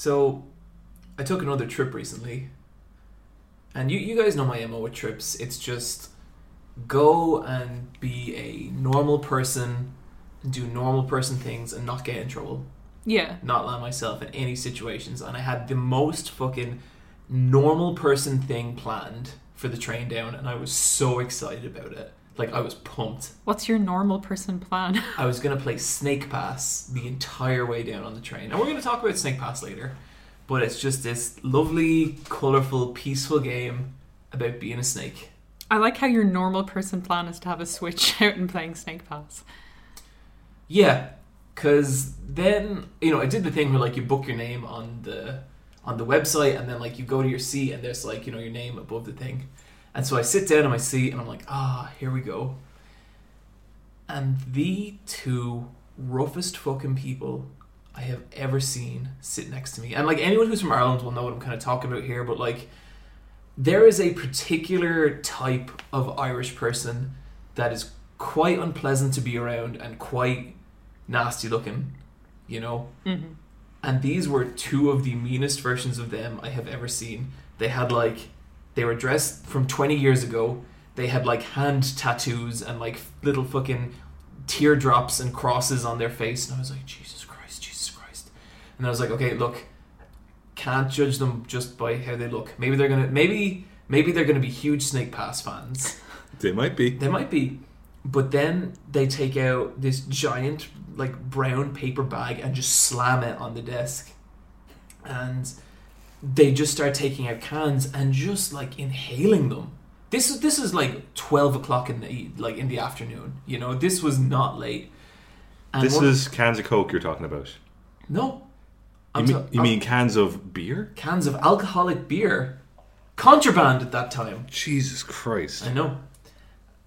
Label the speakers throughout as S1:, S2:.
S1: So, I took another trip recently, and you you guys know my mo with trips. It's just go and be a normal person, do normal person things, and not get in trouble.
S2: Yeah.
S1: Not land myself in any situations. And I had the most fucking normal person thing planned for the train down, and I was so excited about it. Like I was pumped.
S2: What's your normal person plan?
S1: I was gonna play Snake Pass the entire way down on the train, and we're gonna talk about Snake Pass later. But it's just this lovely, colorful, peaceful game about being a snake.
S2: I like how your normal person plan is to have a switch out and playing Snake Pass.
S1: Yeah, because then you know I did the thing where like you book your name on the on the website, and then like you go to your seat, and there's like you know your name above the thing, and so I sit down in my seat, and I'm like, ah, here we go. And the two roughest fucking people I have ever seen sit next to me, and like anyone who's from Ireland will know what I'm kind of talking about here, but like there is a particular type of Irish person that is quite unpleasant to be around and quite nasty looking, you know?
S2: Mm-hmm.
S1: And these were two of the meanest versions of them I have ever seen. They had like, they were dressed from 20 years ago. They had like hand tattoos and like little fucking teardrops and crosses on their face. And I was like, Jesus Christ, Jesus Christ. And I was like, okay, look, can't judge them just by how they look. Maybe they're gonna, maybe, maybe they're gonna be huge Snake Pass fans.
S3: They might be.
S1: They might be. But then they take out this giant, like, brown paper bag and just slam it on the desk. And they just start taking out cans and just, like, inhaling them. This is this is like twelve o'clock in the like in the afternoon. You know, this was not late. And
S3: This
S1: one-
S3: is cans of Coke you're talking about.
S1: no. I'm
S3: mean,
S1: ta-
S3: you mean cans of beer?
S1: cans of alcoholic beer, contraband at that time.
S3: Jesus Christ.
S1: I know.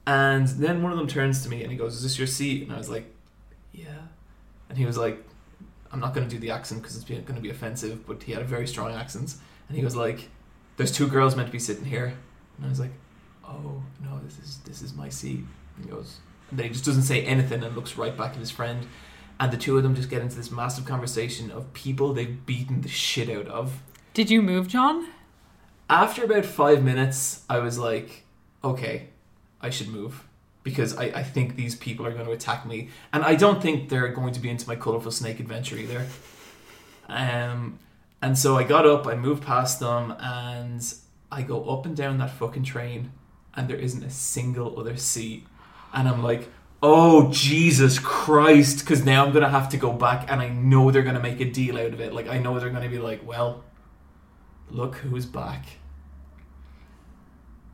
S1: And then one of them turns to me and he goes, "Is this your seat?" And I was like, "Yeah." And he was like, "I'm not going to do the accent because it's going to be offensive," but he had a very strong accent. And he was like, "There's two girls meant to be sitting here." And I was like, "Oh no, this is this is my seat." And he goes, and then he just doesn't say anything and looks right back at his friend. And the two of them just get into this massive conversation of people they've beaten the shit out of.
S2: Did you move, John?
S1: After about five minutes, I was like, okay, I should move. Because I, I think these people are going to attack me. And I don't think they're going to be into my colourful snake adventure either. Um, and so I got up, I moved past them, and I go up and down that fucking train, and there isn't a single other seat. And I'm like, oh, Jesus Christ. Because now I'm going to have to go back, and I know they're going to make a deal out of it. Like, I know they're going to be like, well, look who's back.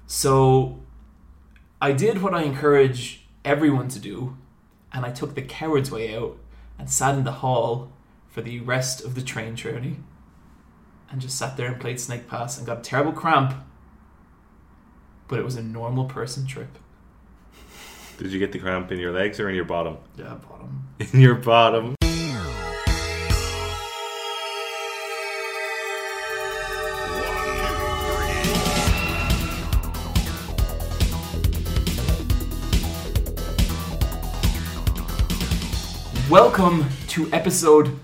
S1: So I did what I encourage everyone to do, and I took the coward's way out and sat in the hall for the rest of the train journey. And just sat there and played Snake Pass and got a terrible cramp. But it was a normal person trip.
S3: Did you get the cramp in your legs or in your bottom?
S1: Yeah, bottom.
S3: In your bottom.
S1: Welcome to episode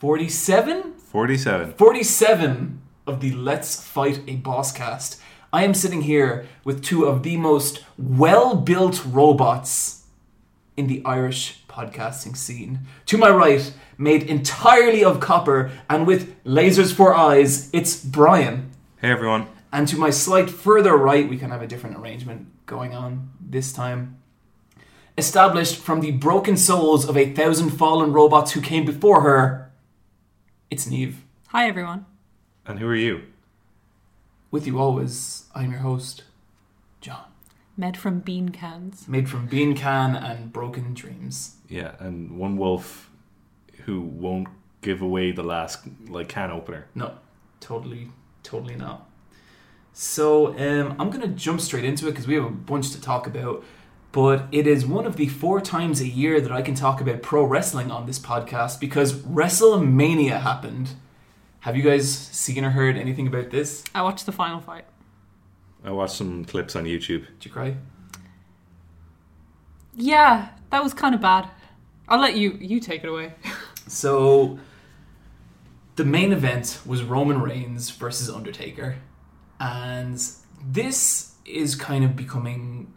S1: 47?
S3: 47.
S1: 47 of the Let's Fight a Boss cast. I am sitting here with two of the most well built robots in the Irish podcasting scene. To my right, made entirely of copper and with lasers for eyes, it's Brian.
S3: Hey everyone.
S1: And to my slight further right, we can have a different arrangement going on this time. Established from the broken souls of a thousand fallen robots who came before her, it's Neve.
S2: Hi, everyone.
S3: And who are you?
S1: With you always, I'm your host, John.
S2: Made from bean cans.
S1: Made from bean can and broken dreams.
S3: Yeah, and one wolf who won't give away the last like can opener.
S1: No, totally, totally not. So um, I'm gonna jump straight into it because we have a bunch to talk about. But it is one of the four times a year that I can talk about pro wrestling on this podcast because WrestleMania happened. Have you guys seen or heard anything about this?
S2: I watched the final fight.
S3: I watched some clips on YouTube.
S1: Did you cry?
S2: Yeah, that was kind of bad. I'll let you you take it away.
S1: So the main event was Roman Reigns versus Undertaker, and this is kind of becoming.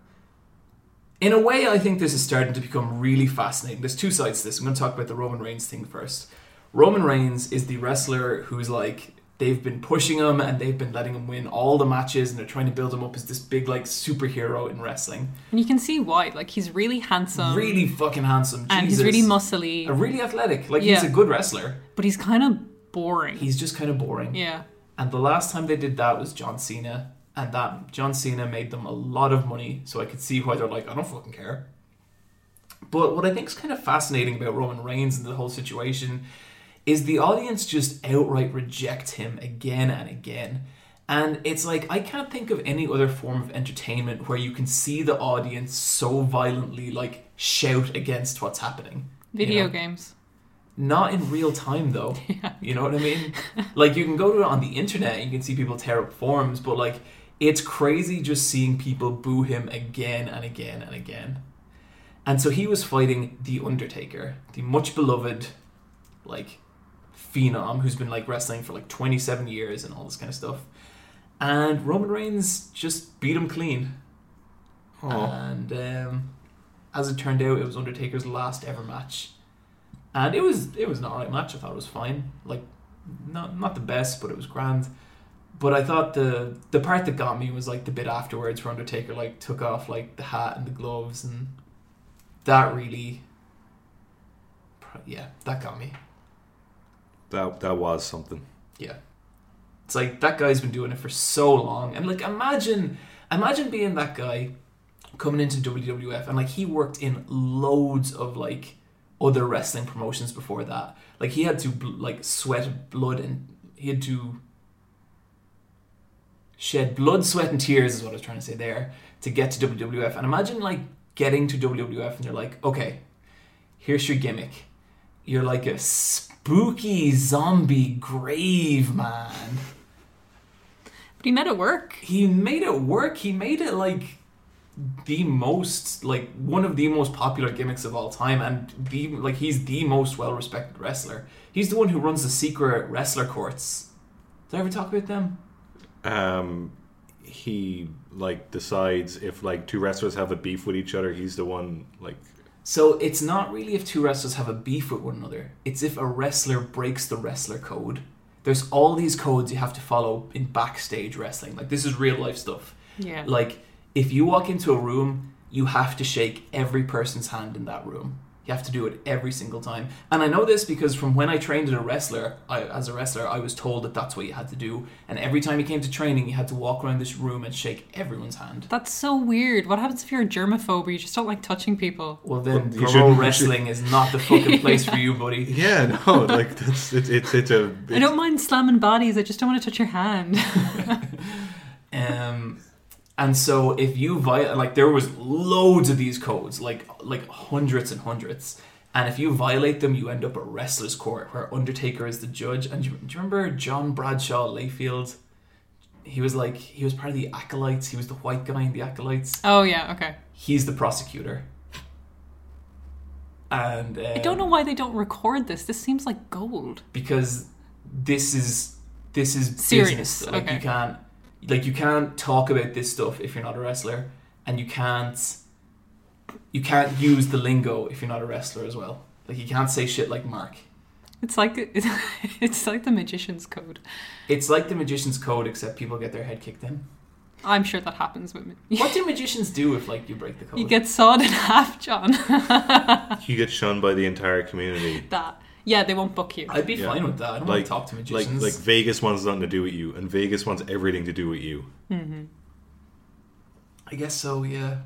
S1: In a way, I think this is starting to become really fascinating. There's two sides to this. I'm going to talk about the Roman Reigns thing first. Roman Reigns is the wrestler who's like they've been pushing him and they've been letting him win all the matches and they're trying to build him up as this big like superhero in wrestling.
S2: And you can see why. Like he's really handsome.
S1: really fucking handsome.
S2: and
S1: Jesus.
S2: he's really muscly.
S1: Really athletic. Like he's a good wrestler.
S2: but he's kind of boring.
S1: He's just kind of boring.
S2: yeah.
S1: And the last time they did that was John Cena, and that John Cena made them a lot of money, so I could see why they're like, I don't fucking care. But what I think is kind of fascinating about Roman Reigns and the whole situation is the audience just outright reject him again and again. And it's like I can't think of any other form of entertainment where you can see the audience so violently like shout against what's happening. you
S2: Video
S1: know?
S2: games.
S1: Not in real time though.
S2: Yeah.
S1: You know what I mean? like you can go to it on the internet and you can see people tear up forums, but like it's crazy just seeing people boo him again and again and again. And so he was fighting the Undertaker, the much beloved like phenom who's been like wrestling for like 27 years and all this kind of stuff. And Roman Reigns just beat him clean.
S3: Oh,
S1: And um, as it turned out, it was Undertaker's last ever match, and it was it was an alright match. I thought it was fine. Like not not the best, but it was grand. But I thought the the part that got me was like the bit afterwards where Undertaker like took off like the hat and the gloves, and that really, yeah, that got me.
S3: that that was something.
S1: Yeah. It's like that guy's been doing it for so long. And like imagine imagine being that guy coming into WWF and like he worked in loads of like other wrestling promotions before that. Like he had to like sweat blood and he had to shed blood, sweat and tears is what I was trying to say there to get to WWF. And imagine like getting to WWF and you're like, "Okay, here's your gimmick. You're like a spooky zombie grave man.
S2: But he made it work.
S1: He made it work. He made it like the most like one of the most popular gimmicks of all time and the like he's the most well respected wrestler. He's the one who runs the secret wrestler courts. Did I ever talk about them?
S3: Um, he like decides if like two wrestlers have a beef with each other, he's the one like
S1: So it's not really if two wrestlers have a beef with one another. It's if a wrestler breaks the wrestler code. There's all these codes you have to follow in backstage wrestling. Like this is real life stuff.
S2: Yeah.
S1: Like if you walk into a room, you have to shake every person's hand in that room. You have to do it every single time. And I know this because from when I trained as a wrestler, I, as a wrestler, I was told that that's what you had to do. And every time you came to training, you had to walk around this room and shake everyone's hand.
S2: That's so weird. What happens if you're a germaphobe or you just don't like touching people?
S1: Well, then
S3: Well,
S1: pro wrestling is not the fucking place for you, buddy.
S3: yeah no like that's it's it's, it's a
S2: I don't mind slamming bodies. I just don't want to touch your hand.
S1: Um, and so if you violate, like there was loads of these codes, like like hundreds and hundreds. And if you violate them, you end up at wrestler's court, where Undertaker is the judge. And do you, do you remember John Bradshaw Layfield? He was like he was part of the acolytes. He was the white guy in the acolytes.
S2: oh yeah, okay.
S1: He's the prosecutor. And uh,
S2: I don't know why they don't record this. This seems like gold.
S1: because this is this is
S2: Serious,
S1: business. Like
S2: okay.
S1: you can't like you can't talk about this stuff if you're not a wrestler, and you can't you can't use the lingo if you're not a wrestler as well. Like you can't say shit like Mark.
S2: It's like it's like the magician's code.
S1: It's like the magician's code, except people get their head kicked in.
S2: I'm sure that happens with me.
S1: What do magicians do if like you break the code?
S2: You get sawed in half, John.
S3: you get shunned by the entire community
S2: that. Yeah, they won't book you.
S1: I'd be
S3: Yeah.
S1: fine with that. I don't
S3: like
S1: want to talk to
S3: like
S1: magicians.
S3: like Vegas wants nothing to do with you and Vegas wants everything to do with you
S2: hmm
S1: I guess so, yeah.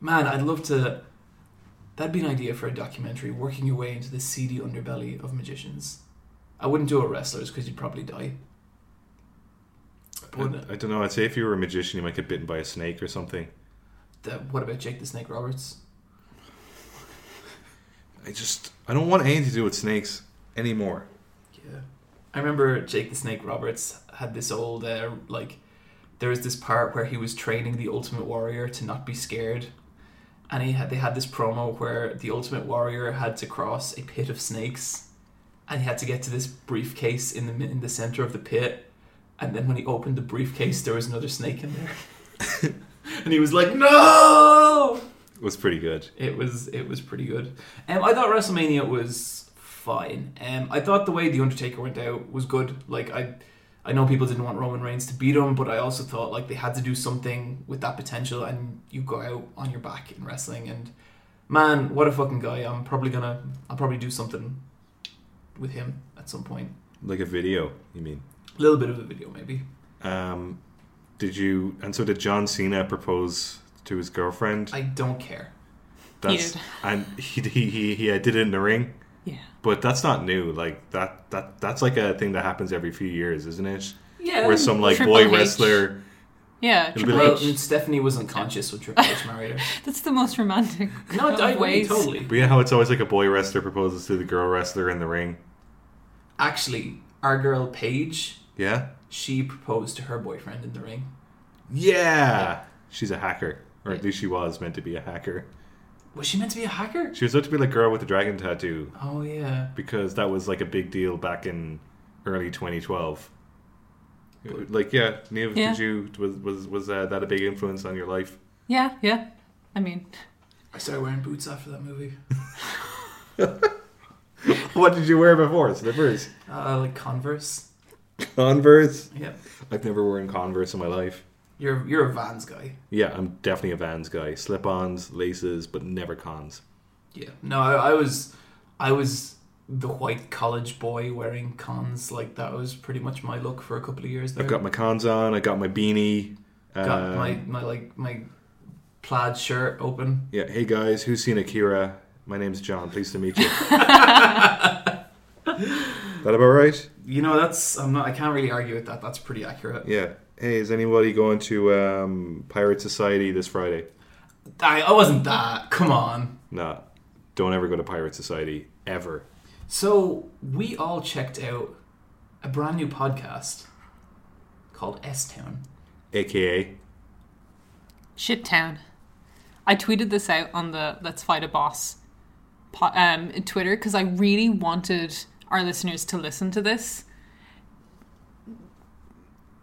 S1: Man, I'd love to. That'd be an idea for a documentary, working your way into the seedy underbelly of magicians. I wouldn't do it with wrestlers because you'd probably die.
S3: I,
S1: But
S3: I don't know I'd say if you were a magician you might get bitten by a snake or something
S1: the, what about Jake the Snake Roberts?
S3: I just I don't want anything to do with snakes anymore
S1: Yeah. I remember Jake the Snake Roberts had this old, uh, like, there was this part where he was training the Ultimate Warrior to not be scared. And he had, they had this promo where the Ultimate Warrior had to cross a pit of snakes. and he had to get to this briefcase in the in the center of the pit, and then when he opened the briefcase, there was another snake in there, and he was like, "No!"
S3: It was pretty good.
S1: It was it was pretty good. Um, I thought WrestleMania was fine. Um, I thought the way the Undertaker went out was good. Like I, I know people didn't want Roman Reigns to beat him, but I also thought like they had to do something with that potential, and you go out on your back in wrestling. And man, what a fucking guy! I'm probably gonna I'll probably do something with him at some point.
S3: Like a video, you mean?
S1: A little bit of a video maybe.
S3: Um, did you? And so did John Cena propose to his girlfriend?
S1: I don't care.
S3: That's
S2: did.
S3: and he he he, he uh, did it in the ring.
S2: Yeah.
S3: But that's not new. Like that that that's like a thing that happens every few years, isn't it?
S1: Yeah.
S3: Where some like
S2: Triple
S3: boy
S2: H.
S3: wrestler.
S2: Yeah, Triple
S1: well,
S3: like-
S2: H.
S1: Stephanie was unconscious when Triple H married her.
S2: That's the most romantic
S1: No, I agree totally.
S3: But yeah, how it's always like a boy wrestler proposes to the girl wrestler in the ring.
S1: Actually, our girl Paige,
S3: Yeah.
S1: she proposed to her boyfriend in the ring.
S3: Yeah. She's a hacker, or at least she was meant to be a hacker.
S1: Was she meant to be a hacker?
S3: She was meant to be like girl with the dragon tattoo
S1: Oh yeah.
S3: because that was like a big deal back in early 2012. Like yeah, Neve,
S2: Yeah.
S3: did you was was was uh, that a big influence on your life?
S2: Yeah, yeah. I mean,
S1: I started wearing boots after that movie.
S3: what did you wear before? Slippers,
S1: Uh, like Converse.
S3: Converse.
S1: Yeah.
S3: I've never worn Converse in my life.
S1: You're you're a Vans guy.
S3: Yeah, I'm definitely a Vans guy. Slip-ons, laces, but never cons.
S1: Yeah. No, I, I was I was the white college boy wearing cons. Like that was pretty much my look for a couple of years there.
S3: I've got my cons on. I got my beanie.
S1: Got
S3: Uh,
S1: my my like my plaid shirt open.
S3: Yeah, hey guys, who's seen Akira? My name's John. Pleased to meet you. that about right?
S1: You know, that's I'm not I can't really argue with that. That's pretty accurate.
S3: Yeah. Hey, is anybody going to um, Pirate Society this Friday?
S1: I, I wasn't that. Come on.
S3: Nah, don't ever go to Pirate Society ever.
S1: So we all checked out a brand new podcast called S Town.
S3: AKA,
S2: shit town. I tweeted this out on the Let's Fight a Boss po- um, Twitter because I really wanted our listeners to listen to this.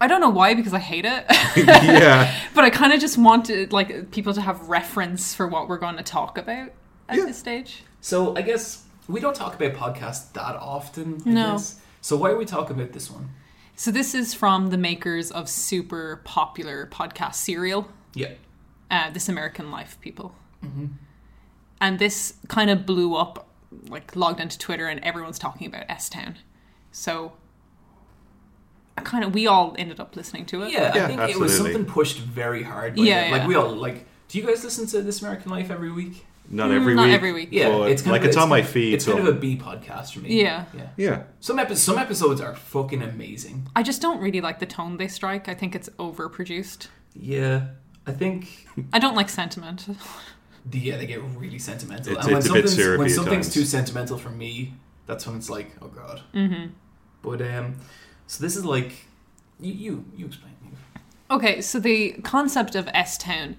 S2: I don't know why because I hate it,
S3: yeah,
S2: but I kind of just wanted like people to have reference for what we're going to talk about at
S3: Yeah.
S2: this stage.
S1: So I guess we don't talk about podcasts that often. I
S2: No.
S1: guess. So why are we talking about this one?
S2: So this is from the makers of super popular podcast Serial.
S1: Yeah.
S2: uh, This American Life people. And this kind of blew up, like logged into Twitter, and everyone's talking about S Town. So, I kind of we all ended up listening to it.
S1: Yeah, I
S3: Yeah,
S1: think it was something pushed very hard. By
S2: Yeah,
S1: them. like we all like. Do you guys listen to This American Life every week?
S3: not
S2: Mm,
S3: every
S2: not
S3: week.
S2: every week.
S1: Yeah,
S3: but,
S1: it's kind
S3: like
S1: of,
S3: it's, on my feed.
S1: It's
S3: so
S1: kind of a B podcast for me.
S2: Yeah.
S1: yeah.
S3: yeah,
S1: Some epi- some episodes are fucking amazing.
S2: I just don't really like the tone they strike. I think it's overproduced.
S1: Yeah, I think
S2: I don't like sentiment.
S1: the, yeah they get really sentimental.
S3: It's-
S1: and when
S3: it's a bit
S1: something's
S3: syrupy
S1: when something's
S3: times.
S1: too sentimental for me, that's when it's like, oh god.
S2: hmm
S1: But um, so this is like, you you you explain.
S2: Okay, so the concept of S Town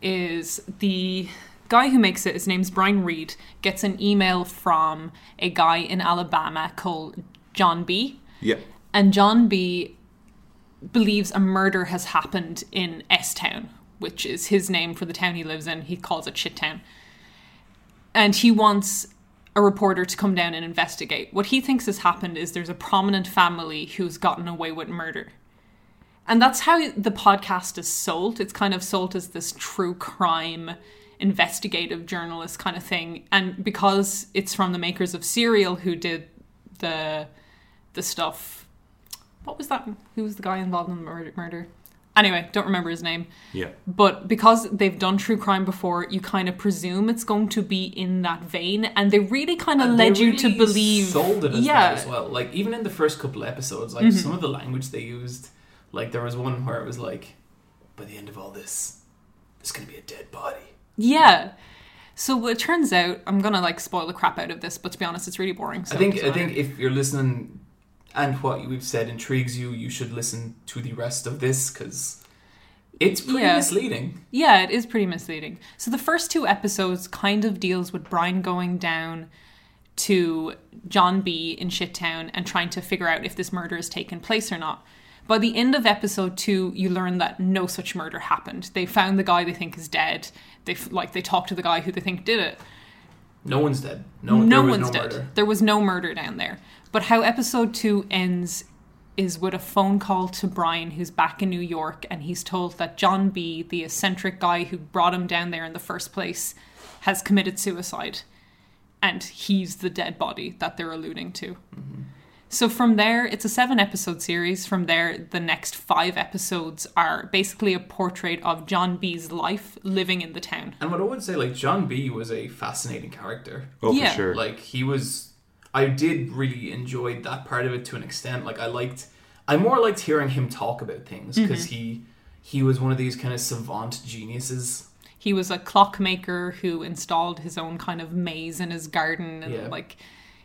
S2: is the guy who makes it, his name's Brian Reed, gets an email from a guy in Alabama called John B.
S3: yeah,
S2: And John B believes a murder has happened in S Town, which is his name for the town he lives in. He calls it Shit Town. And he wants a reporter to come down and investigate. What he thinks has happened is there's a prominent family who's gotten away with murder. And that's how the podcast is sold. It's kind of sold as this true crime investigative journalist kind of thing. And because it's from the makers of Serial who did the the stuff what was that? Who was the guy involved in the murder? murder? Anyway, don't remember his name.
S3: yeah.
S2: But because they've done true crime before, you kind of presume it's going to be in that vein, and they really kind of led
S1: they
S2: you to believe.
S1: sold it as
S2: yeah, Mm-hmm.
S1: that as well. Like even in the first couple of episodes, like some of the language they used, like there was one where it was like, by the end of all this, there's gonna be a dead body.
S2: yeah. So it turns out, I'm gonna like spoil the crap out of this, but to be honest, it's really boring. So
S1: I think I think if you're listening and what we've said intrigues you, you should listen to the rest of this because it's pretty
S2: Yeah.
S1: misleading.
S2: Yeah, it is pretty misleading. So the first two episodes kind of deals with Brian going down to John B in Shittown and trying to figure out if this murder has taken place or not. By the end of episode two, you learn that no such murder happened. They found the guy they think is dead. They like they talked to the guy who they think did it.
S1: No one's dead. No,
S2: No one's
S1: no
S2: dead.
S1: Murder.
S2: There was no murder down there. But how episode two ends is with a phone call to Brian, who's back in New York, and he's told that John B, the eccentric guy who brought him down there in the first place, has committed suicide. And he's the dead body that they're alluding to. Mm-hmm. So from there, it's a seven episode series. From there, the next five episodes are basically a portrait of John B's life living in the town.
S1: And what I would say, like John B was a fascinating character.
S3: Oh,
S2: Yeah.
S3: for sure.
S1: Like he was, I did really enjoy that part of it to an extent. Like I liked, I more liked hearing him talk about things mm-hmm. because he he was one of these kind of savant geniuses.
S2: he was a clockmaker who installed his own kind of maze in his garden and
S1: Yeah.
S2: like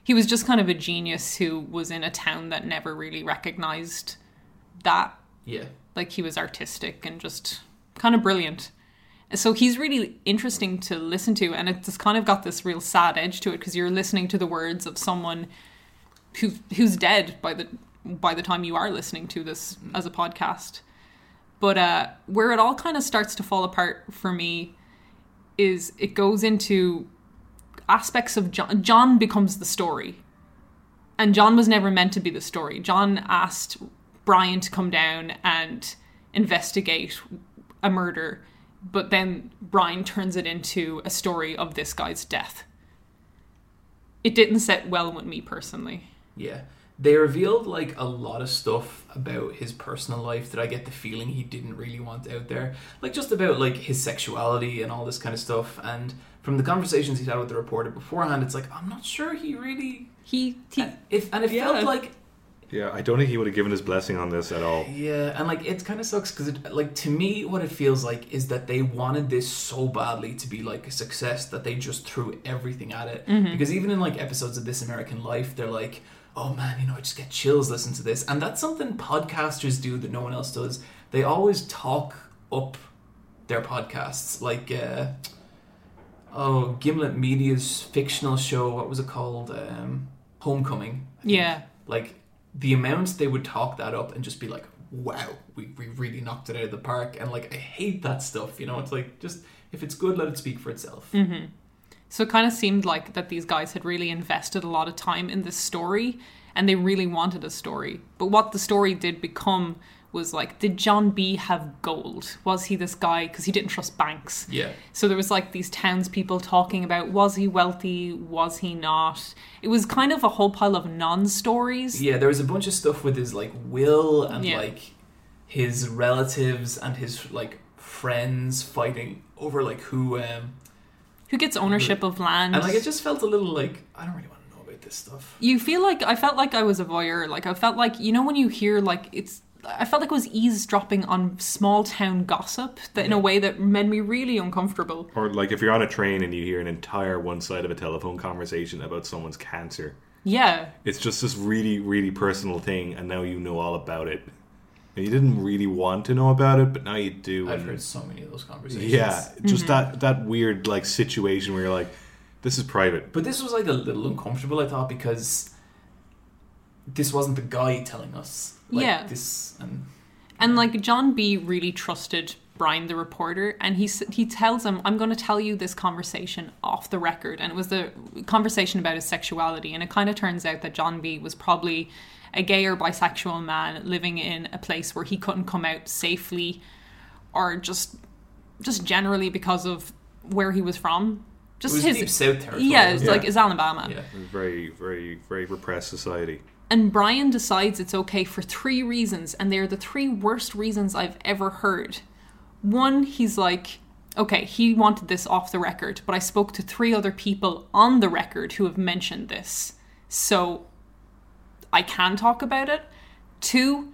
S2: he was just kind of a genius who was in a town that never really recognized that
S1: Yeah,
S2: like he was artistic and just kind of brilliant so he's really interesting to listen to and it's kind of got this real sad edge to it because you're listening to the words of someone who who's dead by the by the time you are listening to this as a podcast. But uh where it all kind of starts to fall apart for me is it goes into aspects of John John becomes the story. And John was never meant to be the story. John asked Brian to come down and investigate a murder, but then Brian turns it into a story of this guy's death. It didn't set well with me personally.
S1: yeah. They revealed like a lot of stuff about his personal life that I get the feeling he didn't really want out there. Like just about like his sexuality and all this kind of stuff. And from the conversations he'd had with the reporter beforehand, it's like I'm not sure he really.
S2: He, he
S1: And if and it
S2: Yeah.
S1: felt like
S3: yeah, I don't think he would have given his blessing on this at all.
S1: Yeah, and like it kind of sucks because like to me, what it feels like is that they wanted this so badly to be like a success that they just threw everything at it. Because even in like episodes of This American Life, they're like, "Oh man, you know, I just get chills listening to this," and that's something podcasters do that no one else does. They always talk up their podcasts, like. uh Oh, Gimlet Media's fictional show. What was it called? Um, Homecoming.
S2: Yeah.
S1: like the amount they would talk that up and just be like wow we, we really knocked it out of the park. And like i hate that stuff you know? It's like just if it's good let it speak for itself. Mm-hmm.
S2: So it kind of seemed like that these guys had really invested a lot of time in this story and they really wanted a story. But what the story did become was like, did John B have gold? Was he this guy? Because he didn't trust banks.
S1: yeah
S2: So there was like these townspeople talking about was he wealthy? Was he not? It was kind of a whole pile of non stories.
S1: yeah there was a bunch of stuff with his like will and
S2: Yeah.
S1: like his relatives and his like friends fighting over like who um
S2: Who gets ownership of land?
S1: and like it just felt a little like i don't really want to know about this stuff
S2: you feel like I felt like I was a voyeur. Like I felt like you know when you hear like it's. I felt like it was eavesdropping on small town gossip that in a way that made me really uncomfortable.
S3: Or like if you're on a train and you hear an entire one side of a telephone conversation about someone's cancer.
S2: Yeah,
S3: It's just this really, really personal thing, and now you know all about it. And you didn't really want to know about it, but now you do.
S1: i've
S3: and-
S1: heard so many of those conversations
S3: yeah, just mm-hmm. that that weird like situation where you're like, this is private.
S1: But this was like a little uncomfortable, I thought, because this wasn't the guy telling us. Like,
S2: Yeah.
S1: This and
S2: and like John B really trusted Brian the reporter, and he he tells him, "I'm going to tell you this conversation off the record," and it was the conversation about his sexuality, and it kind of turns out that John B was probably a gay or bisexual man living in a place where he couldn't come out safely, or just just generally because of where he was from.
S1: it
S2: Just
S1: was
S2: his
S1: deep south territory.
S2: yeah, it's
S1: wasn't
S2: like it's Alabama.
S1: yeah.
S3: It was very, very, very repressed society.
S2: And Brian decides it's okay for three reasons, and they're the three worst reasons I've ever heard. One, he's like, okay, he wanted this off the record, but I spoke to three other people on the record who have mentioned this. So I can talk about it. Two,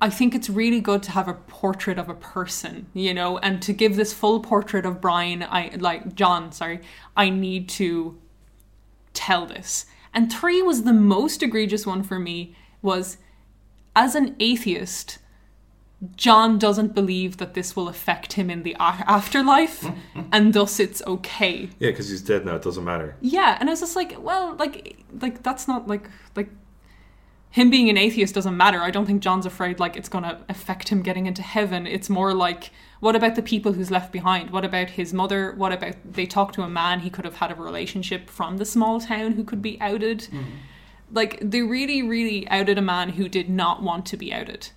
S2: I think it's really good to have a portrait of a person, you know, and to give this full portrait of Brian, I like John, sorry, I need to tell this. And three was the most egregious one for me was as an atheist, John doesn't believe that this will affect him in the a- afterlife, and thus it's okay.
S3: Yeah, because he's dead now. It doesn't matter.
S2: Yeah, and I was just like, well, like, like that's not like like him being an atheist doesn't matter. I don't think John's afraid like it's gonna affect him getting into heaven. It's more like, what about the people who's left behind? What about his mother? What about they talk to a man he could have had a relationship from the small town who could be outed? Mm. Like they really, really outed a man who did not want to be outed.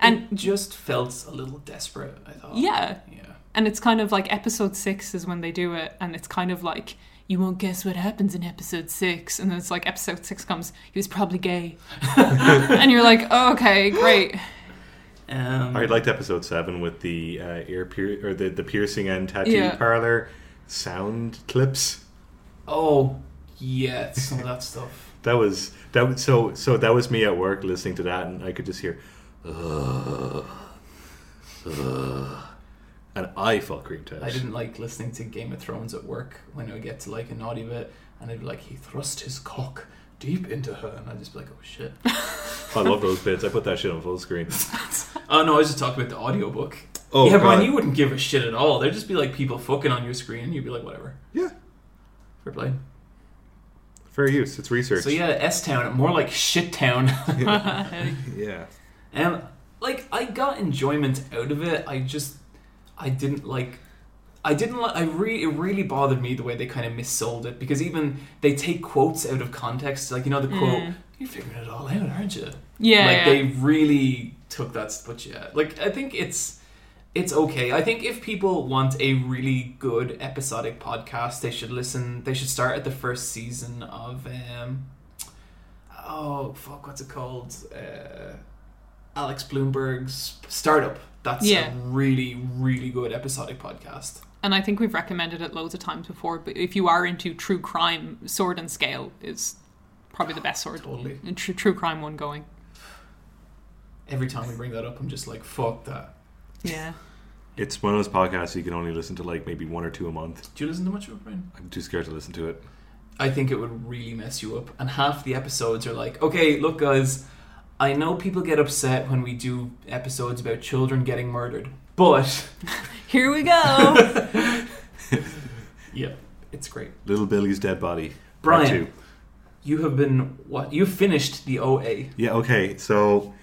S2: And
S1: it just felt a little desperate. I thought.
S2: yeah,
S1: Yeah.
S2: and it's kind of like episode six is when they do it, and it's kind of like you won't guess what happens in episode six, and then it's like episode six comes, he was probably gay, and you're like, oh, okay, great,
S1: Um,
S3: I liked episode seven with the uh, ear pier- or the, the piercing and tattoo
S2: Yeah.
S3: parlor sound clips.
S1: Oh, yeah, some of that stuff.
S3: That was that was so so that was me at work listening to that, and I could just hear, "Ugh, ugh," and I felt creeped out.
S1: I didn't like listening to Game of Thrones at work when I would get to like a naughty bit, and it'd be like he thrust his cock deep into her, and I'd just be like, oh shit.
S3: I love those bits. I put that shit on full screen.
S1: Oh no, I was just talking about the audiobook.
S3: Oh,
S1: yeah, Brian,
S3: God.
S1: you wouldn't give a shit at all. There'd just be like people fucking on your screen, and you'd be like, whatever.
S3: Yeah,
S1: Fair play.
S3: fair use. It's research.
S1: So yeah, S Town, more like shit town.
S3: yeah.
S1: And like I got enjoyment out of it. I just I didn't like I didn't like I really it really bothered me the way they kind of missold it because even they take quotes out of context like you know the quote hmm. you're figuring it all out aren't you
S2: yeah,
S1: like
S2: yeah.
S1: they really took that but yeah like I think it's it's okay I think if people want a really good episodic podcast they should listen they should start at the first season of um oh fuck what's it called uh Alex Blumberg's startup that's
S2: Yeah.
S1: a really really good episodic podcast
S2: and I think we've recommended it loads of times before. But if you are into true crime, Sword and Scale is probably the best sword,
S1: totally
S2: true, true crime one going.
S1: Every time we bring that up I'm just like fuck that
S2: Yeah,
S3: It's one of those podcasts you can only listen to like maybe one or two a month.
S1: do you listen to much of it Brian?
S3: I'm too scared to listen to it.
S1: I think it would really mess you up. And half the episodes are like, okay, look, guys, I know people get upset when we do episodes about children getting murdered, but
S2: here we go.
S1: yeah, it's great.
S3: Little Billy's dead body. Part
S1: Brian, you have been what? You finished the OA.
S3: Yeah. Okay. So,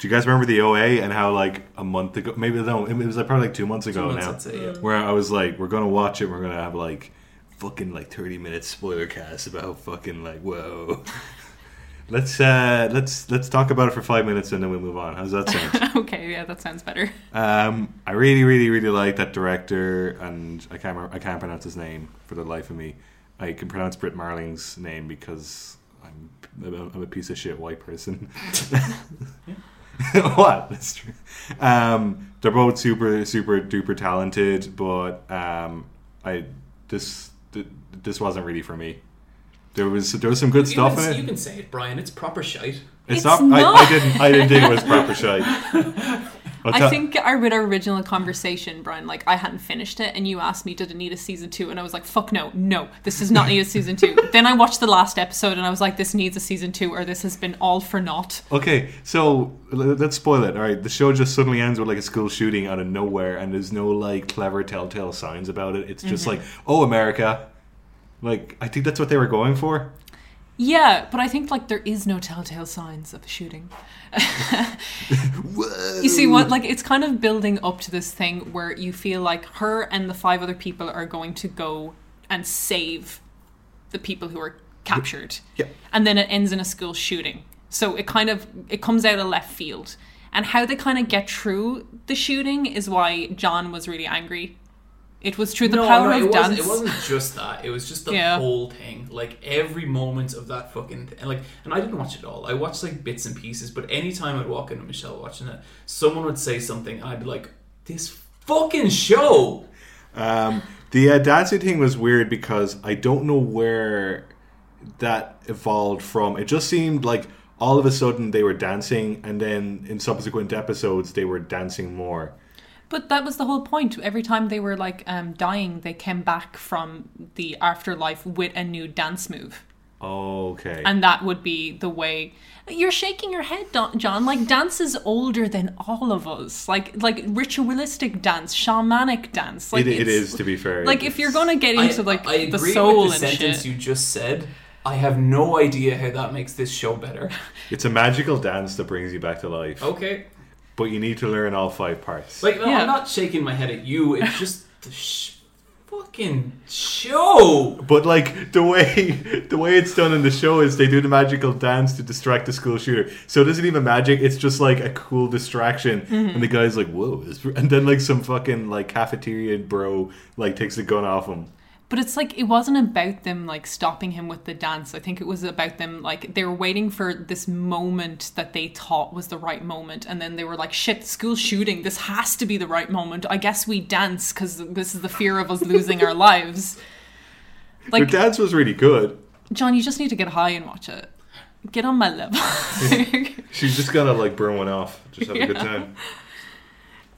S3: do you guys remember the OA and how like a month ago, maybe no, it was like probably like two months ago
S1: Two months,
S3: now,
S1: I'd say, yeah.
S3: where I was like, we're gonna watch it. We're gonna have like fucking like thirty minutes spoiler cast about fucking like whoa. let's uh let's let's talk about it for five minutes and then we move on. How's that sound?
S2: okay, yeah, that sounds better.
S3: Um, I really, really, really like that director, and I can't remember, I can't pronounce his name for the life of me. I can pronounce Brit Marling's name because I'm I'm a, I'm a piece of shit white person. what? That's true. Um, they're both super, super duper talented, but um, I this th- this wasn't really for me. There was there was some good
S1: You
S3: stuff
S1: can,
S3: in it.
S1: you can say it, Brian. It's proper shite.
S3: It's,
S2: It's
S3: not,
S2: not.
S3: I, I didn't I didn't think it was proper shite.
S2: I think our with our original conversation, Brian, like I hadn't finished it, and you asked me, did it need a season two? And I was like, fuck no, no, this does not need a season two. then I watched the last episode, and I was like, this needs a season two, or this has been all for naught.
S3: Okay, so let's spoil it. All right, the show just suddenly ends with like a school shooting out of nowhere, and there's no like clever telltale signs about it. It's just mm-hmm. like, oh, America. Like, I think that's what they were going for.
S2: Yeah, but I think like there is no telltale signs of a shooting. You see what like it's kind of building up to this thing where you feel like her and the five other people are going to go and save the people who are captured.
S3: Yeah.
S2: And then it ends in a school shooting. So it kind of it comes out of left field. And how they kind of get through the shooting is why John was really angry. It was through the
S1: no,
S2: power
S1: no,
S2: of
S1: it
S2: dance.
S1: wasn't. It wasn't just that. It was just the
S2: Yeah.
S1: whole thing. Like every moment of that fucking th- and like, and I didn't watch it all. I watched like bits and pieces. But anytime I'd walk into Michelle watching it, someone would say something, and I'd be like, "This fucking show."
S3: Um, the uh, dancing thing was weird because I don't know where that evolved from. It just seemed like all of a sudden they were dancing, and then in subsequent episodes they were dancing more.
S2: But that was the whole point. Every time they were like um, dying, they came back from the afterlife with a new dance move.
S3: Okay.
S2: and that would be the way you're shaking your head john like dance is older than all of us like like ritualistic dance shamanic dance like
S3: it, it
S2: it's-
S3: to be fair.
S2: like if you're gonna get into like
S1: I
S2: the
S1: agree
S2: soul
S1: with the
S2: and
S1: sentence
S2: shit
S1: you just said. I have no idea how that makes this show better.
S3: It's a magical dance that brings you back to life.
S1: Okay.
S3: But you need to learn all five parts.
S1: Like, no,
S2: Yeah.
S1: I'm not shaking my head at you. It's just the sh- fucking show.
S3: But like the way the way it's done in the show is they do the magical dance to distract the school shooter. So it isn't even magic. It's just like a cool distraction. Mm-hmm. And the guy's like, "Whoa!" And then like some fucking like cafeteria bro like takes the gun off him.
S2: But it's like it wasn't about them like stopping him with the dance. I think it was about them like they were waiting for this moment that they thought was the right moment, and then they were like, "Shit, school shooting! This has to be the right moment. I guess we dance because this is the fear of us losing our lives." Like
S3: dance was really good.
S2: John, you just need to get high and watch it. Get on my level.
S3: She's just gonna like burn one off. Just have a good time.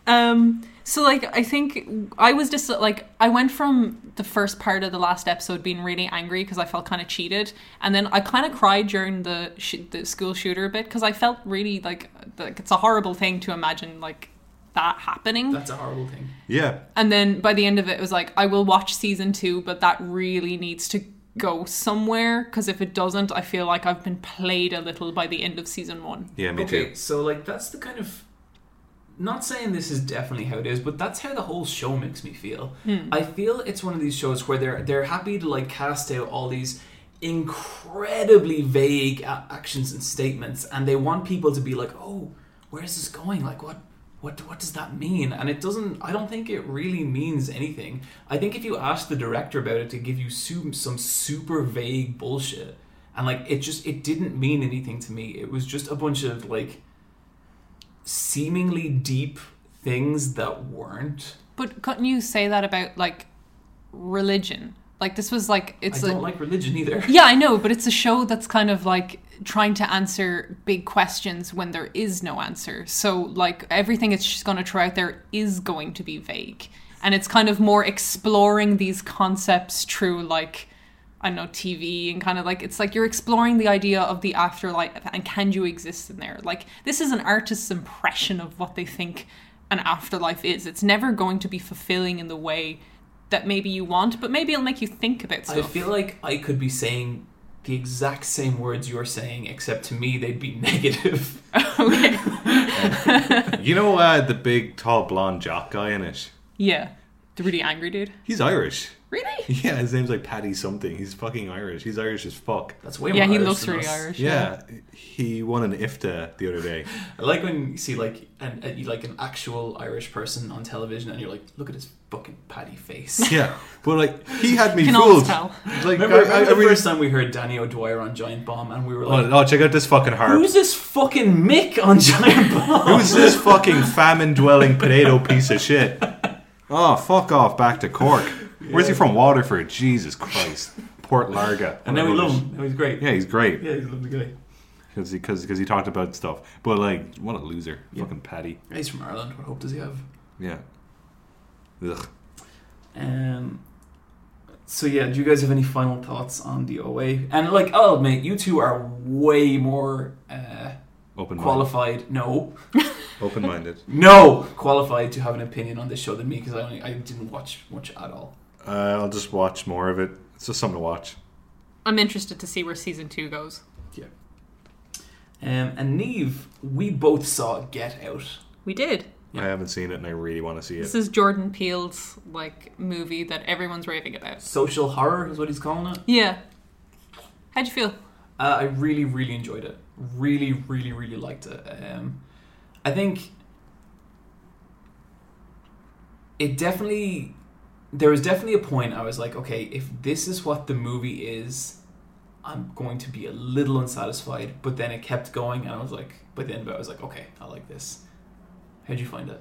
S2: Um, so like I think I was just like I went from the first part of the last episode being really angry because I felt kind of cheated, and then I kind of cried during the sh- the school shooter a bit because I felt really like like it's a horrible thing to imagine like that happening.
S1: That's a horrible thing.
S3: Yeah.
S2: And then by the end of it, it was like I will watch season two, but that really needs to go somewhere because if it doesn't, I feel like I've been played a little by the end of season one.
S3: Yeah, me
S1: okay,
S3: too.
S1: so like that's the kind of not saying this is definitely how it is, but that's how the whole show makes me feel. Hmm. I feel it's one of these shows where they're they're happy to like cast out all these incredibly vague a- actions and statements, and they want people to be like, "Oh, where's this going? Like, what?" What, what does that mean? And it doesn't. I don't think it really means anything. I think if you ask the director about it to give you su- some super vague bullshit, and like it just it didn't mean anything to me. It was just a bunch of like seemingly deep things that weren't.
S2: But couldn't you say that about like religion? Like this was like it's
S1: I
S2: like
S1: don't like religion either.
S2: Yeah, I know, but it's a show that's kind of like trying to answer big questions when there is no answer. So, like, everything it's just going to throw out there is going to be vague. And it's kind of more exploring these concepts through, like, I don't know, TV and kind of like, it's like you're exploring the idea of the afterlife and can you exist in there? Like, this is an artist's impression of what they think an afterlife is. It's never going to be fulfilling in the way that maybe you want, but maybe it'll make you think about stuff.
S1: I feel like I could be saying the exact same words you're saying, except to me they'd be negative.
S2: okay.
S3: You know uh, the big tall blonde jock guy in it?
S2: Yeah. The really angry dude.
S3: He's Irish.
S2: Really?
S3: Yeah, his name's like Paddy something. He's fucking Irish. He's Irish as fuck.
S1: That's way more.
S2: Yeah, he
S1: Irish
S2: looks
S1: than
S2: really
S1: us.
S2: Irish.
S3: Yeah, he won an IFTA the other day.
S1: I like when you see like an a, like an actual Irish person on television, and you're like, look at his fucking Paddy face.
S3: Yeah, but like he had me
S2: Can always
S3: fooled.
S2: tell.
S3: Like
S1: Remember,
S3: I, I,
S1: remember
S3: I
S1: the
S3: really-
S1: first time we heard Danny O'Dwyer on Giant Bomb, and we were oh, like,
S3: Oh, oh, check out this fucking harp.
S1: "Who's this fucking Mick on Giant Bomb?"
S3: Who's this fucking famine dwelling potato piece of shit? Oh, fuck off back to Cork. Where's he from? Waterford. Jesus Christ. Port Láirge.
S1: And now we love him. Now he's great.
S3: Yeah, he's great.
S1: Yeah, he's a lovely guy.
S3: Because he, cause, 'cause he talked about stuff. But, like, what a loser. Fucking Paddy.
S1: He's from Ireland. What hope does he have?
S3: Yeah. Ugh.
S1: Um. So yeah, do you guys have any final thoughts on the OA? And like, I'll admit, you two are way more uh,
S3: Open
S1: qualified. No,
S3: Open minded.
S1: no, qualified to have an opinion on this show than me because I only I didn't watch much at all.
S3: Uh, I'll just watch more of it. It's just something to watch.
S2: I'm interested to see where season two goes. Yeah.
S1: Um, and Neve, we both saw Get Out.
S2: We did.
S1: Yeah.
S3: I haven't seen it and I really want to see it.
S2: This is Jordan Peele's like movie that everyone's raving about.
S1: Social horror is what he's calling it.
S2: Yeah. How'd you feel?
S1: Uh, I really, really enjoyed it. Really, really, really liked it. Um, I think it definitely. There was definitely a point I was like, okay, if this is what the movie is, I'm going to be a little unsatisfied. But then it kept going, and I was like, by the end of it, I was like, okay, I like this. How'd you find it?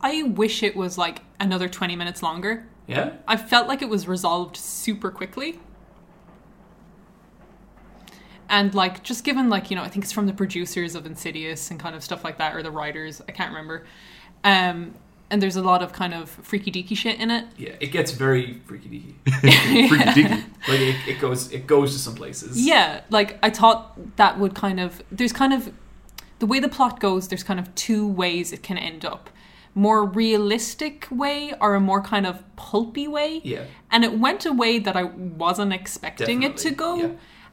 S2: I wish it was like another 20 minutes longer.
S1: Yeah?
S2: I felt like it was resolved super quickly. And like just given like, you know, I think it's from the producers of Insidious and kind of stuff like that or the writers, I can't remember. Um and there's a lot of kind of freaky deaky shit in it.
S1: Yeah, it gets very freaky deaky.
S3: Freaky deaky.
S1: like it, it goes it goes to some places.
S2: Yeah, like I thought that would kind of there's kind of the way the plot goes, there's kind of two ways it can end up. More realistic way or a more kind of pulpy way.
S1: Yeah.
S2: And it went a way that I wasn't expecting it to go.
S1: yeah.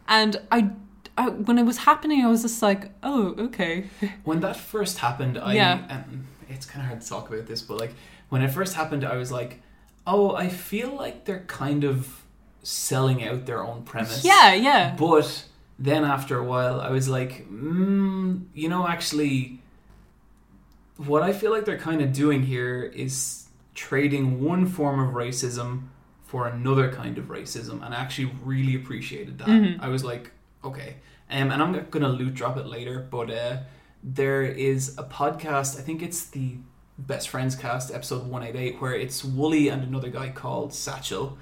S2: And I, I when it was happening, I was just like, oh, okay.
S1: When that first happened, I
S2: Yeah.
S1: um, it's kind of hard to talk about this, but like when it first happened, I was like, oh, I feel like they're kind of selling out their own premise.
S2: Yeah, yeah.
S1: But then after a while, I was like, mm, you know, actually, what I feel like they're kind of doing here is trading one form of racism for another kind of racism, and I actually really appreciated that.
S2: Mhm.
S1: I was like, okay, um, and I'm gonna loot drop it later, but uh, there is a podcast. I think it's the Best Friends Cast, episode one eight eight, where it's Woolie and another guy called Satchel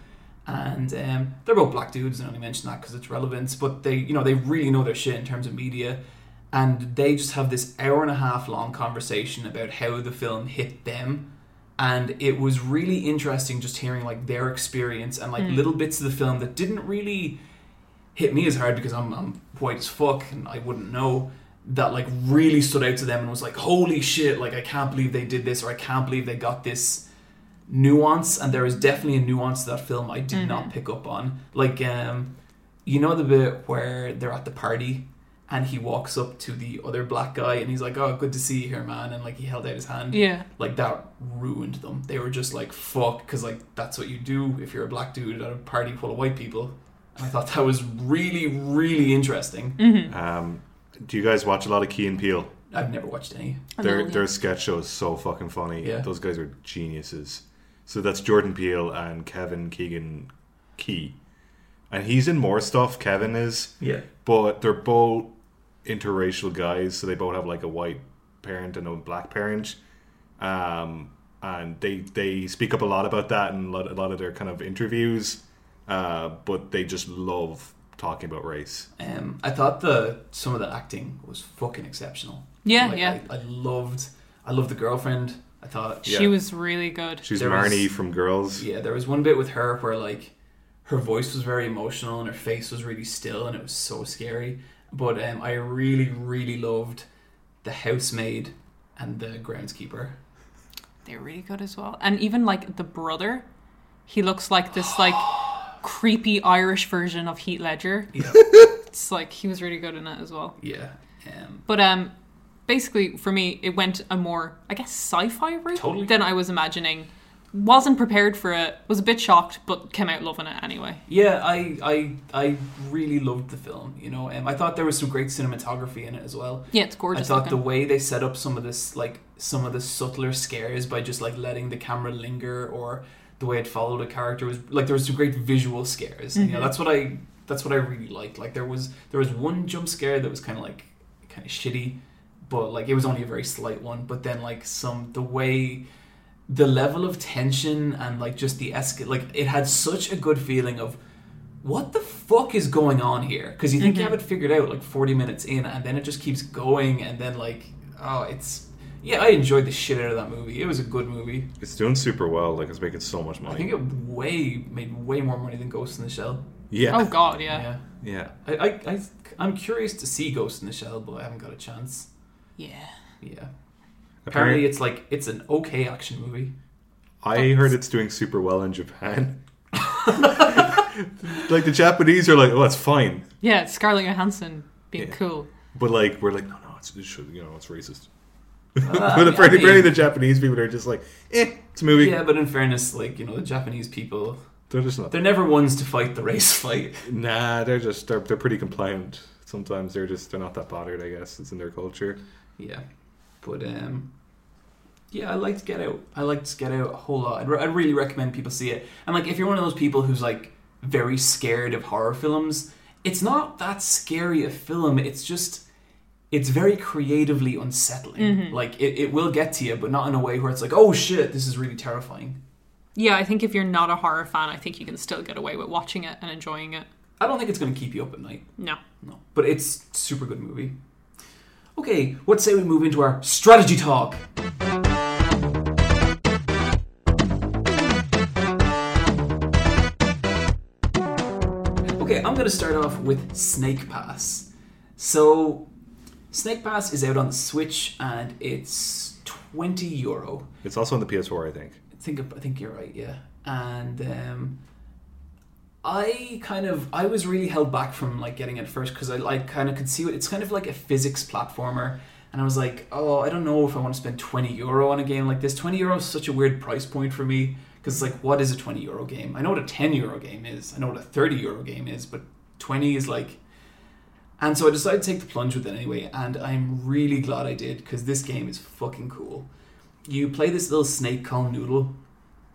S1: and um, they're both black dudes. And I only mention that because it's relevant. But they, you know, they really know their shit in terms of media, and they just have this hour and a half long conversation about how the film hit them, and it was really interesting just hearing like their experience and like
S2: Mm.
S1: little bits of the film that didn't really hit me as hard because I'm, I'm white as fuck and I wouldn't know that like really stood out to them and was like holy shit like I can't believe they did this or I can't believe they got this nuance. And there is definitely a nuance to that film I did not pick up on. Like um you know the bit where they're at the party and he walks up to the other black guy and he's like oh good to see you here man and like he held out his hand.
S2: Yeah.
S1: like that ruined them. They were just like fuck because like that's what you do if you're a black dude at a party full of white people. And I thought that was really really interesting.
S2: Mm-hmm.
S3: Um, do you guys watch a lot of Key and Peele?
S1: I've never watched any
S2: A
S3: Their
S2: little,
S3: their
S2: yeah.
S3: sketch show is so fucking funny.
S1: Yeah.
S3: Those guys are geniuses. So that's Jordan Peele and Kevin Keegan Key. And he's in more stuff, Kevin is,
S1: yeah
S3: but they're both interracial guys, so they both have like a white parent and a black parent. Um, and they they speak up a lot about that in a lot, a lot of their kind of interviews. Uh, but they just love talking about race.
S1: um I thought the some of the acting was fucking exceptional
S2: Yeah,
S1: Like,
S2: yeah.
S1: I, I loved I loved the girlfriend I thought
S2: She
S3: Yeah.
S2: was really good.
S3: She's
S1: There was-
S3: Marnie from Girls.
S1: Yeah, there was one bit with her where like her voice was very emotional and her face was really still and it was so scary. But um, I really, really loved the housemaid and the groundskeeper.
S2: They're really good as well. And even like the brother, he looks like this like creepy Irish version of Heath Ledger.
S1: Yeah,
S2: It's like he was really good in it as well.
S1: yeah, um,
S2: But um basically for me it went a more I guess sci-fi route
S1: Totally.
S2: than I was imagining. Wasn't prepared for it, was a bit shocked, but came out loving it anyway.
S1: yeah. I, I, I really loved the film. You know, um, I thought there was some great cinematography in it as well.
S2: Yeah, it's gorgeous.
S1: I thought the way they set up some of this, like some of the subtler scares by just like letting the camera linger, or the way it followed a character was like there was some great visual scares. And, you know,
S2: Mhm.
S1: that's what I that's what I really liked. Like there was there was one jump scare that was kind of like kind of shitty, but like it was only a very slight one. But then like some the way the level of tension and like just the esca like it had such a good feeling of what the fuck is going on here because you think you
S2: Mhm.
S1: have it figured out like 40 minutes in and then it just keeps going and then like oh it's yeah i enjoyed the shit out of that movie it was a good movie
S3: It's doing super well. Like it's making so much money.
S1: i think it way made way more money than ghost in the shell
S3: yeah,
S2: Oh god, yeah.
S1: yeah,
S3: yeah.
S1: I, I, I i'm curious to see ghost in the shell but i haven't got a chance
S2: Yeah.
S1: yeah apparently it's like it's an okay action movie
S3: I heard it's doing super well in Japan. like the Japanese are like, oh, it's fine,
S2: Yeah, it's Scarlett Johansson being
S3: Yeah.
S2: cool.
S3: but like we're like, no, no, it's it should, you know, it's racist.
S1: Uh,
S3: but
S1: I mean-
S3: apparently,
S1: I mean-
S3: the Japanese people are just like, eh, it's a movie.
S1: yeah but in fairness like you know the japanese people
S3: They're just not.
S1: they're never ones to fight the race fight
S3: Nah, they're just they're they're pretty compliant. Sometimes they're just they're not that bothered. I guess it's in their culture.
S1: Yeah, but um, yeah, I liked Get Out. I liked Get Out a whole lot. I'd, re- I'd really recommend people see it. And like, if you're one of those people who's like very scared of horror films, it's not that scary a film. It's just it's very creatively unsettling.
S2: Mm-hmm.
S1: Like it, it will get to you, but not in a way where it's like, oh shit, this is really terrifying.
S2: Yeah, I think if you're not a horror fan, I think you can still get away with watching it and enjoying it.
S1: I don't think it's going to keep you up at night.
S2: No.
S1: No. But it's super good movie. Okay, what say we move into our strategy talk? Okay, I'm going to start off with Snake Pass. So, Snake Pass is out on the Switch and it's 20 euro.
S3: It's also on the PS4, I think.
S1: I think I think you're right, yeah. And um, I kind of I was really held back from like getting it first because I like kind of could see what it's kind of like a physics platformer, and I was like, oh, I don't know if I want to spend twenty euro on a game like this. Twenty euro is such a weird price point for me because it's like, what is a twenty euro game? I know what a ten euro game is. I know what a thirty euro game is, but twenty is like. And so I decided to take the plunge with it anyway, and I'm really glad I did because this game is fucking cool. You play this little snake called Noodle,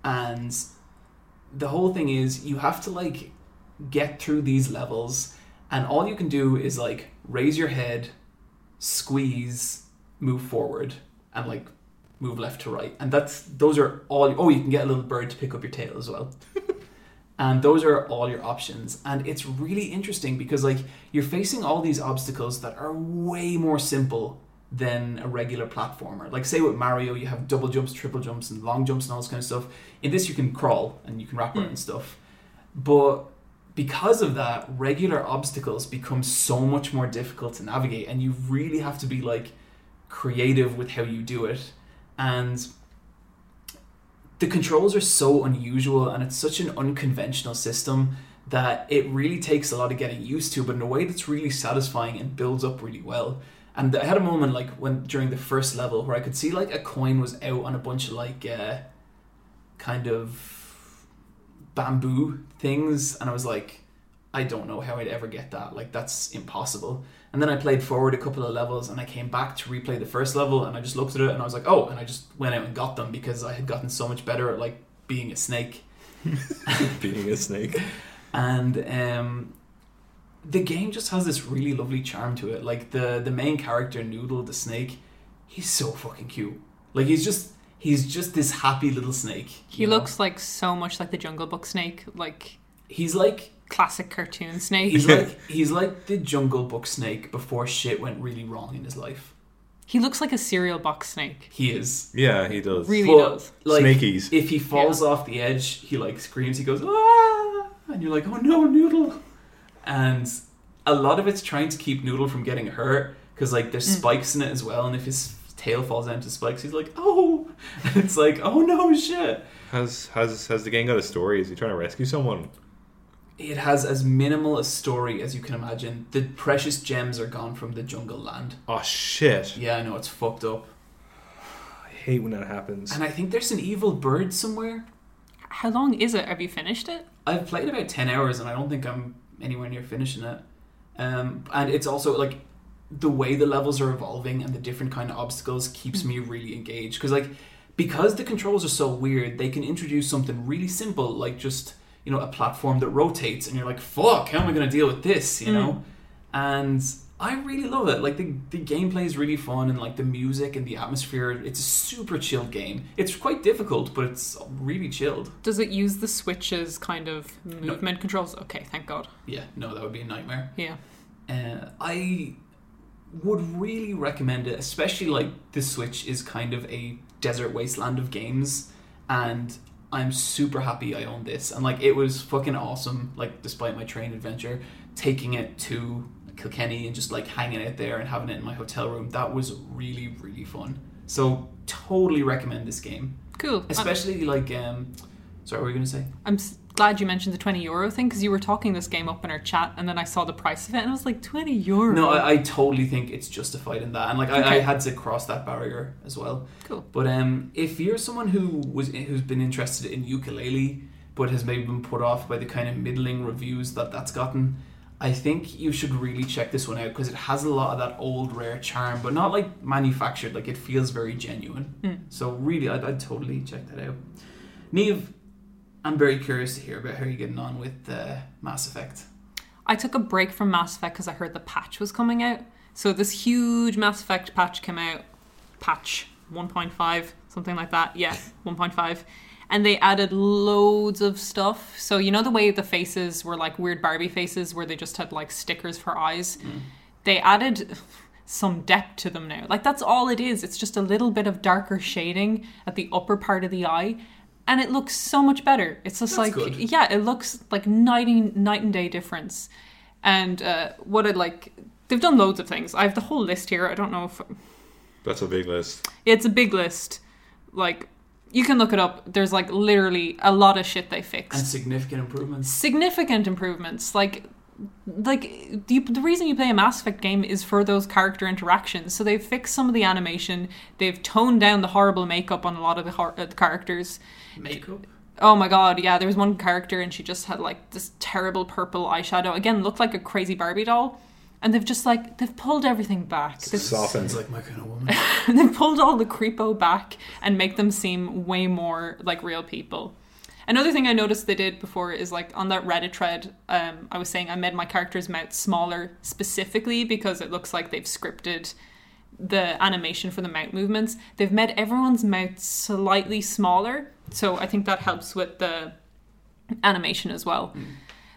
S1: and the whole thing is you have to like get through these levels and all you can do is like raise your head squeeze move forward and like move left to right and that's those are all oh you can get a little bird to pick up your tail as well and those are all your options and it's really interesting because like you're facing all these obstacles that are way more simple than a regular platformer. Like say with Mario, you have double jumps, triple jumps, and long jumps and all this kind of stuff. In this, you can crawl and you can wrap around hmm. and stuff. But because of that, regular obstacles become so much more difficult to navigate, and you really have to be like creative with how you do it. And the controls are so unusual, and it's such an unconventional system that it really takes a lot of getting used to, but in a way that's really satisfying and builds up really well. And I had a moment like when during the first level where I could see like a coin was out on a bunch of like uh, kind of bamboo things, and I was like, I don't know how I'd ever get that. Like that's impossible. And then I played forward a couple of levels, and I came back to replay the first level, and I just looked at it, and I was like, oh, and I just went out and got them because I had gotten so much better at like being a snake.
S3: Being a snake.
S1: and um, the game just has this really lovely charm to it. Like the the main character, Noodle the snake, he's so fucking cute. Like he's just he's just this happy little snake.
S2: He
S1: know?
S2: looks like so much like the Jungle Book snake, like
S1: he's like
S2: classic cartoon snake.
S1: he's like he's like the Jungle Book snake before shit went really wrong in his life.
S2: he looks like a cereal box snake.
S1: He is.
S3: Yeah, he does.
S2: Really
S1: But,
S2: does.
S1: Like
S3: Snakies.
S1: if he falls off the edge, he like screams. He goes ah, and you're like, oh no, Noodle. And a lot of it's trying to keep Noodle from getting hurt because like there's
S2: Mm.
S1: spikes in it as well, and if his tail falls down to spikes, he's like, oh, and it's like, oh no, shit.
S3: Has has has the game got a story? Is he trying to rescue someone?
S1: It has as minimal a story as you can imagine. The precious gems are gone from the jungle land.
S3: Oh shit!
S1: Yeah, I know it's fucked up.
S3: I hate when that happens.
S1: And I think there's an evil bird somewhere.
S2: How long is it? Have you finished it?
S1: I've played about 10 hours and I don't think I'm anywhere near finishing it. Um, and it's also like the way the levels are evolving and the different kind of obstacles keeps me really engaged because like because the controls are so weird they can introduce something really simple like just you know a platform that rotates and you're like fuck how am i going to deal with this? You know? And i really love it. Like the, the gameplay is really fun and like the music and the atmosphere it's a super chilled game. It's quite difficult but it's really chilled.
S2: Does it use the switches kind of movement controls? Okay, thank God.
S1: yeah no that would be a nightmare.
S2: Yeah.
S1: Uh, I would really recommend it, especially like the Switch is kind of a desert wasteland of games, and I'm super happy I own this. And like it was fucking awesome. Like despite my train adventure, taking it to Kilkenny and just like hanging out there and having it in my hotel room, that was really really fun. So totally recommend this game,
S2: Cool.
S1: Especially like um. Sorry, what were you gonna say?
S2: I'm s- glad you mentioned the 20 euro thing because you were talking this game up in our chat and then I saw the price of it and I was like, 20 euro?
S1: No, I, I totally think it's justified in that, and like I, I had to cross that barrier as well.
S2: Cool.
S1: But um, if you're someone who was who's been interested in Yooka-Laylee, but has maybe been put off by the kind of middling reviews that that's gotten, I think you should really check this one out because it has a lot of that old rare charm, but not like manufactured. Like it feels very genuine.
S2: Mm.
S1: So really, I'd, I'd totally check that out. Neve, I'm very curious to hear about how you're getting on with uh, Mass Effect.
S2: I took a break from Mass Effect because I heard the patch was coming out. So this huge Mass Effect patch came out, patch 1.5, something like that. Yeah, 1.5. And they added loads of stuff. So you know the way the faces were like weird Barbie faces where they just had like stickers for eyes? They added some depth to them now. Like that's all it is. It's just a little bit of darker shading at the upper part of the eye. And it looks so much better. It's just
S1: That's
S2: like
S1: good.
S2: yeah, it looks like night and, night and day difference. And uh, what I'd like, they've done loads of things. I have the whole list here. I don't know if
S3: That's a big list.
S2: it's a big list. Like you can look it up. There's like literally a lot of shit they fixed And
S1: significant improvements.
S2: Significant improvements. Like like the, the reason you play a Mass Effect game is for those character interactions. So they've fixed some of the animation. They've toned down the horrible makeup on a lot of the, hor- uh, the characters.
S1: Makeup.
S2: Oh my god, yeah, there was one character and she just had like this terrible purple eyeshadow. Again, looked like a crazy Barbie doll. And they've just like they've pulled everything back. They've,
S3: Softened.
S1: Like my kind of woman.
S2: they've pulled all the creepo back and make them seem way more like real people. Another thing I noticed they did before is like on that Reddit thread, um, I was saying I made my character's mouth smaller specifically because it looks like they've scripted the animation for the mouth movements. They've made everyone's mouth slightly smaller, so I think that helps with the animation as well.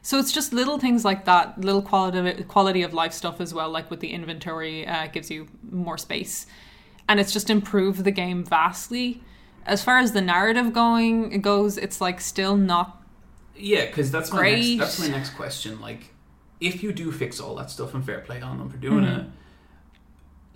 S2: So it's just little things like that, little quality quality of life stuff as well, like with the inventory uh, gives you more space, and it's just improved the game vastly. As far as the narrative going goes, it's like still not
S1: Yeah, because that's my next, that's my next question. Like, if you do fix all that stuff and fair play on them for doing
S2: Mm-hmm.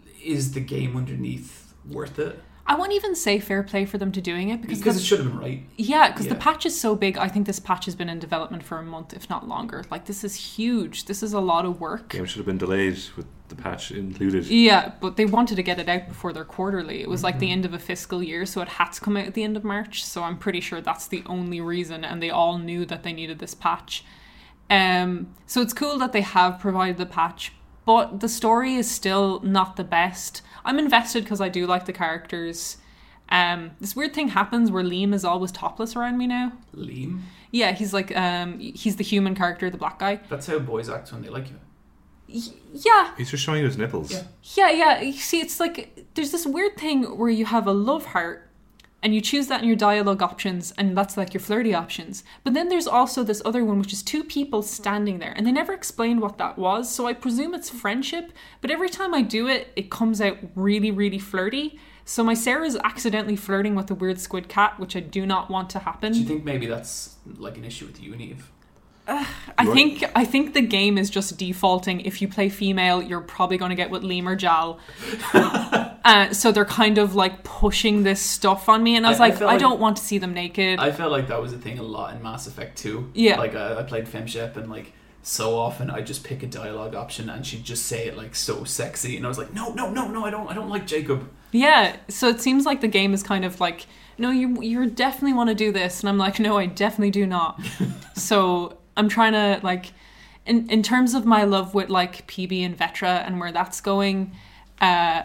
S1: it, is the game underneath worth it?
S2: I won't even say fair play for them to doing it because,
S1: Because
S2: the-
S1: it should have been right.
S2: yeah, because the patch is so big. I think this patch has been in development for a month, if not longer. Like this is huge. This is a lot of work.
S3: Game should have been delayed with the patch included.
S2: Yeah, but they wanted to get it out before their quarterly. It was like
S1: Mm-hmm.
S2: the end of a fiscal year, so it had to come out at the end of March. So I'm pretty sure that's the only reason, and they all knew that they needed this patch. Um, so it's cool that they have provided the patch, but the story is still not the best. I'm invested because I do like the characters. Um, this weird thing happens where Liam is always topless around me now.
S1: Liam.
S2: Yeah, he's like um, he's the human character, the black guy.
S1: That's how boys act when they like you.
S2: Y- yeah,
S3: He's just showing you his nipples.
S1: Yeah.
S2: Yeah, yeah. You see, it's like there's this weird thing where you have a love heart and you choose that in your dialogue options, and that's like your flirty options. But then there's also this other one, which is two people standing there, and they never explained what that was. So I presume it's friendship, but every time I do it, it comes out really, really flirty. So my Sarah's accidentally flirting with the weird squid cat, which I do not want to happen.
S1: Do you think maybe that's like an issue with you and Eve?
S2: I
S3: You
S2: think I think the game is just defaulting. If you play female, you're probably going to get with Liam or Jaal. uh, so they're kind of like pushing this stuff on me, and I was
S1: I- I
S2: like, I,
S1: like-
S2: don't want to see them naked.
S1: I felt like that was a thing a lot in Mass Effect 2.
S2: Yeah.
S1: Like, uh, I played Femshep and, like, so often I just pick a dialogue option and she'd just say it, like, so sexy. And I was like, no, no, no, no, I don't, I don't like Jacob.
S2: yeah. So it seems like the game is kind of like, no, you you definitely want to do this, and I'm like, no, I definitely do not. so I'm trying to like, in in terms of my love with like Peebee and Vetra and where that's going. Uh,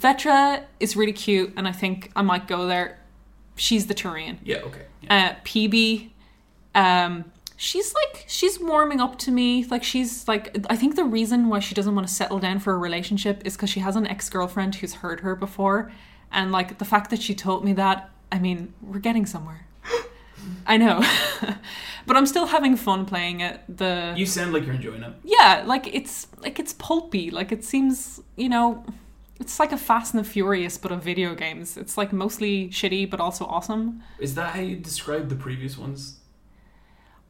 S2: Vetra is really cute, and I think I might go there. She's the Turian.
S1: Yeah, okay. Yeah.
S2: Uh, Peebee, um, she's like she's warming up to me. Like she's like I think the reason why she doesn't want to settle down for a relationship is because she has an ex girlfriend who's hurt her before, and like the fact that she told me that. I mean, we're getting somewhere. I know, but I'm still having fun playing it. The
S1: You sound like you're enjoying it.
S2: yeah, like it's like it's pulpy. Like it seems, you know, it's like a Fast and the Furious, but of video games. It's like mostly shitty, but also awesome.
S1: Is that how you described the previous ones?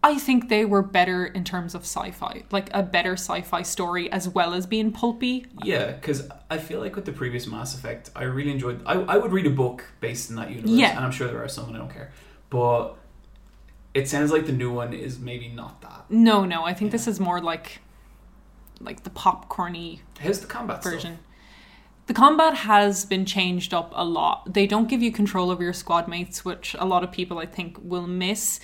S2: I think they were better in terms of sci-fi, like a better sci-fi story as well as being pulpy.
S1: Yeah, because I feel like with the previous Mass Effect, I really enjoyed. I, I would read a book based in that universe,
S2: Yeah.
S1: and I'm sure there are some, and I don't care. But it sounds like the new one is maybe not that.
S2: No, no, I think this is more like like the popcorny
S1: How's the combat
S2: version.
S1: stuff?
S2: The combat has been changed up a lot. They don't give you control over your squad mates, which a lot of people I think will miss,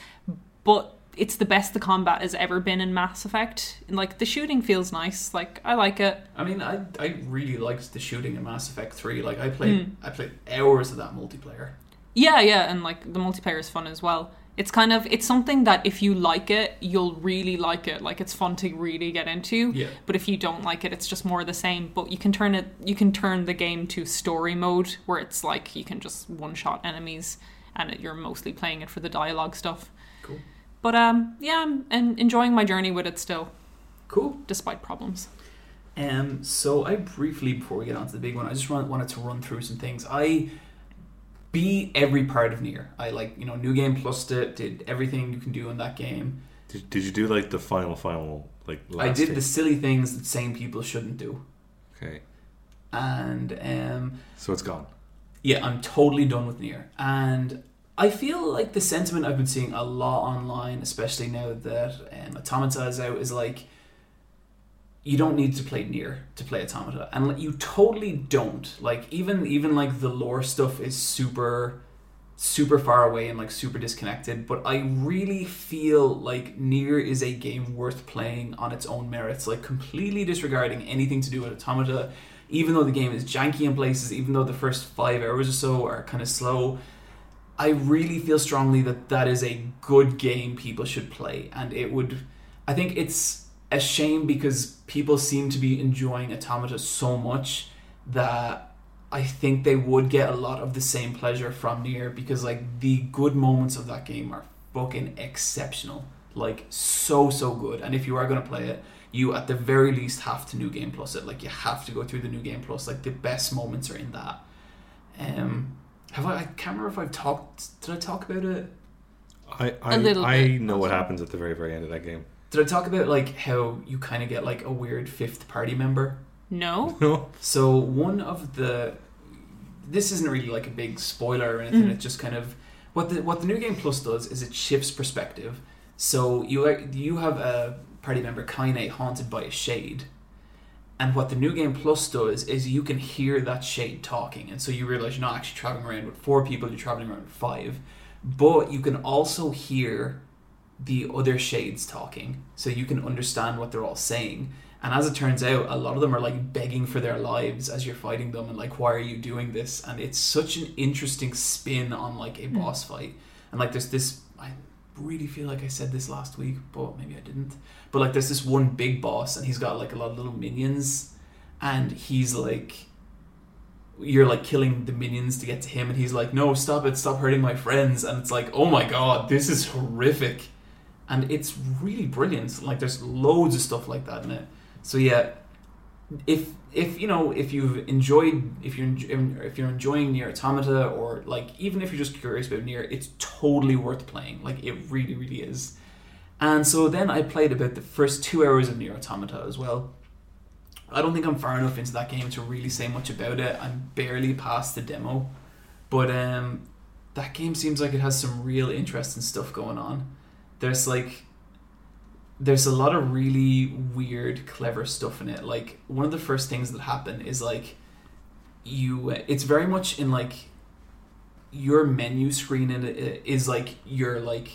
S2: but it's the best the combat has ever been in Mass Effect. And like the shooting feels nice. Like I like it.
S1: I mean, I I really liked the shooting in Mass Effect Three. Like I played
S2: Hmm.
S1: I played hours of that multiplayer.
S2: Yeah, yeah, and like the multiplayer is fun as well. It's kind of it's something that if you like it, you'll really like it. Like it's fun to really get into.
S1: Yeah.
S2: But if you don't like it, it's just more of the same. But you can turn it you can turn the game to story mode where it's like you can just one shot enemies and it, you're mostly playing it for the dialogue stuff.
S1: Cool.
S2: But um yeah, I'm and enjoying my journey with it still,
S1: Cool.
S2: despite problems.
S1: Um, so I briefly, before we get on to the big one, I just run, wanted to run through some things. I beat every part of Nier. I like, you know, new game plus it, did everything you can do in that game.
S3: Did, did you do like the final final Like
S1: I did the silly things that sane people shouldn't do,
S3: Okay,
S1: and um,
S3: so it's gone.
S1: yeah, I'm totally done with Nier. And I feel like the sentiment I've been seeing a lot online, especially now that um, Automata is out, is like you don't need to play Nier to play Automata, and you totally don't. Like even even like the lore stuff is super super far away and like super disconnected. But i really feel like Nier is a game worth playing on its own merits. Like completely disregarding anything to do with automata. Even though the game is janky in places even though the first five hours or so are kind of slow i really feel strongly that that is a good game people should play. And it would i think it's a shame because people seem to be enjoying automata so much that I think they would get a lot of the same pleasure from Nier because like the good moments of that game are fucking exceptional. Like so so good. And if you are gonna play it, you at the very least have to new game plus it. Like you have to go through the new game plus. Like the best moments are in that. Um have I I can't remember if I've talked did I talk about it?
S3: I I,
S2: little
S3: I
S2: bit.
S3: know what happens at the very very end of that game.
S1: Did I talk about like how you kind of get like a weird fifth party member?
S2: No?
S3: No,
S1: So one of the this isn't really like a big spoiler or anything.
S2: Mm.
S1: It's just kind of what the what the new game plus does is it shifts perspective. So you like you have a party member Kaine haunted by a shade, and what the new game plus does is you can hear that shade talking, and so you realize you're not actually traveling around with four people. You're traveling around with five, but you can also hear the other shades talking, so you can understand what they're all saying. And as it turns out, a lot of them are like begging for their lives as you're fighting them, and like, why are you doing this? And it's such an interesting spin on like a hmm. boss fight. And like, there's this. I really feel like I said this last week, but maybe I didn't. But like, there's this one big boss, and he's got like a lot of little minions, and he's like, you're like killing the minions to get to him, and he's like, no, stop it, stop hurting my friends. And it's like, oh my god, this is horrific, and it's really brilliant. Like, there's loads of stuff like that in it. So yeah, if if you know if you've enjoyed if you're if you're enjoying Nier Automata or like even if you're just curious about Nier, it's totally worth playing. Like it really really is. And so then I played about the first two hours of Nier Automata as well. I don't think I'm far enough into that game to really say much about it. I'm barely past the demo, but um, that game seems like it has some real interesting stuff going on. There's like there's a lot of really weird, clever stuff in it. Like one of the first things that happen is like you. It's very much in like your menu screen in it is like your like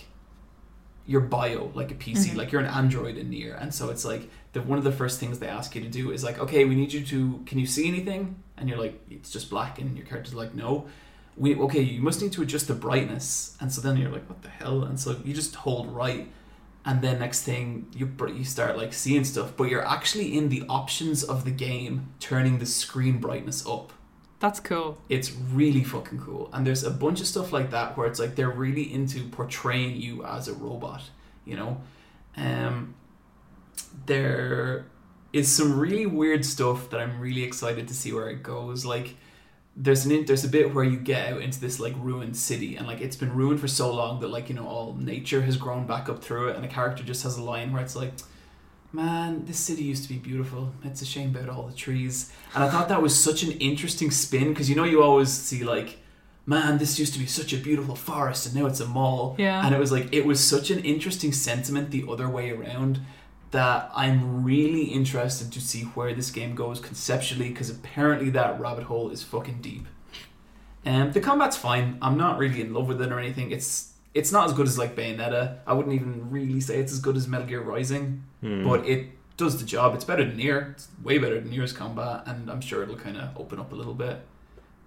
S1: your bio like a PC,
S2: Mhm.
S1: like you're an Android in Nier, and so it's like the one of the first things they ask you to do is like, okay, we need you to. Can you see anything? And you're like, it's just black, and your character's like, no. We okay, you must need to adjust the brightness, and so then you're like, what the hell? And so you just hold right. And then next thing you you start like seeing stuff but you're actually in the options of the game turning the screen brightness up.
S2: That's cool.
S1: it's really fucking cool. And there's a bunch of stuff like that where it's like they're really into portraying you as a robot you know? Um there is some really weird stuff that i'm really excited to see where it goes. Like there's an there's a bit where you get out into this like ruined city and like it's been ruined for so long that like you know all nature has grown back up through it and a character just has a line where it's like man this city used to be beautiful. It's a shame about all the trees. And i thought that was such an interesting spin because you know you always see like man this used to be such a beautiful forest and now it's a mall.
S2: Yeah.
S1: and it was like it was such an interesting sentiment the other way around that I'm really interested to see where this game goes conceptually because apparently that rabbit hole is fucking deep. And the combat's fine. I'm not really in love with it or anything. It's it's not as good as like Bayonetta. I wouldn't even really say it's as good as Metal Gear Rising,
S3: Hmm.
S1: but it does the job. It's better than Nier. It's way better than Nier's combat, and I'm sure it'll kind of open up a little bit.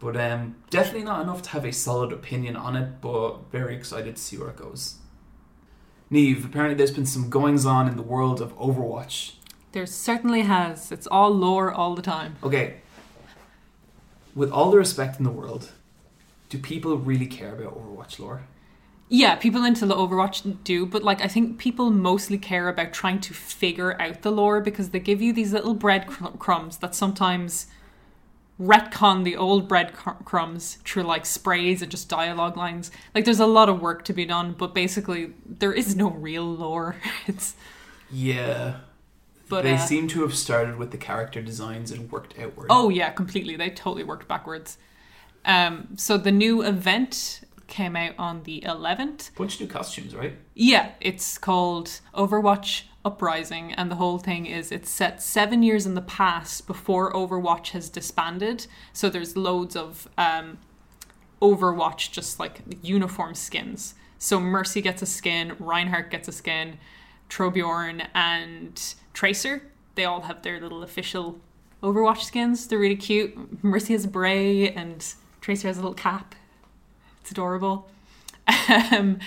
S1: But um, definitely not enough to have a solid opinion on it. But very excited to see where it goes. Neve, apparently there's been some goings on in the world of Overwatch.
S2: There certainly has. It's all lore all the time.
S1: Okay, with all the respect in the world, do people really care about Overwatch lore?
S2: Yeah, people into the Overwatch do, but like I think people mostly care about trying to figure out the lore because they give you these little breadcrumbs that sometimes retcon the old breadcrumbs through like sprays and just dialogue lines. Like there's a lot of work to be done, but basically there is no real lore. It's
S1: Yeah,
S2: But
S1: they
S2: uh,
S1: seem to have started with the character designs and worked outward.
S2: Oh yeah, completely. They totally worked backwards. Um, so the new event came out on the 11th.
S1: bunch of new costumes, right?
S2: Yeah, it's called Overwatch Uprising, and the whole thing is it's set seven years in the past before Overwatch has disbanded. So there's loads of um, Overwatch, just like uniform skins. So Mercy gets a skin, Reinhardt gets a skin, Trobjorn and Tracer. They all have their little official Overwatch skins. They're really cute. Mercy has a bray, and Tracer has a little cap. It's adorable. Um,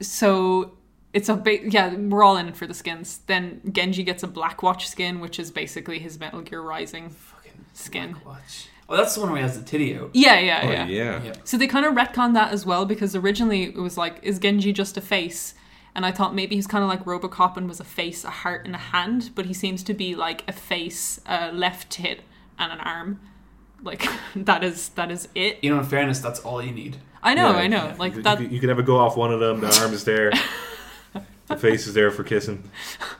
S2: so it's a big yeah we're all in it for the skins then genji gets a black watch skin which is basically his metal gear rising
S1: Fucking
S2: Skin.
S1: Black Watch. Oh, that's the one where he has the titty out.
S2: yeah yeah
S3: Oh
S2: yeah.
S3: yeah.
S1: Yeah.
S2: so they kind of retcon that as well because originally it was like is genji just a face and i thought maybe he's kind of like robocop and was a face a heart and a hand but he seems to be like a face a left tit and an arm like that is that is it
S1: You know, in fairness, that's all you need.
S2: i know
S3: Yeah,
S2: i know
S1: yeah.
S2: like
S3: You,
S2: that
S3: you, you can never go off one of them. The arm is there. the face is there for kissing.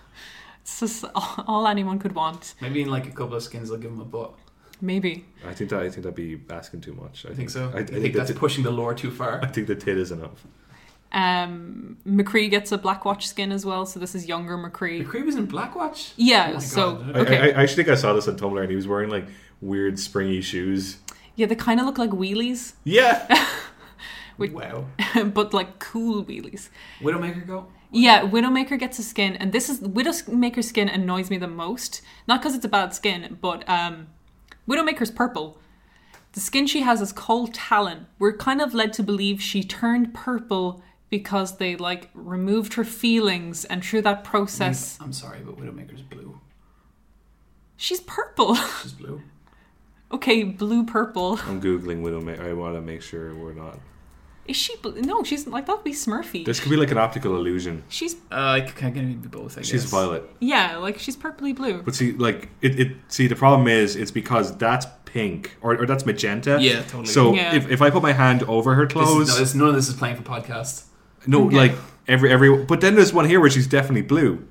S2: it's just all, all anyone could want
S1: Maybe in like a couple of skins, they'll give him a butt.
S2: maybe
S3: I think that I think that'd be asking too much. I
S1: I think so.
S3: I,
S1: I,
S3: I
S1: think,
S3: think
S1: that's
S3: that
S1: pushing the lore too far.
S3: I think the tit is enough.
S2: Um, McCree gets a Blackwatch skin as well, so this is younger McCree.
S1: McCree was in Blackwatch.
S2: Yeah,
S1: Oh
S2: so
S1: God.
S3: I-
S2: okay,
S3: I, I actually think I saw this on Tumblr, and he was wearing like weird springy shoes.
S2: yeah, they kind of look like wheelies,
S3: Yeah.
S2: Wait.
S1: Wow.
S2: but like cool wheelies.
S1: Widowmaker go.
S2: Yeah, Widowmaker gets a skin, and this is Widowmaker's skin annoys me the most. Not because it's a bad skin, but um, Widowmaker's purple. The skin she has is called Talon. We're kind of led to believe she turned purple because they like removed her feelings, and through that process,
S1: I'm sorry, but Widowmaker's blue.
S2: she's purple.
S1: She's blue.
S2: okay, blue purple.
S3: I'm googling Widowmaker. I want to make sure we're not.
S2: Is she? Bl- no, she's like that'd be Smurfy.
S3: This could be like an optical illusion.
S2: She's
S1: Uh, I can kind of be both. I
S3: She's
S1: guess.
S3: violet.
S2: yeah, like she's purpley blue.
S3: But see, like it, it. See, the problem is, it's because that's pink or, or that's magenta.
S1: Yeah, totally.
S3: So
S2: Yeah.
S3: if, if I put my hand over her
S1: This
S3: clothes,
S1: is, no, this, none of this is playing for podcast.
S3: no,
S2: Okay.
S3: like every every. But then there's one here where she's definitely blue.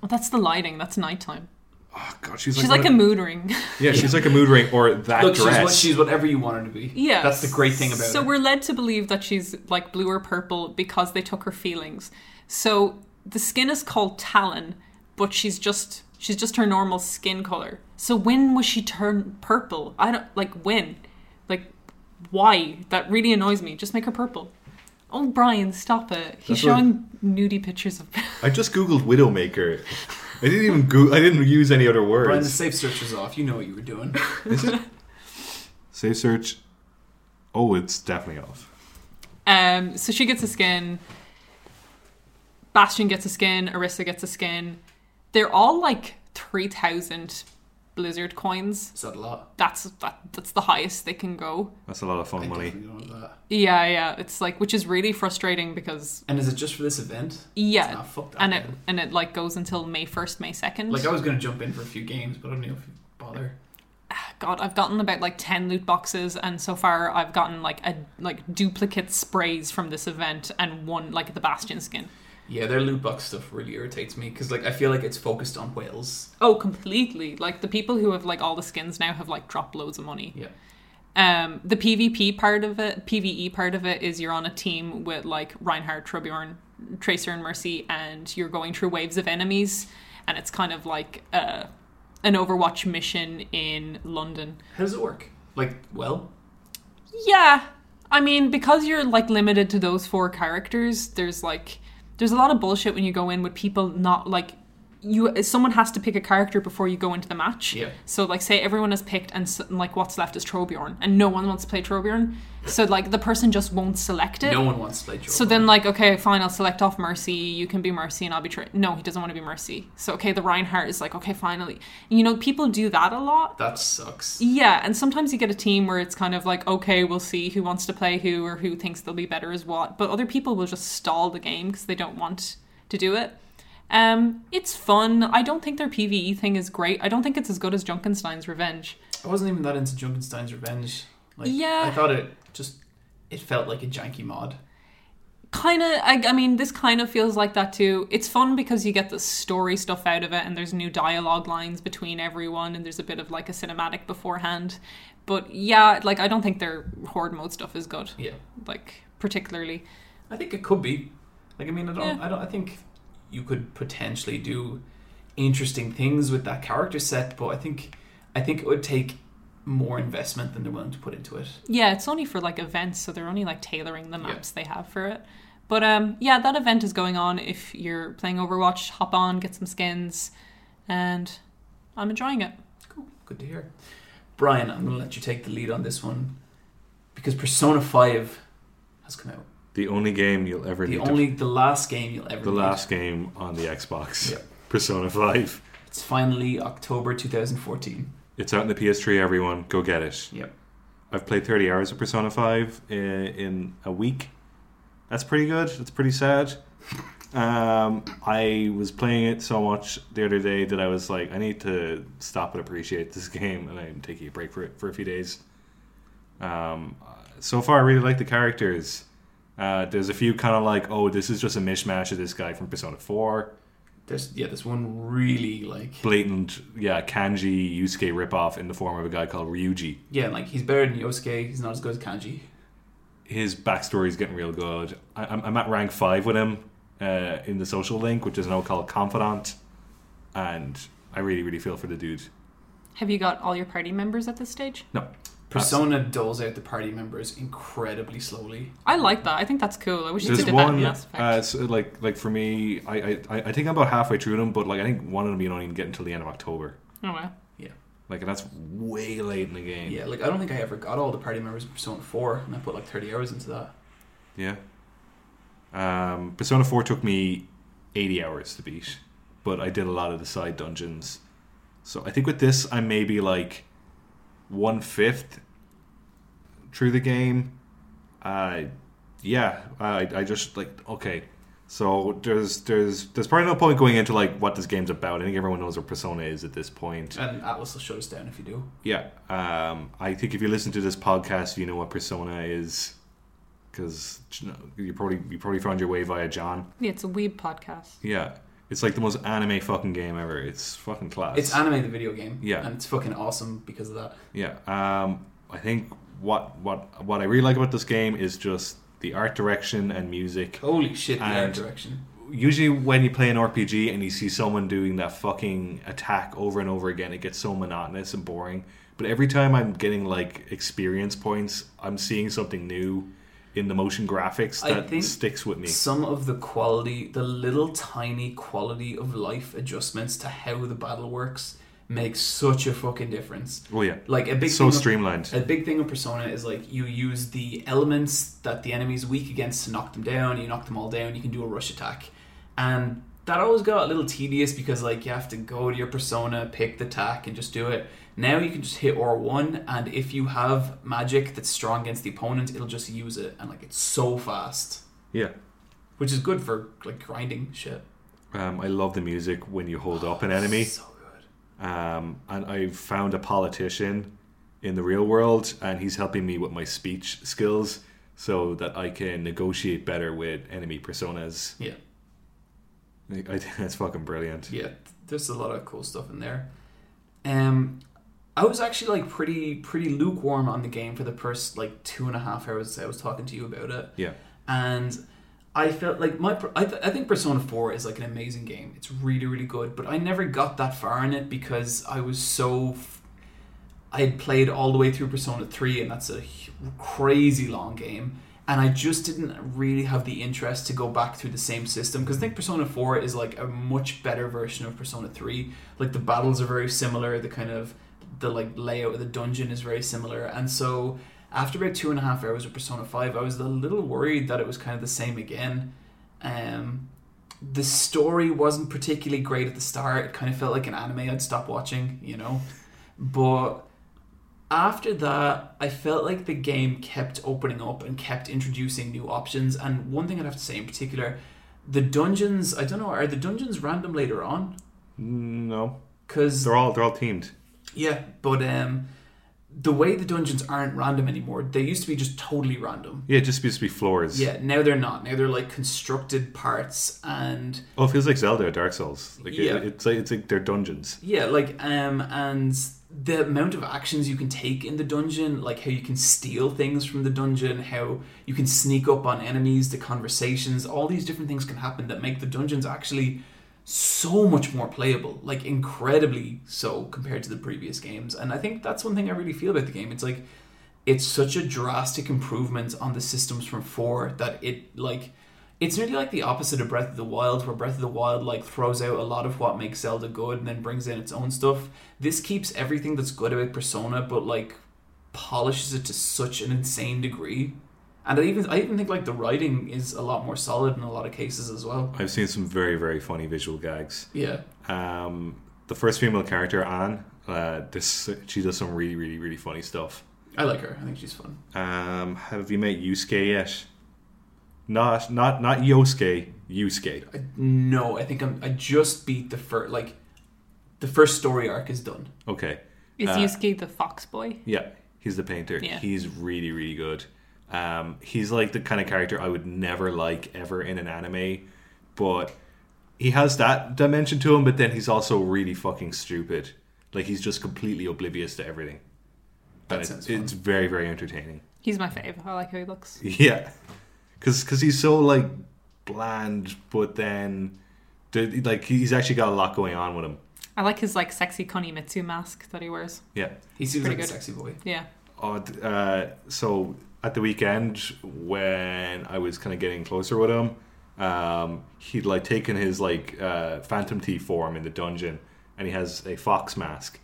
S2: Well, that's the lighting. That's nighttime.
S3: Oh god, she's like
S2: She's like a
S3: one
S2: mood ring.
S3: of- yeah, she's like a mood ring or that
S1: Look, she's,
S3: dress.
S1: what, she's whatever you want her to be.
S2: Yeah.
S1: That's the great thing about it.
S2: So
S1: her.
S2: we're led to believe that she's like blue or purple because they took her feelings. So the skin is called Talon, but she's just she's just her normal skin color. So when was she turned purple? I don't like when. Like why? That really annoys me. Just make her purple. Oh, Brian, stop it. He's
S3: That's what-
S2: showing nudie pictures of
S3: I just googled Widowmaker. I didn't even go. I didn't use any other words.
S1: Brian, the safe search was off. You know what you were doing.
S3: Is it? Save search. Oh, it's definitely off.
S2: Um, so she gets a skin. Bastion gets a skin. Orisa gets a skin. They're all like three thousand Blizzard coins.
S1: Is that a lot?
S2: That's that. That's the highest they can go.
S3: That's a lot of
S1: I
S3: fun money.
S1: definitely that.
S2: Yeah, yeah. It's like which is really frustrating because
S1: And is it just for this event?
S2: yeah,
S1: Ah, fuck that.
S2: and it
S1: then.
S2: and it like goes until May first, May second.
S1: Like I was gonna jump in for a few games, but I don't know if you bother.
S2: God, I've gotten about like ten loot boxes, and so far I've gotten like a like duplicate sprays from this event and one like the Bastion skin.
S1: Yeah, their loot box stuff really irritates me because like I feel like it's focused on whales.
S2: Oh, completely. Like the people who have like all the skins now have like dropped loads of money.
S1: Yeah.
S2: Um, the PvP part of it, PvE part of it, is you're on a team with like Reinhardt, Trobjorn, Tracer, and Mercy, and you're going through waves of enemies, and it's kind of like uh, an Overwatch mission in London.
S1: How does it work? Like, well,
S2: Yeah, I mean, because you're like limited to those four characters, there's like there's a lot of bullshit when you go in with people not like you. Someone has to pick a character before you go into the match.
S1: Yeah.
S2: So like, say everyone has picked, and s like what's left is Trobjorn, and no one wants to play Trobjorn. So like the person just won't select it.
S1: no one wants to play Joe.
S2: So then, like, okay, fine, I'll select off Mercy. You can be Mercy, and I'll be. Tra- no, he doesn't want to be Mercy. So okay, the Reinhardt is like, okay, finally. You know, people do that a lot.
S1: that sucks.
S2: Yeah, and sometimes you get a team where it's kind of like, okay, we'll see who wants to play who or who thinks they'll be better as what. But other people will just stall the game because they don't want to do it. Um, it's fun. I don't think their PVE thing is great. I don't think it's as good as Junkenstein's Revenge.
S1: I wasn't even that into Junkenstein's Revenge. Like,
S2: Yeah.
S1: I thought it just it felt like a janky mod.
S2: kind of I, I mean this kind of feels like that too it's fun because you get the story stuff out of it and there's new dialogue lines between everyone and there's a bit of like a cinematic beforehand but yeah like i don't think their horde mode stuff is good
S1: Yeah,
S2: like particularly
S1: I think it could be. Like, I mean, I don't,
S2: Yeah.
S1: I don't, I think you could potentially do interesting things with that character set, but I think, I think it would take more investment than they're willing to put into it.
S2: yeah it's only for like events so they're only like tailoring the
S1: Yeah.
S2: maps they have for it but um yeah that event is going on if you're playing overwatch hop on get some skins and i'm enjoying it
S1: Cool, good to hear. Brian, I'm going to let you take the lead on this one because Persona Five has come out.
S3: The only game you'll ever
S1: The
S3: need
S1: only, the last game you'll ever
S3: to, the
S1: need.
S3: last game on the Xbox,
S1: Yeah.
S3: Persona Five.
S1: It's finally October 2014.
S3: It's out in the PS3. Everyone, go get it.
S1: Yep.
S3: I've played 30 hours of Persona 5 in, in a week. That's pretty good. That's pretty sad. Um, I was playing it so much the other day that I was like, I need to stop and appreciate this game, and I'm taking a break for it for a few days. Um, so far, I really like the characters. Uh, there's a few kind of like, oh, this is just a mishmash of this guy from Persona 4.
S1: There's yeah, there's one really like
S3: Blatant, yeah, Kanji Yusuke ripoff in the form of a guy called Ryuji.
S1: yeah, like he's better than Yosuke. He's not as good as Kanji.
S3: his backstory is getting real good. I, I'm, I'm at rank five with him uh, in the social link, which is now called Confidant, and I really, really feel for the dude.
S2: have you got all your party members at this stage
S3: No,
S1: Persona doles out the party members incredibly slowly.
S2: I like that. I think that's cool. I wish they
S3: there's
S2: did that in
S3: one.
S2: Mass Effect.
S3: Uh, so like, like for me, I, I, I think I'm about halfway through them, but like I think one of them you don't even get until the end of October.
S2: oh well. Yeah.
S3: Like, and that's way late in the game.
S1: Yeah, like I don't think I ever got all the party members in Persona 4, and I put like 30 hours into that.
S3: Yeah. Um, Persona 4 took me 80 hours to beat, but I did a lot of the side dungeons. So I think with this, I'm maybe like one fifth through the game. Uh, yeah, I, I just like, okay. So there's there's there's probably no point going into like what this game's about. I think everyone knows what Persona is at this point.
S1: And Atlus will shut us down if you do.
S3: Yeah, um, I think if you listen to this podcast, you know what Persona is, because you, know, you probably you probably found your way via John.
S2: Yeah, it's a weeb podcast.
S3: Yeah, it's like the most anime fucking game ever. It's fucking class.
S1: It's anime the video game.
S3: Yeah.
S1: And it's fucking awesome because of that.
S3: yeah. Um, I think what what what I really like about this game is just the art direction and music.
S1: Holy shit, the art direction.
S3: Usually, when you play an RPG and you see someone doing that fucking attack over and over again, it gets so monotonous and boring. But every time I'm getting like experience points, I'm seeing something new in the motion graphics that sticks with me.
S1: Some of the quality, the little tiny quality of life adjustments to how the battle works makes such a fucking difference.
S3: Oh yeah,
S1: Like a big
S3: so
S1: thing of-
S3: streamlined.
S1: A big thing of Persona is like you use the elements that the enemy's weak against to knock them down. You knock them all down. You can do a rush attack, and that always got a little tedious because like you have to go to your Persona, pick the attack, and just do it. Now you can just hit R one, and if you have magic that's strong against the opponent, it'll just use it, and like it's so fast,
S3: Yeah.
S1: which is good for like grinding shit.
S3: Um, I love the music when you hold up an enemy.
S1: so good.
S3: Um, and I've found a politician in the real world, and he's helping me with my speech skills so that I can negotiate better with enemy personas.
S1: Yeah.
S3: I, I think that's fucking brilliant.
S1: Yeah, there's a lot of cool stuff in there. Um, I was actually like pretty pretty lukewarm on the game for the first like two and a half hours I was talking to you about it,
S3: Yeah.
S1: and I felt like my I, th- I think Persona Four is like an amazing game. It's really really good, but I never got that far in it because I was so. F- I had played all the way through Persona 3, and that's a crazy long game. And I just didn't really have the interest to go back through the same system because I think Persona 4 is like a much better version of Persona 3. Like the battles are very similar, the kind of the like layout of the dungeon is very similar. And so after about two and a half hours of Persona 5, I was a little worried that it was kind of the same again. Um, the story wasn't particularly great at the start. It kind of felt like an anime I'd stop watching, you know. But after that, I felt like the game kept opening up and kept introducing new options. And one thing I'd have to say in particular, the dungeons, I don't know, are the dungeons random later on?
S3: No,
S1: Because
S3: they're all they're all teamed.
S1: yeah, but um, the way the dungeons aren't random anymore. They used to be just totally random.
S3: Yeah, it just used to be floors.
S1: Yeah, now they're not. Now they're like constructed parts and
S3: Oh, it feels like Zelda, or Dark Souls. Like it- it's like it's like they're dungeons.
S1: Yeah, like um and the amount of actions you can take in the dungeon, like how you can steal things from the dungeon, how you can sneak up on enemies, the conversations, all these different things can happen that make the dungeons actually so much more playable, like incredibly so compared to the previous games. And I think that's one thing I really feel about the game. It's like it's such a drastic improvement on the systems from 4 that it like it's really like the opposite of Breath of the Wild, where Breath of the Wild like throws out a lot of what makes Zelda good and then brings in its own stuff. This keeps everything that's good about Persona, but like polishes it to such an insane degree. And I even I even think like the writing is a lot more solid in a lot of cases as well.
S3: I've seen some very very funny visual gags.
S1: Yeah,
S3: Um, the first female character, Anne, uh, this she does some really really really funny stuff.
S1: I like her. I think she's fun.
S3: Um, have you met Yusuke yet? Not not not Yosuke, Yusuke.
S1: I, no, I think I'm. I just beat the first like the first story arc is done.
S3: Okay.
S2: Is
S3: Uh,
S2: Yusuke the fox boy?
S3: Yeah, he's the painter.
S2: Yeah.
S3: He's really, really good. Um, he's like the kind of character I would never like ever in an anime, but he has that dimension to him. But then he's also really fucking stupid. Like he's just completely oblivious to everything.
S1: That
S3: And it-
S1: sounds fun.
S3: it's very, very entertaining.
S2: He's my fave. I like how he looks.
S3: Yeah, because because he's so like bland, but then the, like he's actually got a lot going on with him.
S2: I like his like sexy Konimitsu mask that he wears.
S3: Yeah.
S1: He seems
S2: Pretty
S1: like a sexy boy.
S2: Yeah.
S3: Oh, uh, so at the weekend when I was kind of getting closer with him, um, he'd like taken his like uh, Phantom T form in the dungeon, and he has a fox mask.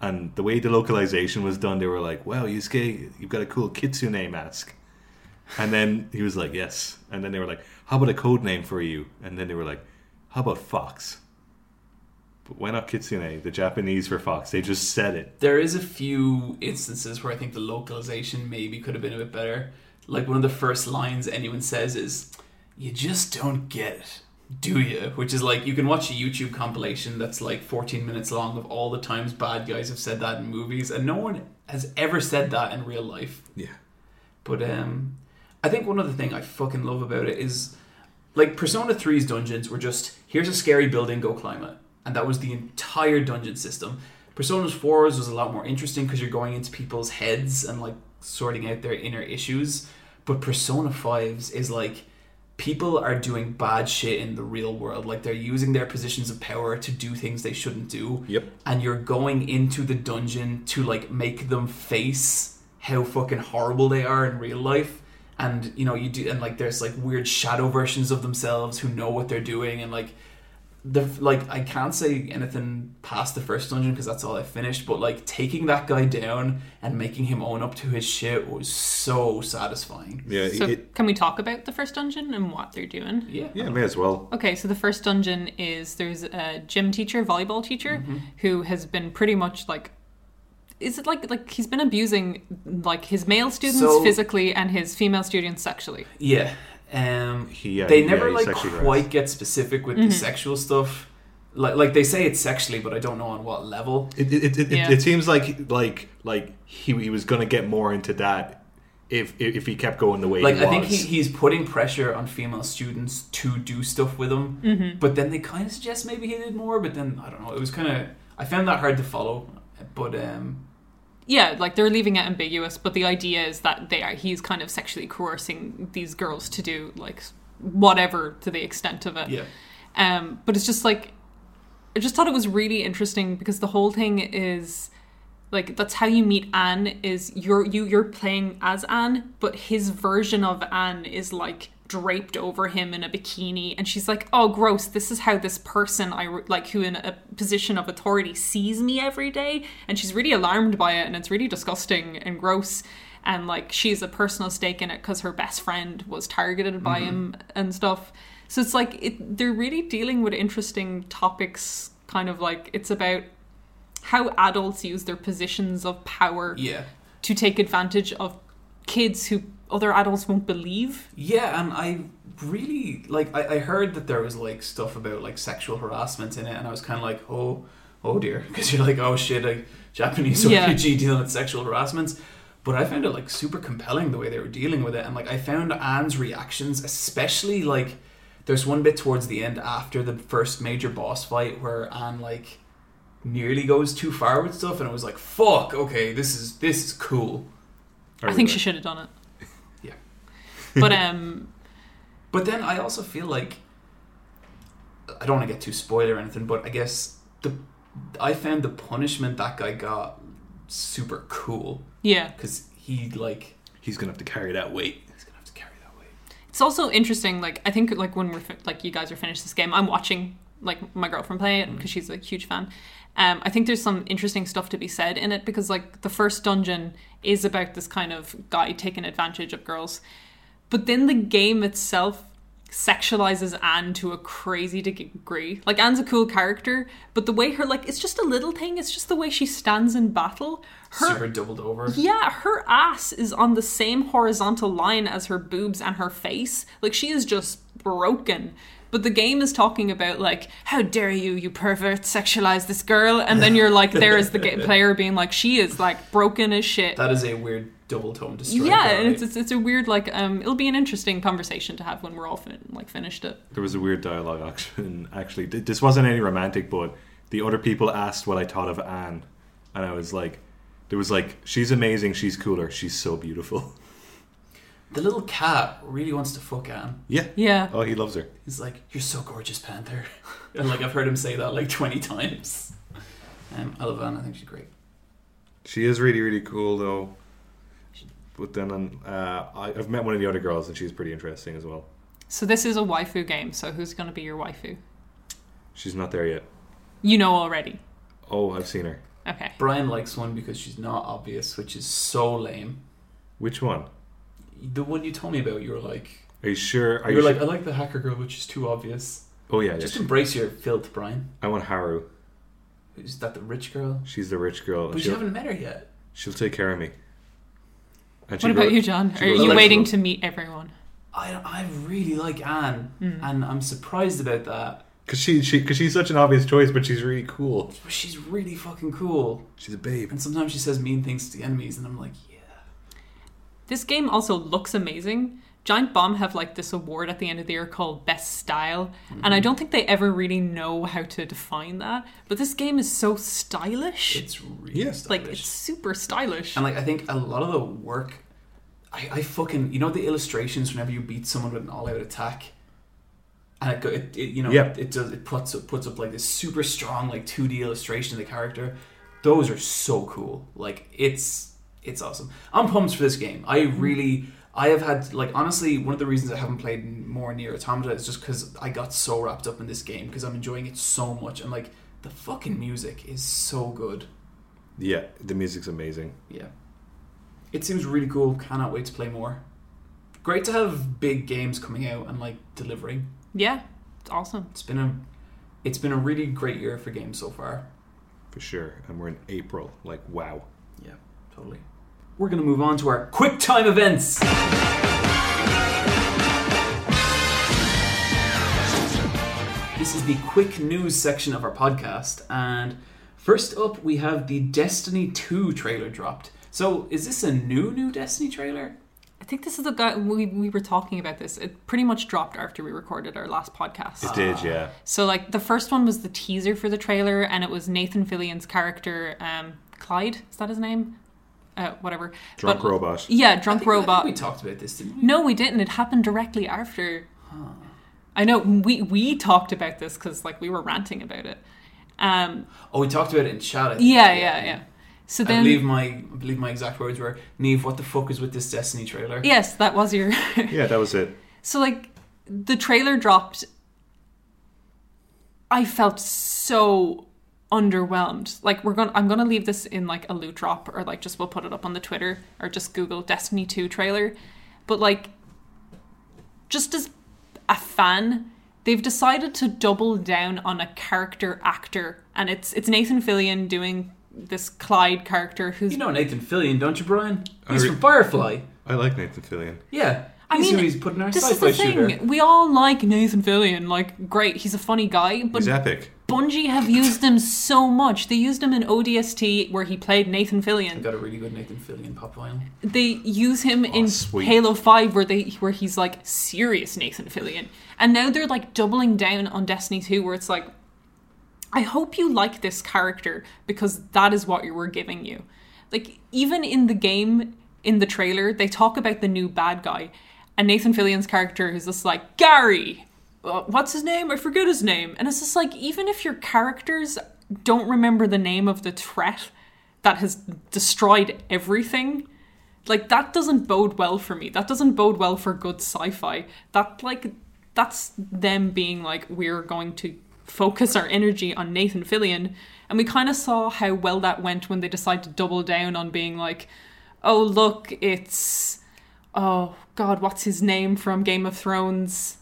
S3: And the way the localization was done, they were like, "Wow, Yusuke, you've got a cool kitsune mask." And then he was like, "Yes." And then they were like, "How about a code name for you?" And then they were like, "How about fox?" But why not kitsune? The Japanese for fox. They just said it.
S1: There is a few instances where I think the localization maybe could have been a bit better. Like one of the first lines anyone says is, "You just don't get it, do you?" Which is like you can watch a YouTube compilation that's like 14 minutes long of all the times bad guys have said that in movies, and no one has ever said that in real life.
S3: Yeah.
S1: But um, I think one other thing I fucking love about it is like Persona 3's dungeons were just here's a scary building, go climb it, and that was the entire dungeon system. Persona 4's was a lot more interesting because you're going into people's heads and like sorting out their inner issues. But Persona 5's is like people are doing bad shit in the real world. Like they're using their positions of power to do things they shouldn't do
S3: Yep.
S1: and you're going into the dungeon to like make them face how fucking horrible they are in real life and you know you do and like there's like weird shadow versions of themselves who know what they're doing and like the like I can't say anything past the first dungeon because that's all I finished but like taking that guy down and making him own up to his shit was so satisfying
S3: Yeah.
S2: So
S3: it,
S2: can we talk about the first dungeon and what they're doing?
S1: yeah
S3: yeah. May as well.
S2: Okay, so the first dungeon is there's a gym teacher, volleyball teacher, mm-hmm. who has been pretty much like is it like like he's been abusing like his male students
S1: So-
S2: physically and his female students sexually.
S1: yeah um
S3: He, uh,
S1: they never
S3: he
S1: like quite
S3: harassed.
S1: get specific with the sexual stuff. Like like they say it's sexually, but I don't know on what level.
S3: It it, it, it,
S2: Yeah.
S3: it seems like like like he, he was gonna get more into that if if, if he kept going the way
S1: Like
S3: he
S1: I think he,
S3: was.
S1: he's putting pressure on female students to do stuff with him,
S2: Mm-hmm.
S1: but then they kind of suggest maybe he did more. But then I don't know. It was kind of I found that hard to follow. But um,
S2: Yeah, like they're leaving it ambiguous, but the idea is that they are he's kind of sexually coercing these girls to do like whatever to the extent of it.
S1: yeah,
S2: Um, but it's just like I just thought it was really interesting because the whole thing is like that's how you meet Anne is you're you you're playing as Anne, but his version of Anne is like draped over him in a bikini and she's like oh gross this is how this person i like who in a position of authority sees me every day and she's really alarmed by it and it's really disgusting and gross and like she's a personal stake in it because her best friend was targeted by mm-hmm. him and stuff. So it's like it, they're really dealing with interesting topics kind of like it's about how adults use their positions of power
S1: yeah,
S2: to take advantage of kids who other adults won't believe
S1: yeah. And I really like I, I heard that there was like stuff about like sexual harassment in it, and I was kind of like, oh, oh dear, because you're like, oh shit, a Japanese
S2: Yeah.
S1: RPG dealing with sexual harassments. But I found it like super compelling the way they were dealing with it, and like I found Anne's reactions, especially like there's one bit towards the end after the first major boss fight where Anne like nearly goes too far with stuff, and it was like, fuck, okay, this is this is cool.
S2: I think she should have done it.
S1: Yeah.
S2: But um,
S1: But then I also feel like I don't want to get too spoiler or anything, but I guess the I found the punishment that guy got super cool
S2: yeah,
S1: because he like
S3: He's gonna have to carry that weight.
S1: he's gonna have to carry that weight.
S2: it's also interesting. Like I think like when we're fi- like you guys are finished this game, I'm watching like my girlfriend play it because she's a huge fan. Um, I think there's some interesting stuff to be said in it because like the first dungeon is about this kind of guy taking advantage of girls, but then the game itself sexualizes Anne to a crazy degree. Like Anne's a cool character, but the way her like it's just a little thing. It's just the way she stands in battle. Her
S1: super doubled over.
S2: yeah, her ass is on the same horizontal line as her boobs and her face. Like she is just broken. But the game is talking about like, how dare you, you pervert, sexualize this girl, and then you're like, there is the player being like, she is like broken as shit.
S1: That is a weird double tone to strike.
S2: yeah, and it's, it's it's a weird like um, it'll be an interesting conversation to have when we're all fin- like finished it.
S3: There was a weird dialogue action. Actually, this wasn't any romantic, but the other people asked what I thought of Anne, and I was like, there was like, she's amazing, she's cooler, she's so beautiful.
S1: the little cat really wants to fuck Anne.
S3: Yeah.
S2: Yeah,
S3: Oh, he loves her.
S1: He's like, "You're so gorgeous, Panther," and like I've heard him say that like twenty times. Um, I love Anne. I think she's great.
S3: She is really, really cool, though. But then um, uh, I, I've met one of the other girls, and she's pretty interesting as well.
S2: so this is a waifu game. So who's gonna be your waifu?
S3: She's not there yet.
S2: You know already.
S3: Oh, I've seen her.
S2: Okay.
S1: Brian likes one because she's not obvious, which is so lame.
S3: Which one?
S1: The one you told me about, you were like,
S3: Are you sure? Are
S1: you
S3: you
S1: were like,
S3: sure?
S1: I like the hacker girl, which is too obvious.
S3: Oh yeah, yeah.
S1: Just
S3: she-
S1: embrace your filth, Brian.
S3: I want Haru.
S1: Is that the rich girl?
S3: She's the rich girl. and
S1: But you haven't met her yet.
S3: she'll take care of me. And
S2: What about
S3: wrote-
S2: you, John? Are you waiting to meet everyone?
S1: I I really like Anne,
S2: Hmm.
S1: and I'm surprised about that.
S3: Cause she, she, cause she's such an obvious choice, but she's really cool.
S1: But she's really fucking cool,
S3: She's a babe.
S1: and sometimes she says mean things to the enemies, and I'm like, yeah.
S2: This game also looks amazing. Giant Bomb have like this award at the end of the year called Best Style, and I mm-hmm. don't think they ever really know how to define that. But this game is so stylish.
S1: It's really
S3: Yeah.
S2: like it's super stylish.
S1: And like I think a lot of the work, I, I fucking you know the illustrations whenever you beat someone with an all-out attack, and it, go, it, it you know
S3: Yeah.
S1: it does it puts up puts up like this super strong like two D illustration of the character. Those are so cool. Like it's it's awesome. I'm pumped for this game. I mm-hmm. really. I have had like honestly one of the reasons I haven't played more Nier Automata is just because I got so wrapped up in this game because I'm enjoying it so much and like the fucking music is so good.
S3: Yeah, the music's amazing.
S1: Yeah. It seems really cool. Cannot wait to play more. Great to have big games coming out and like delivering.
S2: yeah, it's awesome.
S1: It's been a it's been a really great year for games so far.
S3: For sure. And we're in April. Like, wow.
S1: Yeah, totally. We're going to move on to our quick time events. This is the quick news section of our podcast and first up we have the Destiny 2 trailer dropped. So, is this a new new Destiny trailer?
S2: I think this is the guy we we were talking about this. It pretty much dropped after we recorded our last podcast.
S3: It did, yeah.
S2: So like the first one was the teaser for the trailer, and it was Nathan Fillion's character, um, Clyde. Is that his name? Uh, whatever.
S3: Drunk
S2: But-
S3: robot.
S2: Yeah,
S1: I
S2: drunk
S1: think- I think
S2: robot.
S1: we talked about this, didn't we?
S2: No, we didn't. It happened directly after. I know we we talked about this because like we were ranting about it. Um,
S1: Oh, we talked about it in chat. I think.
S2: yeah, yeah, yeah. So
S1: I
S2: then,
S1: believe my I believe my exact words were, "Neve, what the fuck is with this Destiny trailer?"
S2: yes, that was your.
S3: Yeah, that was it.
S2: So like the trailer dropped I felt so underwhelmed. Like we're going to I'm going to leave this in like a loot drop or like just we'll put it up on the Twitter or just Google Destiny 2 trailer. But like just as a fan, they've decided to double down on a character actor and it's it's Nathan Fillion doing this Clyde character who's
S1: You know Nathan Fillion, don't you, Brian? He's
S3: re-
S1: from Firefly.
S3: I like Nathan Fillion.
S1: Yeah,
S2: I
S1: he's
S2: mean,
S1: who he's putting our
S2: this is
S1: sci-fi
S2: the thing.
S1: shooter.
S2: We all like Nathan Fillion. Like, great, he's a funny guy, but
S3: He's epic.
S2: Bungie have used him so much. They used him in ODST where he played Nathan
S1: I
S2: Fillion.
S1: got a really good Nathan Fillion pop vinyl.
S2: They use him oh, in
S3: sweet.
S2: Halo 5 where they where he's like serious Nathan Fillion. And now they're like doubling down on Destiny 2 where it's like I hope you like this character because that is what you were giving you. Like even in the game in the trailer they talk about the new bad guy and Nathan Fillion's character is just like Gary Uh, what's his name? I forget his name. And it's just like, even if your characters don't remember the name of the threat that has destroyed everything, like that doesn't bode well for me. That doesn't bode well for good sci-fi. That like that's them being like, we're going to focus our energy on Nathan Fillion. And we kind of saw how well that went when they decided to double down on being like, oh look, it's oh god, what's his name from Game of Thrones?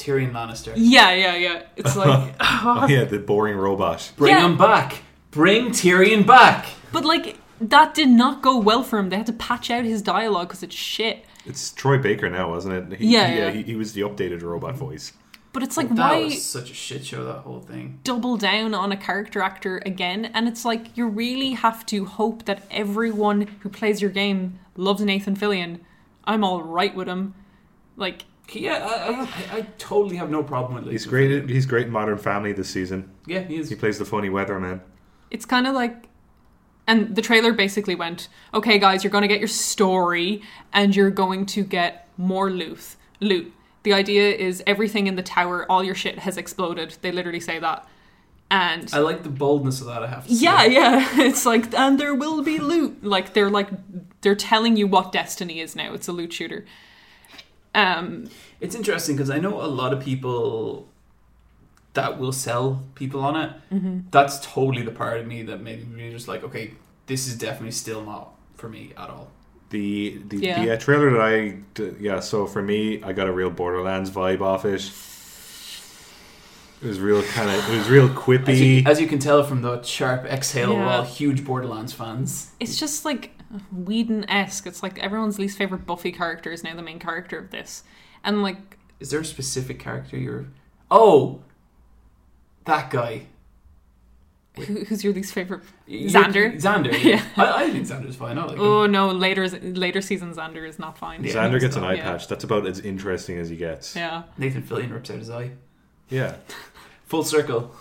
S1: Tyrion Lannister.
S2: Yeah, yeah, yeah. It's like,
S3: Oh, yeah, the boring robot.
S1: Bring
S2: Yeah.
S1: him back. Bring Tyrion back.
S2: but like that did not go well for him. They had to patch out his dialogue because it's shit.
S3: It's Troy Baker now, wasn't it? He,
S2: Yeah,
S3: he, uh,
S2: yeah.
S3: He, he was the updated robot voice.
S2: But it's like,
S1: that
S2: why
S1: was such a shit show. That whole thing.
S2: double down on a character actor again? And it's like you really have to hope that everyone who plays your game loves Nathan Fillion. I'm all right with him. Like,
S1: Yeah, I, I, I, I totally have no problem with.
S3: He's great.
S1: Fillion.
S3: He's great in Modern Family this season.
S1: Yeah, he is.
S3: He plays the funny weatherman.
S2: it's kind of like and the trailer basically went okay guys you're going to get your story and you're going to get more loot loot the idea is everything in the tower all your shit has exploded they literally say that and
S1: I like the boldness of that. I have to say.
S2: yeah yeah it's like and there will be loot like they're like they're telling you what destiny is now it's a loot shooter um
S1: It's interesting because I know a lot of people that will sell people on it.
S2: Mm-hmm.
S1: That's totally the part of me that maybe really just like, okay, this is definitely still not for me at all.
S3: The the,
S2: Yeah.
S3: the uh, trailer that I d- yeah. So for me, I got a real Borderlands vibe off it. It was real kind of. It was real
S1: As you,
S3: quippy.
S1: as you can tell from the sharp exhale, we're all huge Borderlands fans.
S2: it's just like Whedon-esque it's like everyone's least favorite Buffy character is now the main character of this and like
S1: Is there a specific character you're? Oh, that guy.
S2: who, who's your least favorite Xander?
S1: Xander.
S2: Yeah.
S1: Yeah. I, I think Xander's fine. I like him.
S2: Oh no, later later season Xander is not fine.
S1: Yeah.
S3: Xander gets an eye
S2: Yeah.
S3: patch. That's about as interesting as he gets.
S2: Yeah.
S1: Nathan Fillion rips out his eye.
S3: Yeah.
S1: Full circle.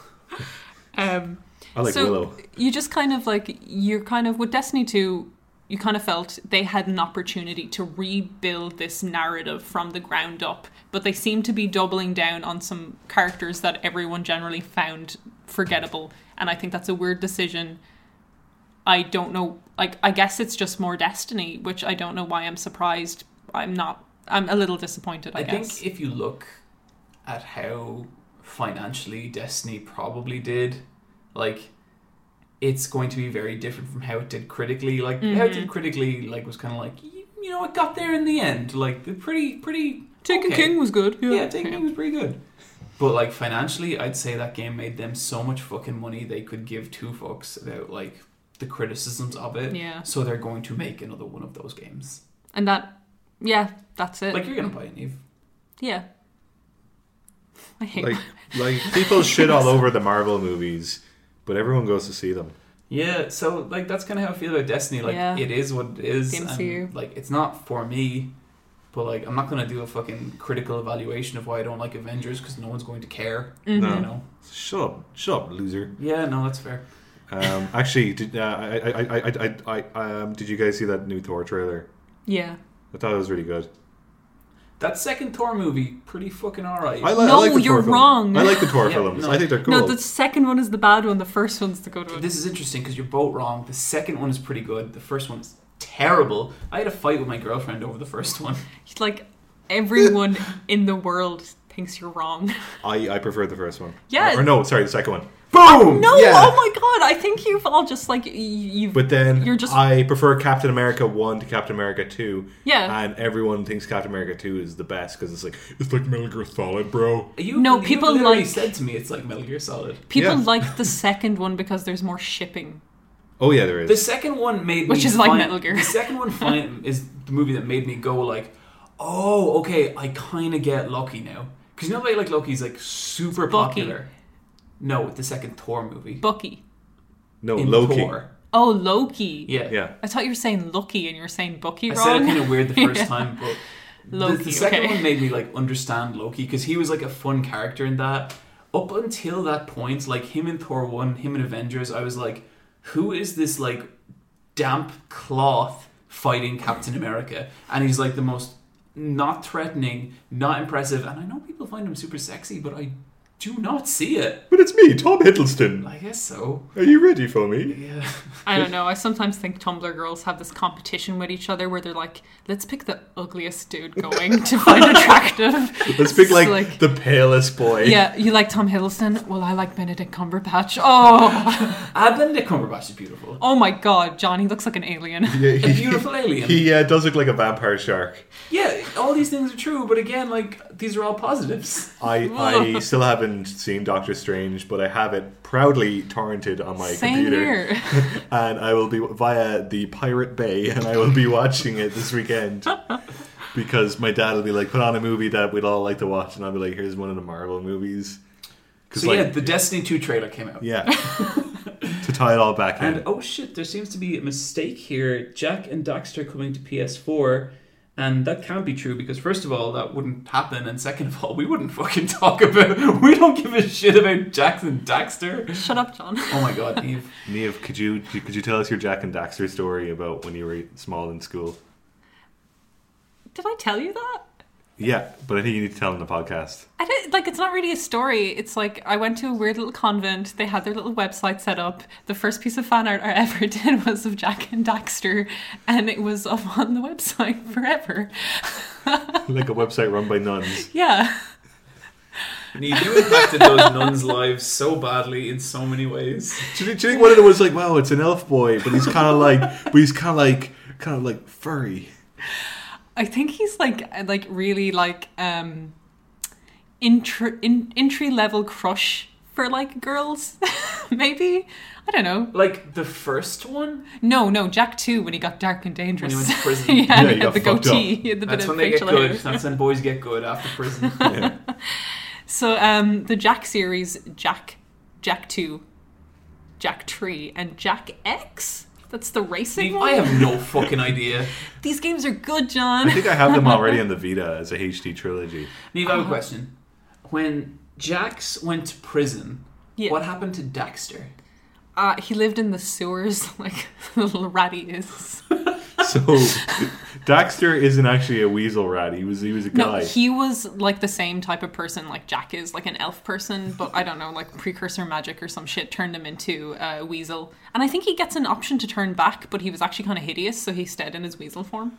S2: Um,
S3: I like
S2: so
S3: Willow.
S2: you just kind of like you're kind of with Destiny 2 you kind of felt they had an opportunity to rebuild this narrative from the ground up, but they seem to be doubling down on some characters that everyone generally found forgettable, and I think that's a weird decision. I don't know, like I guess it's just more Destiny, which I don't know why I'm surprised. I'm not. I'm a little disappointed. I,
S1: I
S2: guess.
S1: think if you look at how financially Destiny probably did, like it's going to be very different from how it did critically. Like how it
S2: Mm-hmm.
S1: did critically, like was kind of like you, you know it got there in the end. Like the pretty pretty
S2: Taken
S1: okay.
S2: King was good. Yeah,
S1: Yeah, Taken King was pretty good. But like financially, I'd say that game made them so much fucking money they could give two fucks about like the criticisms of it.
S2: Yeah.
S1: So they're going to make another one of those games.
S2: and that, yeah, that's it.
S1: Like you're gonna buy it, Eve.
S2: yeah. I hate
S3: Like like people shit all over the Marvel movies, but everyone goes to see them.
S1: Yeah, so like that's kind of how I feel about Destiny. Like
S2: Yeah.
S1: it is what it is.
S2: The
S1: and, like it's not for me, but like I'm not gonna do a fucking critical evaluation of why I don't like Avengers because no one's going to care.
S2: Mm-hmm.
S3: No.
S1: You know?
S3: Shut up, shut up, loser.
S1: Yeah, no, that's fair.
S3: Um, actually, did uh, I, I, I, I, I, I, um, did you guys see that new Thor trailer?
S2: Yeah.
S3: I thought it was really good.
S1: That second Thor movie, pretty fucking alright.
S3: I, li-
S2: No,
S3: I like the
S2: you're
S3: Thor film.
S2: wrong.
S3: I like the Thor
S1: Yeah,
S3: films.
S1: no.
S3: I think they're cool.
S2: No, the second one is the bad one. The first one's the good one.
S1: This is interesting because you're both wrong. The second one is pretty good. The first one is terrible. I had a fight with my girlfriend over the first one.
S2: like everyone in the world thinks you're wrong.
S3: I, I prefer the first one.
S2: Yeah.
S3: Or, or no, sorry, the second one.
S1: Boom!
S2: No,
S3: Yeah.
S2: oh my god! I think you've all just like you've.
S3: But then
S2: You're just-
S3: I prefer Captain America 1 to Captain America 2.
S2: Yeah.
S3: And everyone thinks Captain America 2 is the best because it's like, it's like Metal Gear Solid, bro.
S1: You,
S2: No,
S1: you
S2: people
S1: literally
S2: like-
S1: said to me it's like Metal Gear Solid.
S2: People
S3: Yeah.
S2: like the second one because there's more shipping.
S3: Oh, yeah, there is.
S1: The second one made
S2: Which
S1: me
S2: is like Metal Gear.
S1: The second one find, is the movie that made me go like, oh, okay, I kind of get Loki now. Because you know, like, like Loki's like super
S2: Bucky.
S1: popular. No, the second Thor movie.
S2: Bucky.
S3: No,
S1: in
S3: Loki.
S1: Thor.
S2: Oh, Loki.
S1: Yeah.
S3: Yeah.
S2: I thought you were saying Lucky and you were saying Bucky
S1: I
S2: wrong.
S1: said it kind of weird the first
S2: Yeah.
S1: time, but the- the, second
S2: okay.
S1: one made me like understand Loki because he was like a fun character in that. Up until that point, like him in Thor one, him in Avengers, I was like, who is this like damp cloth fighting Captain America? And he's like the most not threatening, not impressive, and I know people find him super sexy, but I do not see it.
S3: But it's me, Tom Hiddleston.
S1: I guess so.
S3: Are you ready for me?
S1: Yeah.
S2: I don't know. I sometimes think Tumblr girls have this competition with each other where they're like, let's pick the ugliest dude going to find attractive.
S3: Let's pick
S2: It's
S3: like, the palest boy.
S2: yeah, you like Tom Hiddleston? Well, I like Benedict Cumberbatch. Oh,
S1: Ah, Benedict Cumberbatch is beautiful.
S2: oh my God, John, he looks like an alien.
S3: Yeah,
S1: A beautiful alien.
S3: He uh, does look like a vampire shark.
S1: Yeah, all these things are true, but again, like these are all positives.
S3: I, I still haven't seen Doctor Strange, but I have it proudly torrented on my
S2: Same
S3: computer.
S2: here.
S3: and I will be via the Pirate Bay, and I will be watching it this weekend because my dad will be like, put on a movie that we'd all like to watch, and I'll be like, here's one of the Marvel movies.
S1: So
S3: like,
S1: yeah, the Destiny 2 trailer came out.
S3: yeah, to tie it all back in.
S1: And oh shit, there seems to be a mistake here. Jak and Daxter coming to PS4, and that can't be true because first of all, that wouldn't happen, and second of all, we wouldn't fucking talk about. We don't give a shit about Jak and Daxter.
S2: Shut up, John.
S1: Oh my god, Eve.
S3: Neve, could you could you tell us your Jak and Daxter story about when you were small in school?
S2: Did I tell you that?
S3: Yeah, but I think you need to tell them the podcast.
S2: I did, like it's not really a story. It's like I went to a weird little convent. They had their little website set up. The first piece of fan art I ever did was of Jak and Daxter, and it was up on the website forever.
S3: like a website run by nuns.
S2: Yeah,
S1: And you do impacted those nuns' lives so badly in so many ways.
S3: Do you, do you think one of them was like, "Wow, it's an elf boy," but he's kind of like, but he's kind of like, kind of like furry.
S2: I think he's like like really like um intro, in, entry level crush for like girls, maybe. I don't know.
S1: Like the first one,
S2: No, no, Jak 2 when he got dark and dangerous.
S1: When he went to prison.
S2: yeah,
S3: Yeah, he
S2: he
S3: got
S2: had the goatee.
S3: up.
S2: He had the
S1: that's
S2: bit
S1: when
S2: of
S1: they get
S2: facial
S1: good.
S2: hair.
S1: That's when boys get good after prison.
S3: Yeah.
S2: So um, the Jak series, Jak, Jak Two, Jak Tree, and Jak X. That's the racing
S1: Eve,
S2: one.
S1: I have no fucking idea.
S2: These games are good, John.
S3: I think I have them already on the Vita as a HD trilogy.
S1: Neve, I have a question. When Jax went to prison,
S2: Yeah.
S1: what happened to Daxter?
S2: Uh, he lived in the sewers, like little ratty is.
S3: So Daxter isn't actually a weasel rat. He was he was a guy.
S2: No,
S3: guy.
S2: he was like the same type of person like Jak is, like an elf person, but I don't know, like precursor magic or some shit turned him into a weasel. And I think he gets an option to turn back, but he was actually kind of hideous, so he stayed in his weasel form.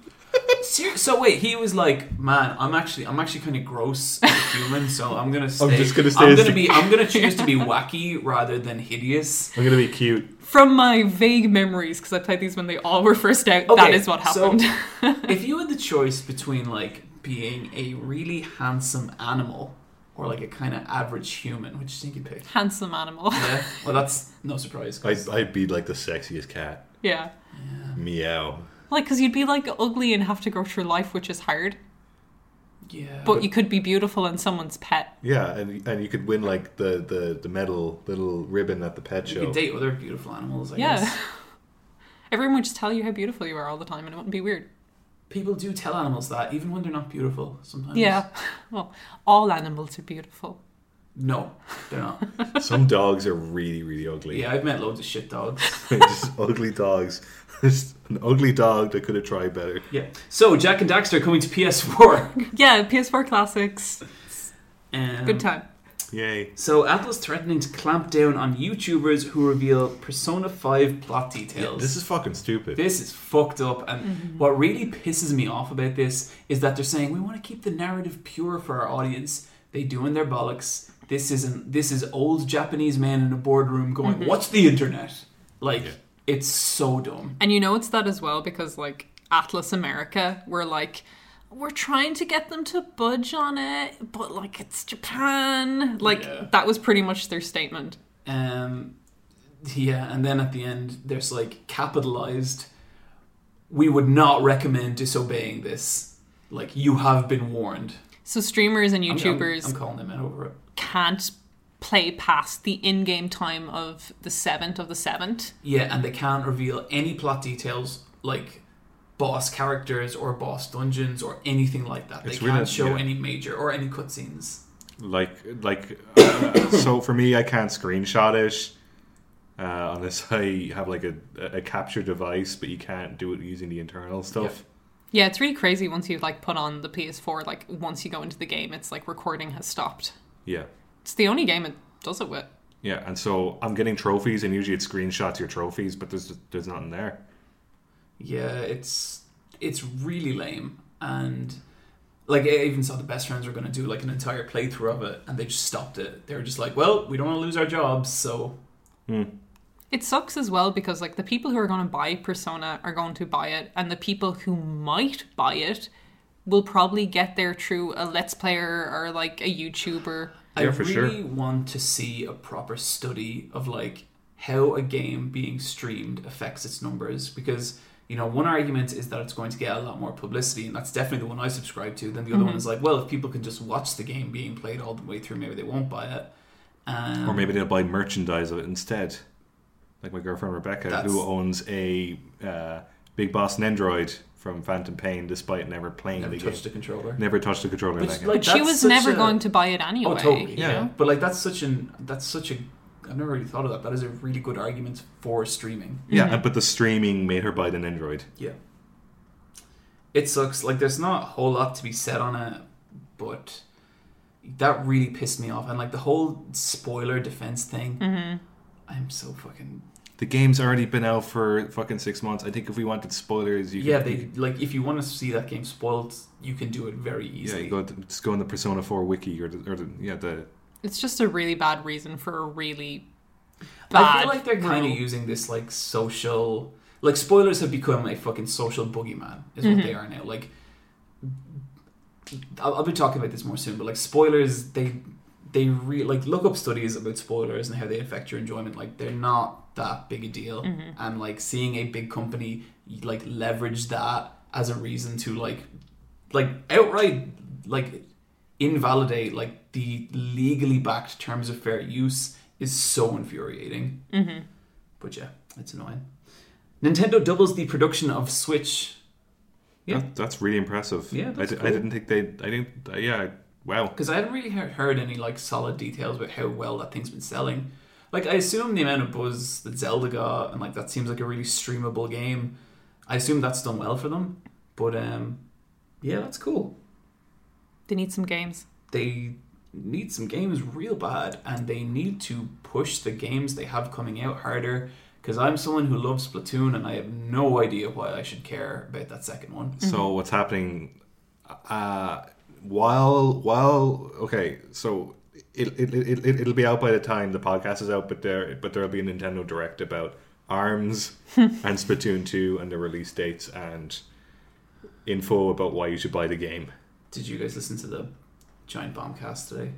S1: So wait, he was like, "Man, I'm actually, I'm actually kind of gross as a human, so I'm gonna stay.
S3: I'm just gonna stay
S1: I'm
S3: as
S1: gonna
S3: the-
S1: be. I'm gonna choose to be wacky rather than hideous."
S3: I'm gonna be cute.
S2: From my vague memories, because I played these when they all were first out, that
S1: Okay,
S2: is what
S1: so-
S2: happened.
S1: if you had the choice between like being a really handsome animal or like a kind of average human, which do you think you'd pick?
S2: Handsome animal.
S1: Yeah, well, that's no surprise.
S3: I'd, I'd be like the sexiest cat.
S2: yeah.
S3: Meow.
S2: Like, because you'd be like ugly and have to go through life, which is hard.
S1: Yeah,
S2: But you could be beautiful and someone's pet.
S3: Yeah, and and you could win like the the the medal little ribbon at the pet
S1: you
S3: show.
S1: could date other beautiful animals. I
S2: yeah.
S1: guess
S2: Everyone would just tell you how beautiful you are all the time and it wouldn't be weird.
S1: people do tell animals that even when they're not beautiful. Sometimes.
S2: Yeah. Well, all animals are beautiful.
S1: No, they're not.
S3: Some dogs are really really ugly.
S1: Yeah, I've met loads of shit dogs.
S3: just ugly dogs. Just an ugly dog that could have tried better.
S1: Yeah. So Jak and Daxter coming to PS4.
S2: Yeah, PS4 classics.
S1: Um,
S2: Good time.
S3: Yay.
S1: So Atlus's threatening to clamp down on YouTubers who reveal Persona 5 plot details.
S3: This is fucking stupid.
S1: This is fucked up, and what really pisses me off about this is that they're saying we want to keep the narrative pure for our audience. They doing their bollocks. This isn't. This is old Japanese men in a boardroom going, "What's the internet?" Like
S3: Yeah.
S1: It's so dumb.
S2: And you know it's that as well because like Atlus America were like we're trying to get them to budge on it, but like it's Japan. Like
S1: Yeah.
S2: that was pretty much their statement.
S1: Um, yeah, and then at the end, there's like capitalized. We would not recommend disobeying this. Like you have been warned.
S2: So streamers and
S1: I'm- I'm-
S2: YouTubers
S1: I'm, calling them out over it.
S2: can't play past the in-game time of the seventh of the seventh.
S1: Yeah, and they can't reveal any plot details like boss characters or boss dungeons or anything like that. They
S3: It's
S1: can't
S3: really-
S1: show
S3: yeah.
S1: any major or any cutscenes.
S3: like like uh, so for me i can't screenshot it uh, unless i have like a, a capture device but you can't do it using the internal stuff
S2: Yeah, it's really crazy once you like put on the PS4. Like once you go into the game, it's like recording has stopped.
S3: yeah
S2: It's the only game it does it with.
S3: yeah and so i'm getting trophies and usually it screenshots your trophies but there's there's nothing there
S1: Yeah, it's it's really lame and like I even saw the best friends were going to do like an entire playthrough of it and they just stopped it. They were just like, "Well, we don't want to lose our jobs, so hmm.
S2: It sucks as well because like the people who are going to buy Persona are going to buy it, and the people who might buy it will probably get there through a Let's Player or like a YouTuber.
S1: I
S3: Yeah, for sure.
S1: really want to see a proper study of like how a game being streamed affects its numbers because you know one argument is that it's going to get a lot more publicity and that's definitely the one I subscribe to. Then the other one is like, well, if people can just watch the game being played all the way through, maybe they won't buy it. Um,
S3: or maybe they'll buy merchandise of it instead like my girlfriend rebecca who owns a uh, big boss nendoroid from phantom pain despite never playing
S1: never
S3: the
S1: touched
S3: game
S1: the controller.
S3: never touched the controller in
S1: Which, like,
S2: she was never
S1: a-
S2: going to buy it anyway.
S1: Oh, totally.
S2: you
S1: Yeah.
S2: know?
S1: But like that's such an that's such a I've never really thought of that. That is a really good argument for streaming.
S3: yeah but the streaming made her buy the Android.
S1: Yeah. It sucks. Like there's not a whole lot to be said on it, but that really pissed me off. And like the whole spoiler defense thing,
S2: Mm-hmm.
S1: I'm so fucking
S3: The game's already been out for fucking six months. I think if we wanted spoilers, you
S1: yeah.
S3: could,
S1: They like if you want to see that game spoiled, you can do it very easily.
S3: yeah,
S1: easily.
S3: you go to, just go on the Persona Four wiki or the, or the yeah the
S2: It's just a really bad reason for a really bad.
S1: I feel like they're kind of using this like social, like spoilers have become a fucking social boogeyman, is
S2: Mm-hmm.
S1: what they are now. Like, I'll, I'll be talking about this more soon, but like spoilers, they they re like look up studies about spoilers and how they affect your enjoyment. Like they're not that big a deal,
S2: Mm-hmm.
S1: and like seeing a big company like leverage that as a reason to like like outright like invalidate like the legally backed terms of fair use is so infuriating.
S2: Mm-hmm.
S1: But yeah, it's annoying. Nintendo doubles the production of Switch. Yeah.
S3: that, that's really impressive.
S1: Yeah,
S3: I,
S1: that's
S3: di- I didn't think they. I didn't. Uh, yeah, wow.
S1: Because I haven't really he- heard any like solid details about how well that thing's been selling. Like I assume the amount of buzz that Zelda got, and like that seems like a really streamable game. I assume that's done well for them. But um, yeah, that's cool.
S2: They need some games.
S1: They need some games real bad, and they need to push the games they have coming out harder. Because I'm someone who loves Splatoon, and I have no idea why I should care about that second one.
S3: So what's happening? Uh, while while okay, so it it it it it'll be out by the time the podcast is out, but there but there'll be a Nintendo Direct about Arms and Splatoon two and the release dates and info about why you should buy the game.
S1: Did you guys listen to the Giant Bombcast today?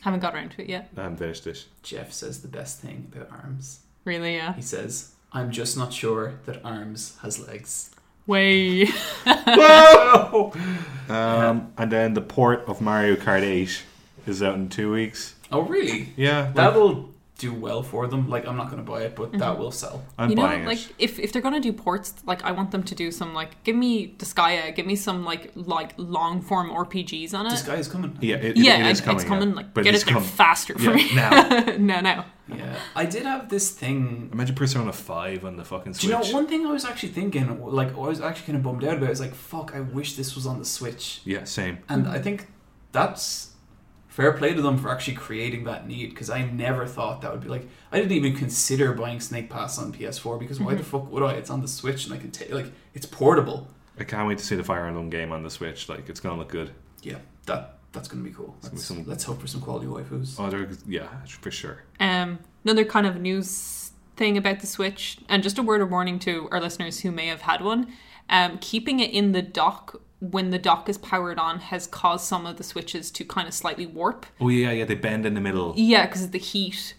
S2: Haven't got around to it yet.
S3: I haven't finished it.
S1: Jeff says the best thing about ARMS.
S2: Really, yeah.
S1: He says, I'm just not sure that ARMS has legs.
S2: Way. Whoa!
S3: Um, and then the port of Mario Kart 8 is out in two weeks.
S1: Oh, really?
S3: Yeah, like,
S1: That'll do well for them. Like, I'm not going to buy it, but that mm-hmm. will sell.
S3: I'm
S2: you know,
S3: buying
S2: like
S3: it.
S2: if, if they're gonna do ports, like I want them to do some like give me Disgaea, give me some like like long form RPGs on it.
S1: Disgaea is coming.
S3: Yeah, it,
S2: yeah,
S3: it is coming.
S2: it's coming.
S3: yeah.
S2: Like
S3: But
S2: get
S3: it's
S2: it there
S3: come-
S2: faster for
S3: Yeah,
S2: me.
S3: now.
S2: no, no.
S1: Yeah. I did have this thing.
S3: Imagine Persona 5 on the fucking
S1: Do
S3: Switch.
S1: you know, one thing I was actually thinking, like, I was actually kind of bummed out about is like, fuck, I wish this was on the Switch.
S3: Yeah, same.
S1: And I think that's fair play to them for actually creating that need because I never thought that would be like I didn't even consider buying Snake Pass on PS4 because why the fuck would I? It's on the Switch and I can take like it's portable.
S3: I can't wait to see the Fire Emblem game on the Switch. Like, it's gonna look good.
S1: Yeah, that that's gonna be cool.
S3: gonna be
S1: Let's,
S3: some-
S1: let's hope for some quality waifus.
S3: Oh, there, yeah, for sure.
S2: Um, another kind of news thing about the Switch, and just a word of warning to our listeners who may have had one. Um, keeping it in the dock when the dock is powered on has caused some of the switches to kind of slightly warp.
S3: Oh yeah, yeah, they bend in the middle.
S2: Yeah, because of the heat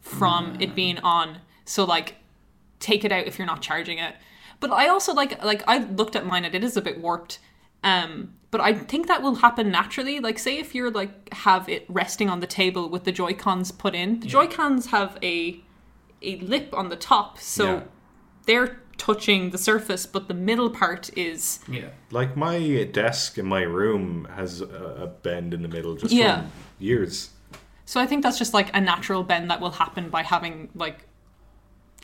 S2: from it being on. So like, take it out if you're not charging it. But I also like like I looked at mine and it is a bit warped. Um, but I think that will happen naturally. Like, say if you're like have it resting on the table with the Joy Cons put in, the Joy Cons have a a lip on the top, so
S3: Yeah.
S2: they're touching the surface, but the middle part is
S1: Yeah.
S3: Like my desk in my room has a, a bend in the middle just
S2: Yeah.
S3: from years.
S2: So I think that's just like a natural bend that will happen by having like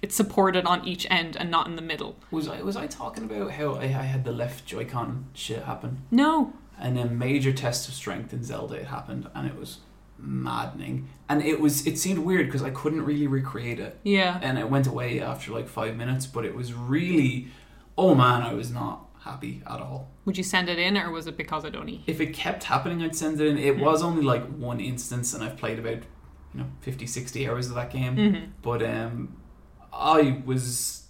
S2: it's supported on each end and not in the middle.
S1: Was I was I talking about how I, I had the left Joy-Con shit happen?
S2: No.
S1: and a major test of strength in Zelda it happened and it was maddening and it was it seemed weird because I couldn't really recreate it
S2: Yeah.
S1: and it went away after like five minutes but it was really oh man I was not happy at all
S2: Would you send it in or was it because of Donny?
S1: if it kept happening I'd send it in it was only like one instance and I've played about you know 50 60 hours of that game
S2: Mm-hmm.
S1: but um I was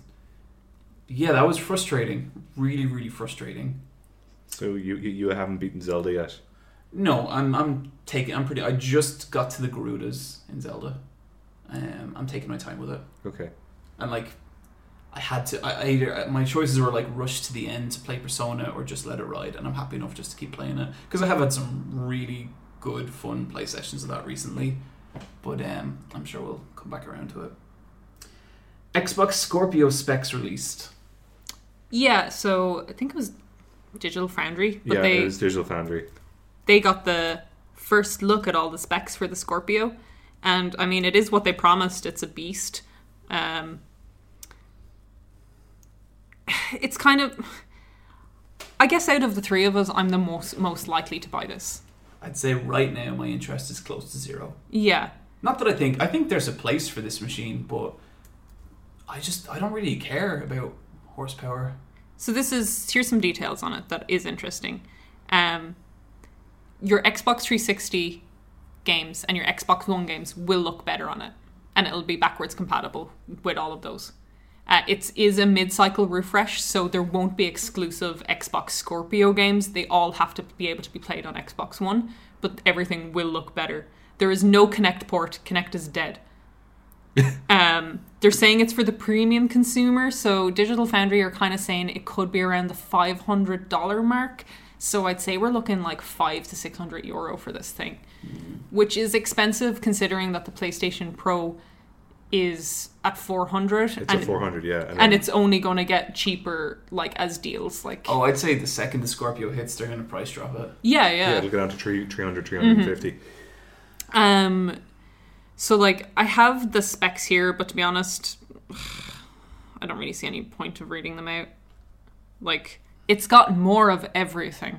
S1: yeah that was frustrating really really frustrating
S3: So you, you you haven't beaten Zelda yet.
S1: No, I'm I'm taking I'm pretty I just got to the Gerudos in Zelda. Um I'm taking my time with it.
S3: Okay.
S1: And like I had to I, I either my choices were like rush to the end to play Persona or just let it ride and I'm happy enough just to keep playing it because I have had some really good fun play sessions of that recently. But um I'm sure we'll come back around to it. Xbox Scorpio specs released.
S2: Yeah, so I think it was Digital Foundry, but
S3: yeah,
S2: they
S3: it was Digital Foundry.
S2: They got the first look at all the specs for the Scorpio, and I mean it is what they promised. It's a beast. Um, it's kind of, I guess, out of the three of us, I'm the most most likely to buy this.
S1: I'd say right now my interest is close to zero.
S2: Yeah,
S1: Not that I think I think there's a place for this machine, but I just I don't really care about horsepower.
S2: So this is here's some details on it that is interesting. Um, your Xbox 360 games and your Xbox One games will look better on it, and it'll be backwards compatible with all of those. Uh, it is a mid-cycle refresh, so there won't be exclusive Xbox Scorpio games. They all have to be able to be played on Xbox One, but everything will look better. There is no Kinect port. Kinect is dead. Um, they're saying it's for the premium consumer, so Digital Foundry are kind of saying it could be around the five hundred dollar mark. So I'd say we're looking like five to six hundred euro for this thing, which is expensive considering that the PlayStation Pro is at four hundred,
S3: It's
S2: and,
S3: a 400, yeah.
S2: and
S3: then-
S2: it's only going to get cheaper like as deals. Like
S1: Oh, I'd say the second the Scorpio hits, they're gonna price drop it.
S2: yeah,
S3: yeah,
S2: yeah.
S3: it'll go down to three, 300, 350.
S2: Um, so like I have the specs here, but to be honest, I don't really see any point of reading them out. Like it's got more of everything.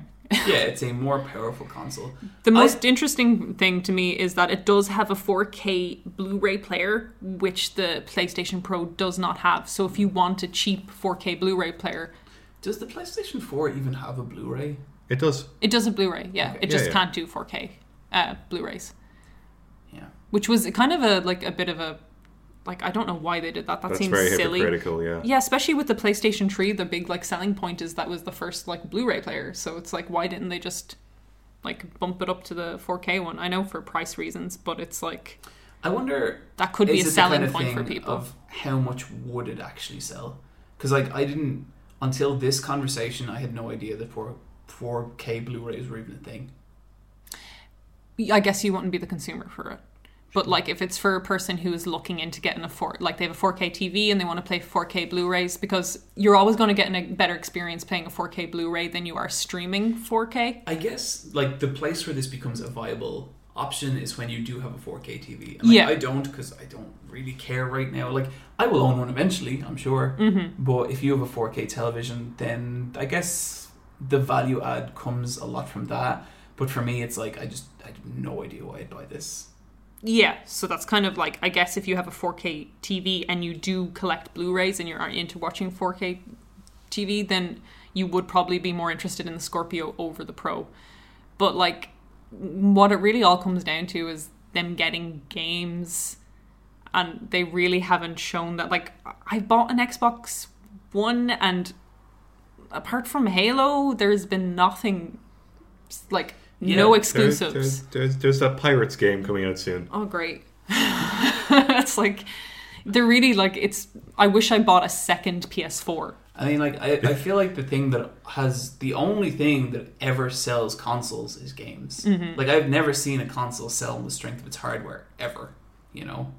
S1: Yeah, it's a more powerful console.
S2: The
S1: I-
S2: most interesting thing to me is that it does have a 4K Blu-ray player, which the PlayStation Pro does not have. So if you want a cheap 4K Blu-ray player,
S1: Does the PlayStation 4 even have a Blu-ray?
S3: It does.
S2: it does a Blu-ray. Yeah,
S1: Okay.
S2: it
S3: Yeah,
S2: just
S3: yeah.
S2: can't do 4K uh, Blu-rays,
S1: Yeah.
S2: which was kind of a like a bit of a like I don't know why they did that. That
S3: That's
S2: seems
S3: very
S2: silly.
S3: hypocritical, yeah.
S2: Yeah, especially with the PlayStation 3, the big like selling point is that was the first like Blu-ray player. So it's like why didn't they just like bump it up to the 4K one? I know for price reasons, but it's like
S1: I wonder
S2: that could be a selling
S1: kind of
S2: point for people.
S1: Of how much would it actually sell? Because like I didn't until this conversation, I had no idea that 4 4K Blu-rays were even a thing.
S2: I guess you wouldn't be the consumer for it. But like if it's for a person who is looking into getting a four like they have a 4K TV and they want to play 4K Blu-rays because you're always going to get a better experience playing a 4K Blu-ray than you are streaming 4K.
S1: I guess like the place where this becomes a viable option is when you do have a 4K TV. And, like,
S2: Yeah.
S1: I don't because I don't really care right now. Like I will own one eventually, I'm sure.
S2: Mm-hmm.
S1: But if you have a 4K television, then I guess the value add comes a lot from that. But for me, it's like I just I have no idea why I'd buy this.
S2: Yeah, so that's kind of like I guess if you have a 4K TV and you do collect Blu-rays and you're into watching 4K TV, then you would probably be more interested in the Scorpio over the Pro. But like what it really all comes down to is them getting games and they really haven't shown that like I bought an Xbox 1 and apart from Halo, there's been nothing like
S1: Yeah,
S2: no
S3: There's,
S2: exclusives.
S3: there's, there's, there's that Pirates game coming out soon.
S2: Oh, great. it's like, they're really like, it's. I wish I bought a second PS4
S1: I mean, like, I, I feel like the thing that has the only thing that ever sells consoles is games.
S2: Mm-hmm.
S1: Like, I've never seen a console sell on the strength of its hardware ever. You know,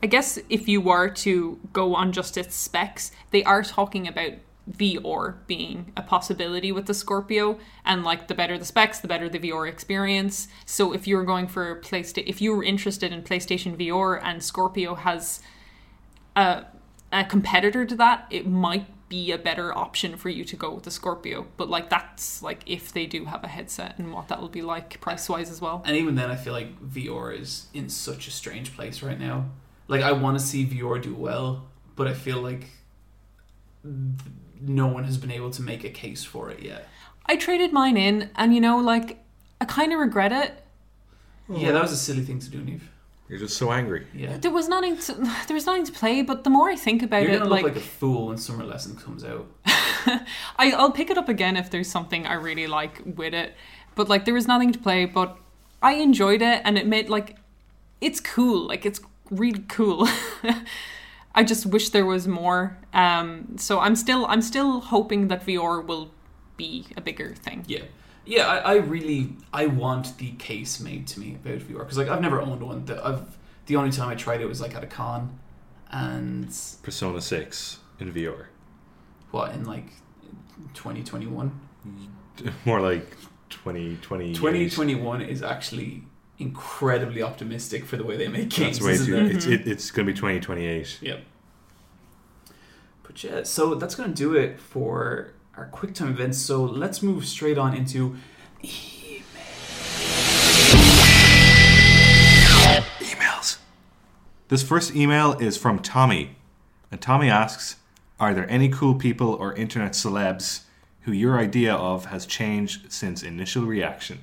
S2: I guess if you were to go on just its specs, they are talking about VR being a possibility with the Scorpio, and like the better the specs, the better the VR experience. So if you're going for PlayStation, if you were interested in PlayStation VR and Scorpio has a, a competitor to that, it might be a better option for you to go with the Scorpio. But like that's like if they do have a headset and what that will be like price wise as well.
S1: and even then, I feel like VR is in such a strange place right now. Like, I want to see VR do well, but I feel like th- no one has been able to make a case for it yet.
S2: I traded mine in, and you know, like I kind of regret it.
S1: Yeah, that was a silly thing to do, Neve.
S3: You're just so angry.
S1: Yeah.
S2: There was nothing to there was nothing to play, but the more I think about
S1: You're
S2: it,
S1: gonna look
S2: like,
S1: like, a fool when Summer Lesson comes out.
S2: I, I'll pick it up again if there's something I really like with it. But like there was nothing to play, but I enjoyed it and it made like it's cool. Like it's really cool. I just wish there was more. Um so I'm still I'm still hoping that VR will be a bigger thing.
S1: Yeah, yeah. I, I really I want the case made to me about VR because like I've never owned one. The, I've the only time I tried it was like at a con, and
S3: Persona 6 in VR.
S1: what in like 2021.
S3: More like 2020.
S1: 2021 is actually incredibly optimistic for the way they make games.
S3: That's way
S1: isn't
S3: too.
S1: it?
S3: It's, it, it's going to be 2028.
S1: Yep. But yeah, so that's going to do it for our quick time events. So let's move straight on into
S3: Emails. This first email is from Tommy. And Tommy asks Are there any cool people or internet celebs who your idea of has changed since initial reaction?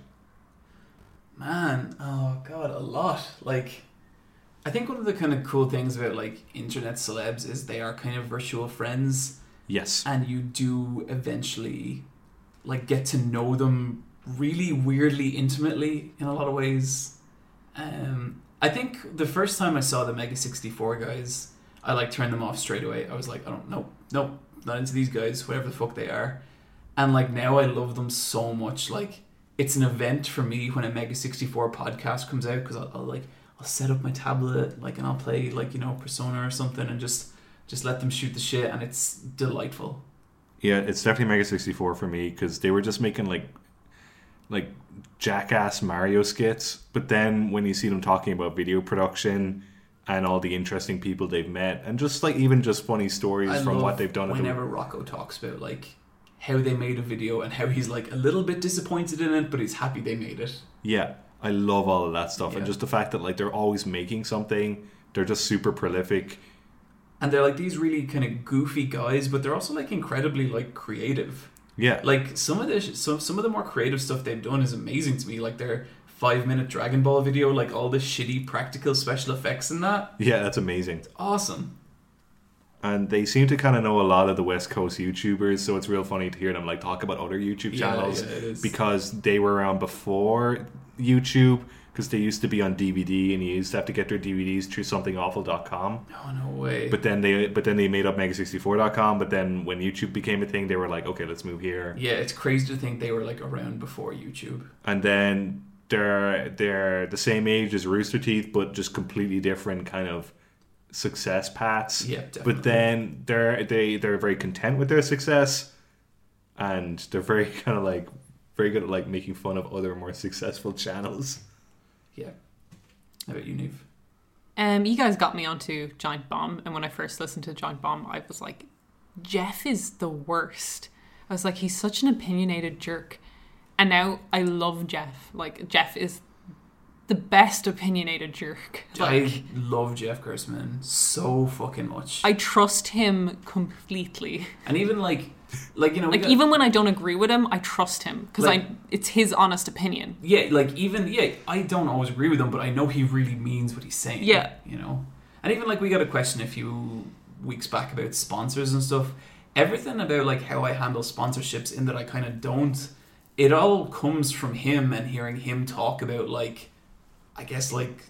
S1: Man, oh god, a lot. Like, I think one of the kind of cool things about like internet celebs is they are kind of virtual friends,
S3: Yes.
S1: and you do eventually like get to know them really weirdly intimately in a lot of ways. Um, I think the first time I saw the Mega sixty four guys, I like turned them off straight away. I was like, I don't know, nope, not into these guys, whatever the fuck they are. And like now I love them so much. Like it's an event for me when a Mega 64 podcast comes out because I'll, I'll like I'll set up my tablet like and I'll play like you know Persona or something and just just let them shoot the shit and it's delightful.
S3: Yeah, it's definitely Mega 64 for me because they were just making like like jackass Mario skits. But then when you see them talking about video production and all the interesting people they've met and just like even just funny stories
S1: I
S3: from what they've done at the
S1: Whenever Rocco talks about like how they made a video and how he's like a little bit disappointed in it, but he's happy they made it.
S3: Yeah, I love all of that stuff, and just the fact that like they're always making something. They're just super prolific.
S1: And they're like these really kind of goofy guys, but they're also like incredibly like creative.
S3: Yeah,
S1: Like some of the some some of the more creative stuff they've done is amazing to me. Like their five minute Dragon Ball video, like all the shitty practical special effects in that,
S3: yeah, that's amazing.
S1: awesome.
S3: And they seem to kind of know a lot of the West Coast YouTubers, so it's real funny to hear them like talk about other YouTube channels
S1: yeah, is.
S3: because they were around before YouTube. Because they used to be on DVD, and you used to have to get their DVDs through somethingawful.com.
S1: Oh no way.
S3: But then they, but then they made up Mega64.com. But then when YouTube became a thing, they were like, okay, let's move here.
S1: yeah, it's crazy to think they were like around before YouTube.
S3: and then they're they're the same age as Rooster Teeth, but just completely different kind of success paths.
S1: Yeah, definitely.
S3: But then they're they they're very content with their success, and they're very kind of like very good at like making fun of other more successful channels.
S1: Yeah. How about you, Neve?
S2: Um, you guys got me onto Giant Bomb, and when I first listened to Giant Bomb, I was like, Jeff is the worst. I was like, he's such an opinionated jerk, and now I love Jeff. Like Jeff is the best opinionated jerk. Like
S1: I love Jeff Gerstmann so fucking much.
S2: I trust him completely.
S1: and even like, like you know,
S2: Like
S1: got-
S2: even when I don't agree with him, I trust him because
S1: Like-
S2: I it's his honest opinion.
S1: yeah, like even yeah, I don't always agree with him, but I know he really means what he's saying.
S2: Yeah.
S1: you know. And even like we got a question a few weeks back about sponsors and stuff. Everything about like how I handle sponsorships, in that I kind of don't. It all comes from him and hearing him talk about like, I guess like,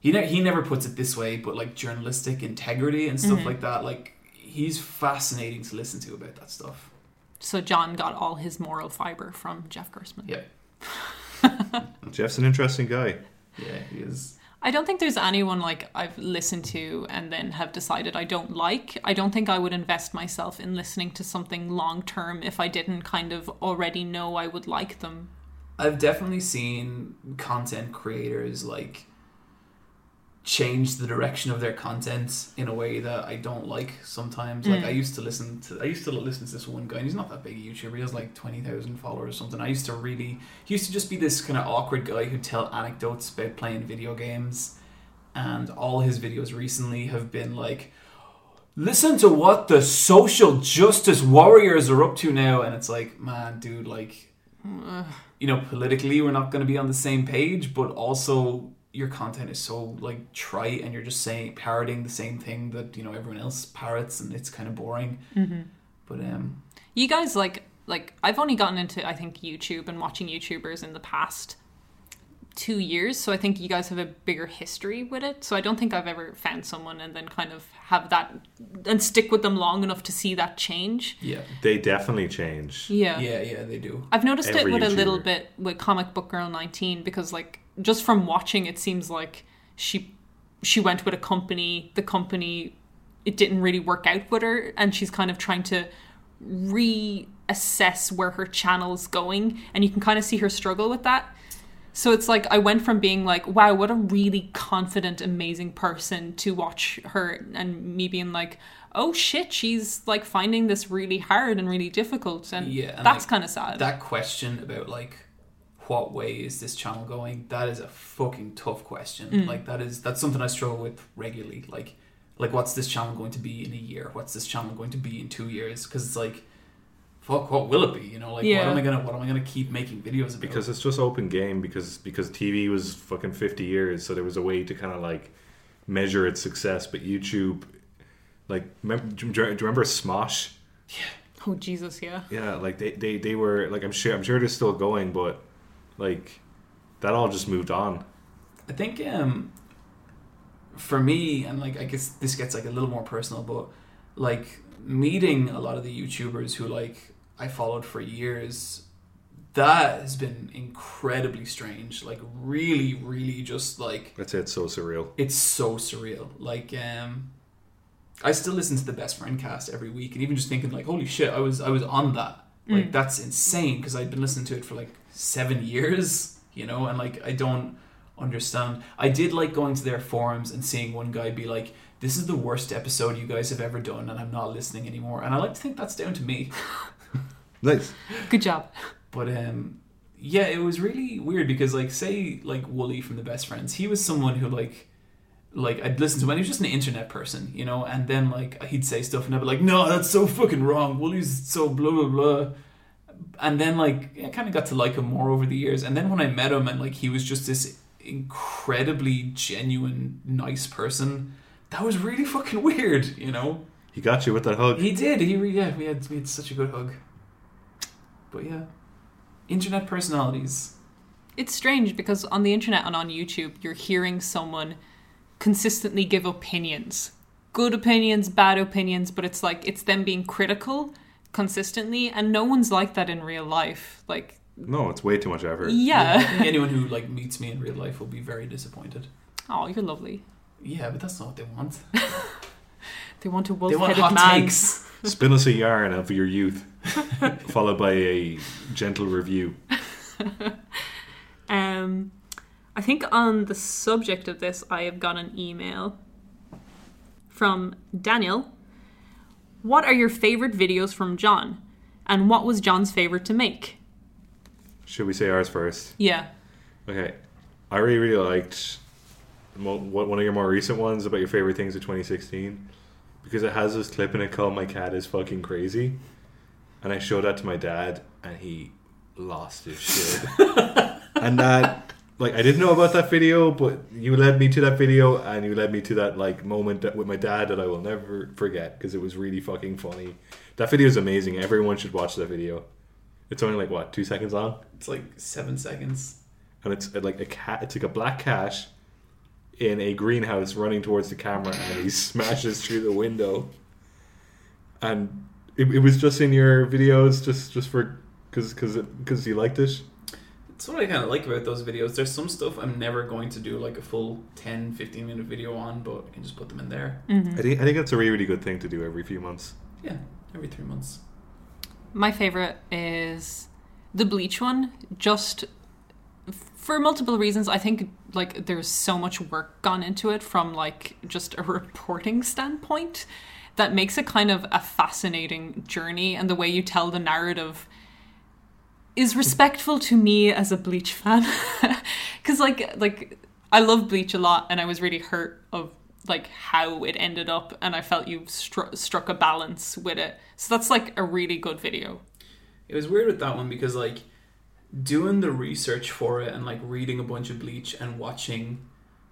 S1: he ne- he never puts it this way, but like journalistic integrity and stuff mm-hmm. like that. Like he's fascinating to listen to about that stuff.
S2: So John got all his moral fiber from Jeff Gerstmann.
S1: Yeah,
S3: Jeff's an interesting guy.
S1: yeah, he is.
S2: I don't think there's anyone like I've listened to and then have decided I don't like. I don't think I would invest myself in listening to something long term if I didn't kind of already know I would like them.
S1: I've definitely seen content creators like change the direction of their content in a way that I don't like sometimes. Like mm. I used to listen to I used to listen to this one guy and he's not that big a YouTuber, he has like twenty thousand followers or something. I used to really he used to just be this kind of awkward guy who'd tell anecdotes about playing video games and all his videos recently have been like listen to what the social justice warriors are up to now and it's like man dude like you know politically we're not going to be on the same page but also your content is so like trite and you're just saying parroting the same thing that you know everyone else parrots and it's kind of boring but um
S2: You guys like like I've only gotten into I think YouTube and watching YouTubers in the past two years, so I think you guys have a bigger history with it. So I don't think I've ever found someone and then kind of have that and stick with them long enough to see that change.
S1: yeah
S3: They definitely change.
S2: Yeah.
S1: yeah yeah they do
S2: I've noticed
S3: Every
S2: it with a little bit with Comic Book Girl 19 because like just from watching it seems like she she went with a company, the company it didn't really work out with her and she's kind of trying to reassess where her channel's going and you can kind of see her struggle with that. So it's like I went from being like, wow, what a really confident, amazing person to watch her and me being like, oh shit, she's like finding this really hard and really difficult. And
S1: Yeah, and,
S2: that's
S1: like,
S2: kind of sad.
S1: that question about like what way is this channel going? That is a fucking tough question. Mm. Like that is that's something i struggle with regularly. Like like what's this channel going to be in a year? What's this channel going to be in two years? Because it's like fuck what will it be you know like what am i gonna what am i gonna keep making videos about
S3: Because it's just open game because because TV was fucking 50 years, so there was a way to kind of like measure its success. But YouTube, like, remember, do you do you remember Smosh? Yeah.
S2: Oh Jesus, yeah.
S3: Yeah, like they, they, they were like I'm sure I'm sure they're still going, but like that all just moved on.
S1: I think um for me and like I guess this gets like a little more personal but like meeting a lot of the YouTubers who like I followed for years. That has been incredibly strange like really really just like
S3: That's it. So surreal.
S1: it's so surreal. Like um I still listen to the best friend cast every week and even just thinking like holy shit I was I was on that. Like that's insane because I'd been listening to it for like 7 years you know and like I don't understand. I did like going to their forums and seeing one guy be like this is the worst episode you guys have ever done and I'm not listening anymore. And I like to think that's down to me
S3: Nice.
S2: Good job.
S1: but um yeah it was really weird because like say like Woolie from the best friends he was someone who like like I'd listen to him and he was just an internet person you know and then like he'd say stuff and I'd be like no that's so fucking wrong Woolie's so blah blah blah and then like I kind of got to like him more over the years and then when I met him and like he was just this incredibly genuine nice person that was really fucking weird you know
S3: He got you with that hug.
S1: he did. He re- yeah, we had we had such a good hug. But yeah, internet personalities.
S2: It's strange because on the internet and on YouTube, you're hearing someone consistently give opinions. Good opinions, bad opinions, but it's like it's them being critical consistently and no one's like that in real life. Like
S3: No, it's way too much effort.
S1: I
S2: yeah.
S1: anyone who like meets me in real life will be very disappointed.
S2: oh, you're lovely.
S1: Yeah, but that's not what they want.
S2: They want a
S1: They
S2: wolf-headed man.
S1: takes.
S3: Spin us a yarn of your youth, followed by a gentle review.
S2: Um, I think on the subject of this, I have got an email from Daniel. What are your favorite videos from John? And what was John's favorite to make?
S3: Should we say ours first?
S2: Yeah.
S3: Okay, I really really liked one of your more recent ones about your favorite things of 2016 because it has this clip in it called "My cat is fucking crazy," and I showed that to my dad, and he lost his shit. and that, like, I didn't know about that video, but you led me to that video, and you led me to that like moment that, with my dad that I will never forget because it was really fucking funny. That video is amazing. Everyone should watch that video. It's only like what two seconds long
S1: It's like seven seconds.
S3: and it's uh, like a cat. It's like a black cat in a greenhouse running towards the camera, and he smashes through the window. and it, it was just in your videos, just just for because because because you liked it.
S1: That's what I kind of like about those videos. There's some stuff I'm never going to do like a full 10, 15 minute video on, but I can just put them in there.
S2: Mm-hmm.
S3: I think I think that's a really really good thing to do every few months.
S1: Yeah, every three months.
S2: My favorite is the bleach one, just for multiple reasons. I think like there's so much work gone into it from like just a reporting standpoint that makes it kind of a fascinating journey and the way you tell the narrative is respectful to me as a bleach fan cuz like like I love bleach a lot and I was really hurt of like how it ended up and I felt you stru- struck a balance with it. So that's like a really good video.
S1: It was weird with that one because like doing the research for it and like reading a bunch of Bleach and watching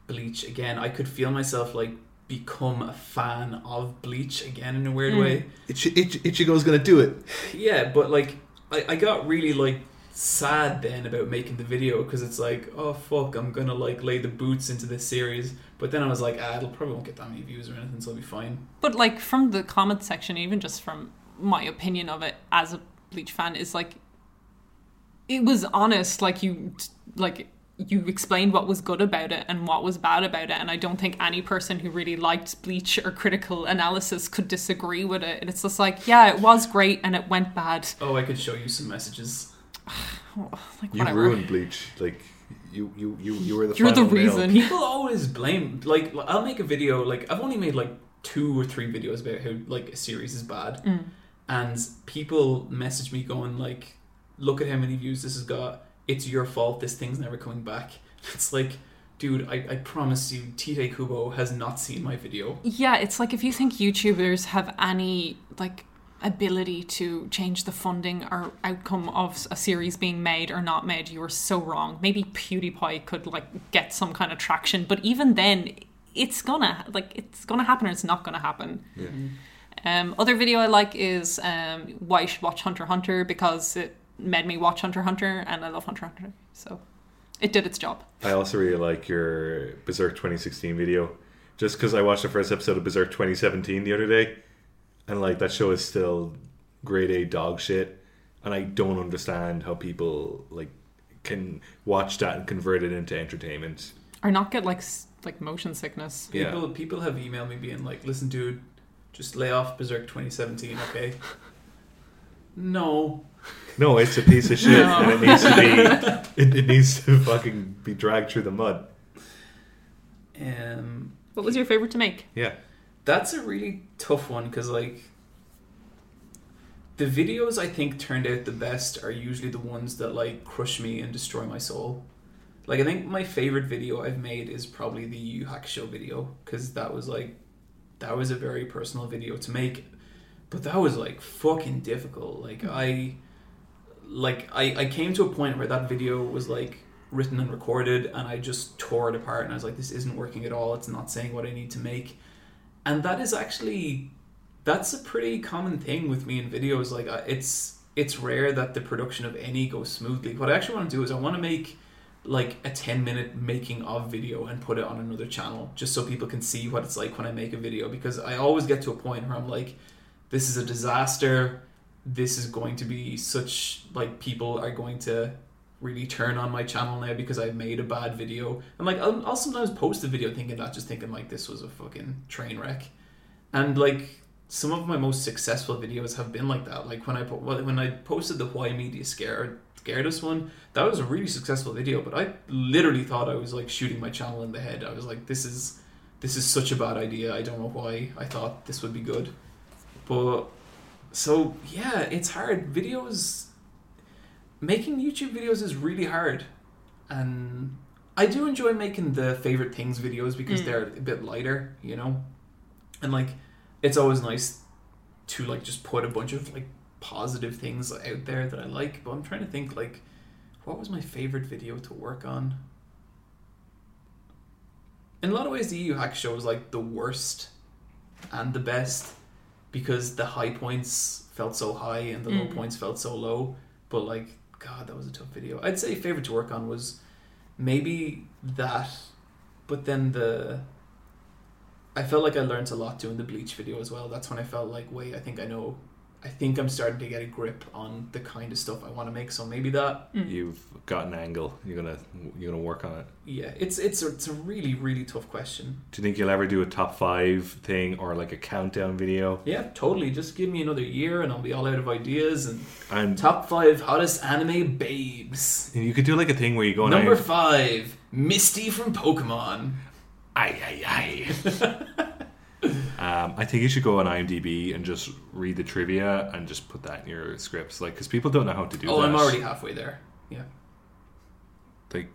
S1: Bleach again, I could feel myself like become a fan of Bleach again in a weird
S2: Mm.
S1: way.
S3: Itch, Itch, Ichigo's gonna do it.
S1: Yeah, but like I, I got really like sad then about making the video because it's like oh fuck I'm gonna like lay the boots into this series but then I was like ah it'll probably won't get that many views or anything so it'll be fine
S2: But like from the comment section, even just from my opinion of it as a Bleach fan, is like it was honest. Like you, like you explained what was good about it and what was bad about it, and I don't think any person who really liked Bleach or critical analysis could disagree with it. And it's just like, yeah, it was great and it went bad.
S1: oh I could show you some messages
S2: Oh, like
S3: You
S2: whatever.
S3: ruined Bleach. Like you you you you were the
S2: You're the
S3: final nail.
S2: reason.
S1: people always blame like I'll make a video like I've only made like two or three videos about how like a series is bad
S2: Mm.
S1: and people message me going like look at how many views this has got it's your fault this thing's never coming back it's like dude I, I promise you Tite Kubo has not seen my video
S2: Yeah, it's like if you think YouTubers have any like ability to change the funding or outcome of a series being made or not made, you are so wrong. Maybe PewDiePie could like get some kind of traction, but even then, it's gonna like it's gonna happen or it's not gonna happen.
S3: Yeah.
S2: Um, other video I like is um, why you should watch Hunter Hunter because it made me watch Hunter Hunter and I love Hunter Hunter, so it did its job.
S3: I also really like your Berserk 2016 video, just because I watched the first episode of Berserk 2017 the other day, and like that show is still grade A dog shit, and I don't understand how people like can watch that and convert it into entertainment.
S2: Or not get like like motion sickness.
S3: Yeah.
S1: people people have emailed me being like listen dude just lay off Berserk 2017 okay no
S3: No, it's a piece of shit,
S2: No.
S3: and it needs to be it, it needs to fucking be dragged through the mud.
S1: um
S2: What was your favorite to make?
S3: Yeah,
S1: That's a really tough one because, like, the videos I think turned out the best are usually the ones that like crush me and destroy my soul. Like, I think my favorite video I've made is probably the Yu Yu Hakusho video because that was like that was a very personal video to make, but that was like fucking difficult. Like I, like I, I came to a point where that video was like written and recorded, and I just tore it apart, and I was like, this isn't working at all. It's not saying what I need to make. And that is actually that's a pretty common thing with me in videos. Like it's it's rare that the production of any goes smoothly. What i actually want to do is i want to make like a 10 minute making of video and put it on another channel just so people can see what it's like when i make a video because i always get to a point where i'm like this is a disaster this is going to be such like people are going to really turn on my channel now because I made a bad video. And like I'll, I'll sometimes post a video thinking that, just thinking like this was a fucking train wreck. And like some of my most successful videos have been like that. Like when I po- when I posted the why media scared scared us one, that was a really successful video. But I literally thought I was like shooting my channel in the head. I was like, this is this is such a bad idea. I don't know why I thought this would be good. But so yeah, it's hard. Videos making YouTube videos is really hard. And I do enjoy making the favorite things videos because
S2: Mm.
S1: they're a bit lighter, you know? And like it's always nice to like just put a bunch of like positive things out there that I like, but I'm trying to think like what was my favorite video to work on? In a lot of ways the Yu Yu Hakusho was like the worst and the best because the high points felt so high and the low
S2: Mm.
S1: points felt so low. But like, God, that was a tough video. I'd say favorite to work on was maybe that, but then the I felt like I learned a lot doing the bleach video as well. That's when I felt like, wait, I think I know. I think I'm starting to get a grip on the kind of stuff I want to make. So maybe that, mm.
S3: You've got an angle. You're gonna you're gonna work on it.
S1: yeah, it's it's a, it's a really really tough question.
S3: Do you think you'll ever do a top five thing or like a countdown video?
S1: Yeah, totally. Just give me another year and I'll be all out of ideas and
S3: And
S1: top five hottest anime babes.
S3: you could do like a thing where you go
S1: Number
S3: down-
S1: five, Misty from Pokemon.
S3: Aye, aye, aye. um, I think you should go on IMDb and just read the trivia and just put that in your scripts, like because people don't know how to do
S1: Oh,
S3: that.
S1: I'm already halfway there. Yeah.
S3: like,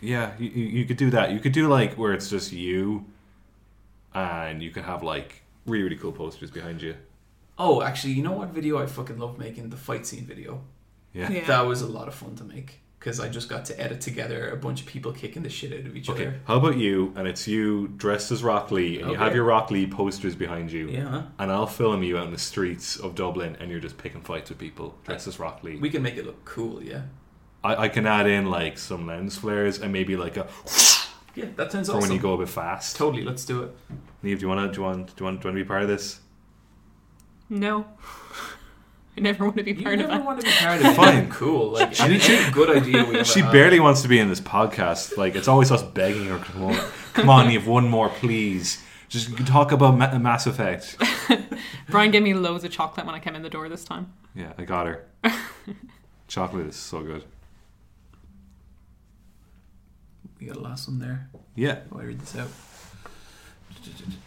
S3: yeah, you, you you could do that. You could do like where it's just you, and you could have like really really cool posters behind you.
S1: Oh, actually, you know what video I fucking love making? The fight scene video.
S3: Yeah.
S2: Yeah.
S1: That was a lot of fun to make because I just got to edit together a bunch of people kicking the shit out of each
S3: Okay,
S1: other.
S3: how about you? And it's you dressed as Rock Lee, and you have your Rock Lee posters behind you.
S1: Yeah.
S3: And I'll film you out in the streets of Dublin, and you're just picking fights with people dressed as Rock Lee.
S1: We can make it look cool, yeah.
S3: I, I can add in like some lens flares and maybe like a
S1: Yeah, that sounds
S3: for
S1: awesome.
S3: when you go a bit fast.
S1: Totally, let's do it.
S3: Neve, do you want to do you want do you want, do you want to be part of this?
S2: No. I never want to be
S1: You
S2: part of
S1: never
S2: it.
S1: want to be part of it.
S3: Fine.
S1: cool. Like
S3: She- she-
S1: good idea we
S3: She
S1: had.
S3: barely wants to be in this podcast. Like it's always us begging her. Come on, come on, Neve, one more, please. Just talk about Ma- Mass Effect.
S2: Brian gave me loads of chocolate when I came in the door this time.
S3: Yeah, I got her. Chocolate is so good.
S1: We got a last one there.
S3: Yeah.
S1: While I read this out.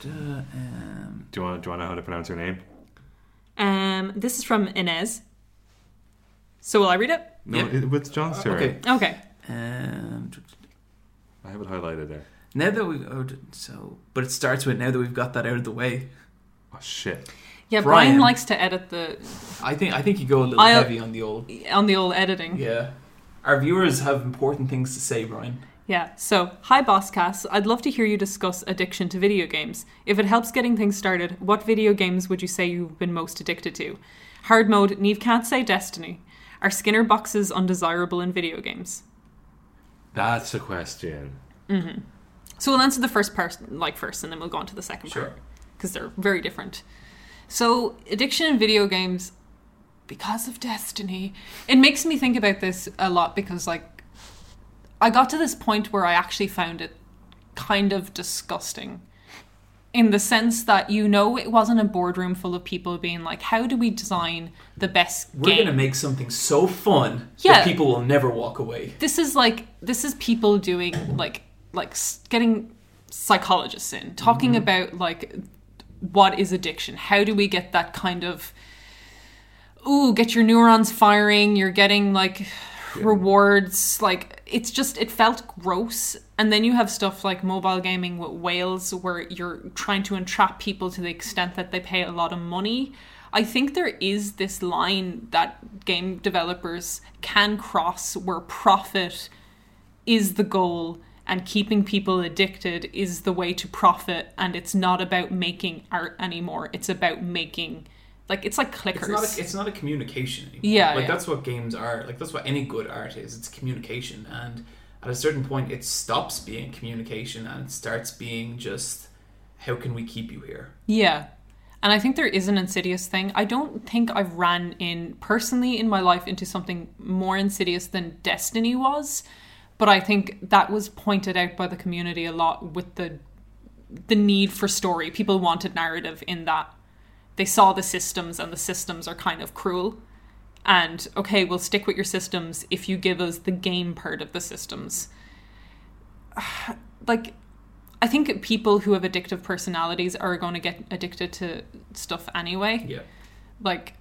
S1: Um,
S3: Do you want do you want to know how to pronounce her name?
S2: Um, this is from Inez. So will I read it?
S3: No,
S1: Yep.
S3: it, with John's turn.
S1: okay.
S2: Okay.
S1: Um,
S3: I have it highlighted there.
S1: now that we oh, d- so, but it starts with now that we've got that out of the way.
S3: Oh shit.
S2: Yeah, Brian,
S1: Brian.
S2: likes to edit the
S1: I think I think you go a little
S2: I'll-
S1: heavy on the old.
S2: on the old editing.
S1: Yeah, our viewers have important things to say, Brian.
S2: Yeah, so, hi Boss Cass. I'd love to hear you discuss addiction to video games. If it helps getting things started, what video games would you say you've been most addicted to? Hard mode, Neve can't say Destiny. Are Skinner boxes undesirable in video games?
S3: That's a question. Mm-hmm.
S2: So we'll answer the first part like first, and then we'll go on to the second
S1: Sure.
S2: part because they're very different. So addiction in video games, because of Destiny, it makes me think about this a lot because like I got to this point where I actually found it kind of disgusting. In the sense that you know it wasn't a boardroom full of people being like, "How do we design the best
S1: We're
S2: game?"
S1: gonna make something so fun
S2: Yeah.
S1: that people will never walk away.
S2: this is like this is people doing like like getting psychologists in talking mm-hmm. about like what is addiction how do we get that kind of ooh get your neurons firing you're getting like rewards like it's just it felt gross. And then you have stuff like mobile gaming with whales where you're trying to entrap people to the extent that they pay a lot of money. I think there is this line that game developers can cross where profit is the goal and keeping people addicted is the way to profit. And it's not about making art anymore. It's about making like it's like clickers
S1: It's not. A, it's not a communication anymore.
S2: Yeah,
S1: like
S2: yeah.
S1: that's what games are. Like that's what any good art is. It's communication, and at a certain point, it stops being communication and it starts being just how can we keep you here?
S2: Yeah. And I think there is an insidious thing. I don't think I've ran in personally in my life into something more insidious than Destiny was, but I think that was pointed out by the community a lot with the the need for story. People wanted narrative in that. They saw the systems and the systems are kind of cruel. And okay, we'll stick with your systems if you give us the game part of the systems. Like I think people who have addictive personalities are going to get addicted to stuff anyway.
S1: Yeah.
S2: Like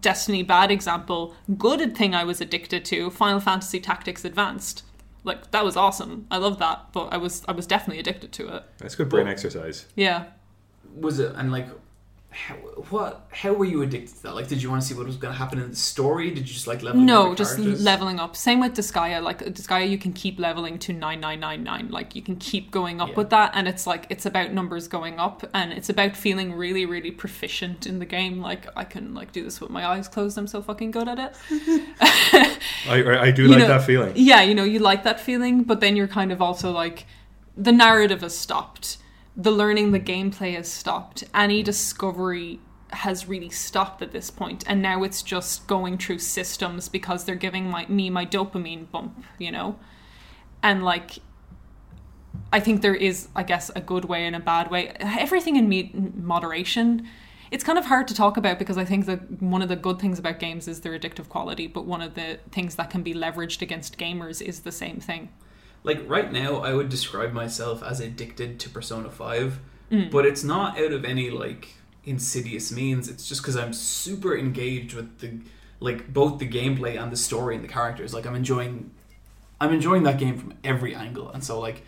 S2: Destiny, bad example. Good thing I was addicted to Final Fantasy Tactics Advanced. Like that was awesome. I love that, but I was I was definitely addicted to it.
S3: That's good brain
S1: Well-
S3: exercise.
S2: Yeah.
S1: Was it and like. How, what? How were you addicted to that? Like, did you want to see what was going to happen in the story? Did you just like level?
S2: No, just leveling up. Same with Disgaea. Like Disgaea, you can keep leveling to nine nine nine nine. Like you can keep going up
S1: Yeah.
S2: with that, and it's like it's about numbers going up, and it's about feeling really really proficient in the game. Like I can like do this with my eyes closed. I'm so fucking good at it.
S3: I, I I do
S2: You
S3: like
S2: know-
S3: that feeling.
S2: Yeah, you know, you like that feeling, but then you're kind of also like the narrative has stopped. The learning, the gameplay has stopped. Any discovery has really stopped at this point, and now it's just going through systems because they're giving my, me my dopamine bump, you know, and like. I think there is, I guess, a good way and a bad way. Everything in me- moderation. It's kind of hard to talk about because I think that one of the good things about games is their addictive quality, but one of the things that can be leveraged against gamers is the same thing.
S1: Like right now, I would describe myself as addicted to Persona Five,
S2: Mm.
S1: but it's not out of any like insidious means. It's just because I'm super engaged with the like both the gameplay and the story and the characters. Like I'm enjoying, I'm enjoying that game from every angle, and so like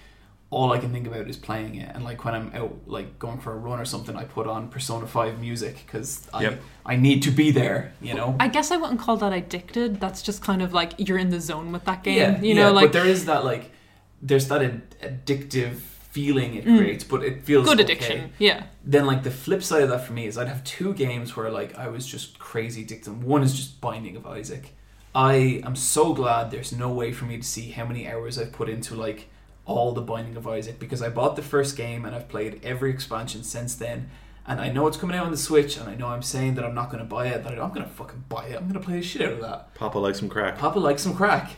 S1: all I can think about is playing it. And like when I'm out like going for a run or something, I put on Persona Five music because I
S3: Yep.
S1: I need to be there. You know.
S2: I guess I wouldn't call that addicted. That's just kind of like you're in the zone with that game.
S1: Yeah,
S2: you
S1: yeah,
S2: know, like
S1: but there is that like there's that ad- addictive feeling it
S2: Mm.
S1: creates, but it feels
S2: good
S1: okay.
S2: addiction. Yeah.
S1: Then like the flip side of that for me is I'd have two games where like I was just crazy addicted. One is just Binding of Isaac. I am so glad there's no way for me to see how many hours I've put into like all the Binding of Isaac because I bought the first game and I've played every expansion since then. And I know it's coming out on the Switch, and I know I'm saying that I'm not going to buy it, but I'm going to fucking buy it. I'm going to play the shit out of that.
S3: Papa likes some crack.
S1: Papa likes some crack.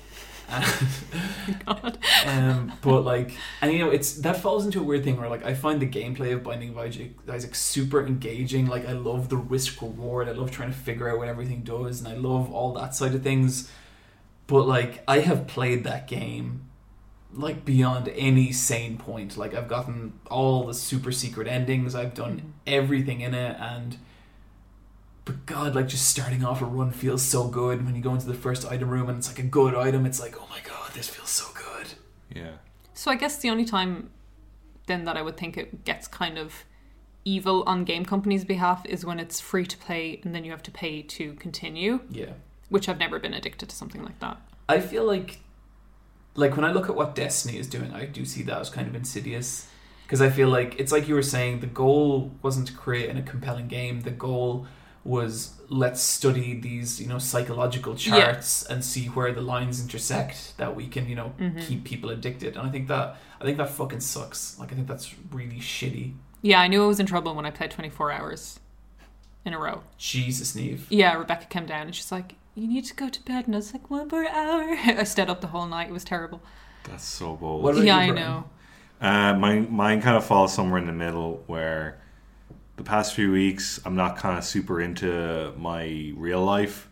S2: God.
S1: um, but like, and you know, it's that falls into a weird thing where like I find the gameplay of Binding of Isaac, Isaac super engaging. Like I love the risk reward. I love trying to figure out what everything does, and I love all that side of things. But like, I have played that game like beyond any sane point. Like I've gotten all the super secret endings. I've done everything in it, and but God, like just starting off a run feels so good when you go into the first item room and it's like a good item. It's like, oh my God, this feels so good.
S3: Yeah.
S2: So I guess the only time then that I would think it gets kind of evil on game companies' behalf is when it's free to play and then you have to pay to continue,
S1: Yeah.
S2: which I've never been addicted to something like that.
S1: I feel like, like when I look at what Destiny is doing, I do see that as kind of insidious. Because I feel like it's like you were saying, the goal wasn't to create in a compelling game. The goal was let's study these, you know, psychological
S2: Yeah.
S1: charts and see where the lines intersect that we can, you know,
S2: Mm-hmm.
S1: keep people addicted. And I think that I think that fucking sucks. Like I think that's really shitty.
S2: Yeah, I knew I was in trouble when I played 24 hours in a row.
S1: Jesus, Neve.
S2: Yeah, Rebecca came down and she's like, You need to go to bed. And I was like, One more hour. I stayed up the whole night. It was terrible.
S3: That's so bold.
S1: What
S2: yeah,
S1: you,
S2: I know.
S3: Uh, mine, mine kind of falls somewhere in the middle where the past few weeks I'm not kind of super into my real life.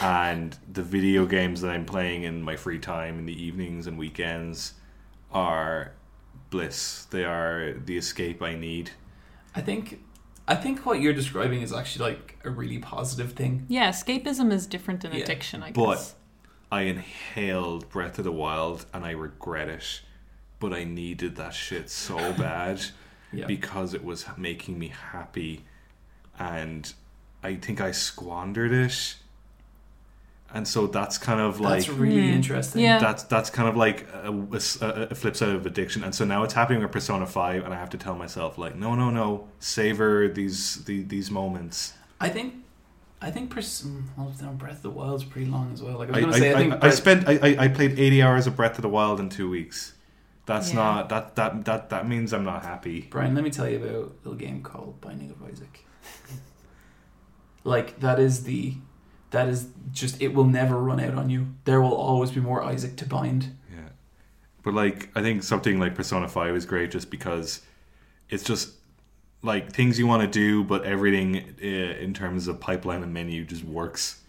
S3: And the video games that I'm playing in my free time in the evenings and weekends are bliss. They are the escape I need.
S1: I think I think what you're describing is actually like a really positive thing.
S2: Yeah, escapism is different than
S1: Yeah,
S2: addiction, I guess.
S3: but-
S2: guess.
S3: I inhaled Breath of the Wild and I regret it. But I needed that shit so bad.
S1: Yeah.
S3: because it was making me happy and I think I squandered it. And so that's kind of like
S1: That's really
S2: Hmm.
S1: interesting.
S2: Yeah.
S3: that's that's kind of like a, a- a flip side of addiction. And so now it's happening with Persona 5 and I have to tell myself like no no no savor these the, these moments.
S1: I think I think Pers- mm, well, no, Breath of the Wild's pretty long as well. Like I was
S3: I,
S1: gonna
S3: I,
S1: say, I,
S3: I,
S1: think
S3: I
S1: Breath-
S3: spent I, I I played 80 hours of Breath of the Wild in 2 weeks. That's
S2: Yeah.
S3: not that that that that means I'm not happy.
S1: Brian, let me tell you about a little game called Binding of Isaac. like that is the that is just it will never run out on you. There will always be more Isaac to bind.
S3: Yeah. But like I think something like Persona 5 is great just because it's just like things you want to do but everything uh, in terms of pipeline and menu just works.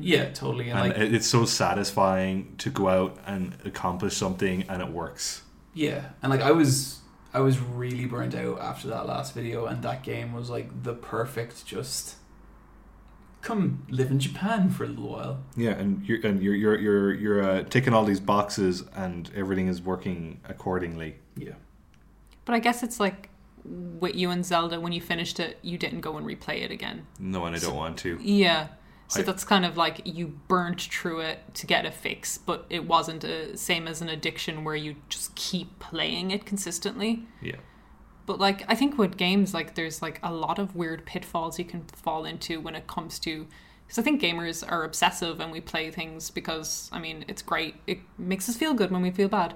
S1: Yeah, totally. And,
S3: And
S1: like
S3: it's so satisfying to go out and accomplish something and it works.
S1: Yeah, and like I was I was really burnt out after that last video, and that game was like the perfect just come live in Japan for a little while.
S3: Yeah, and you're and you're you're you're, you're uh, ticking all these boxes and everything is working accordingly.
S1: Yeah.
S2: But I guess it's like with you and Zelda, when you finished it, you didn't go and replay it again.
S3: No, and I don't want to.
S2: Yeah. So
S3: I-
S2: that's kind of like you burnt through it to get a fix, but it wasn't a same as an addiction where you just keep playing it consistently.
S3: Yeah.
S2: But like I think with games, like there's like a lot of weird pitfalls you can fall into when it comes to because I think gamers are obsessive and we play things because I mean it's great. It makes us feel good when we feel bad.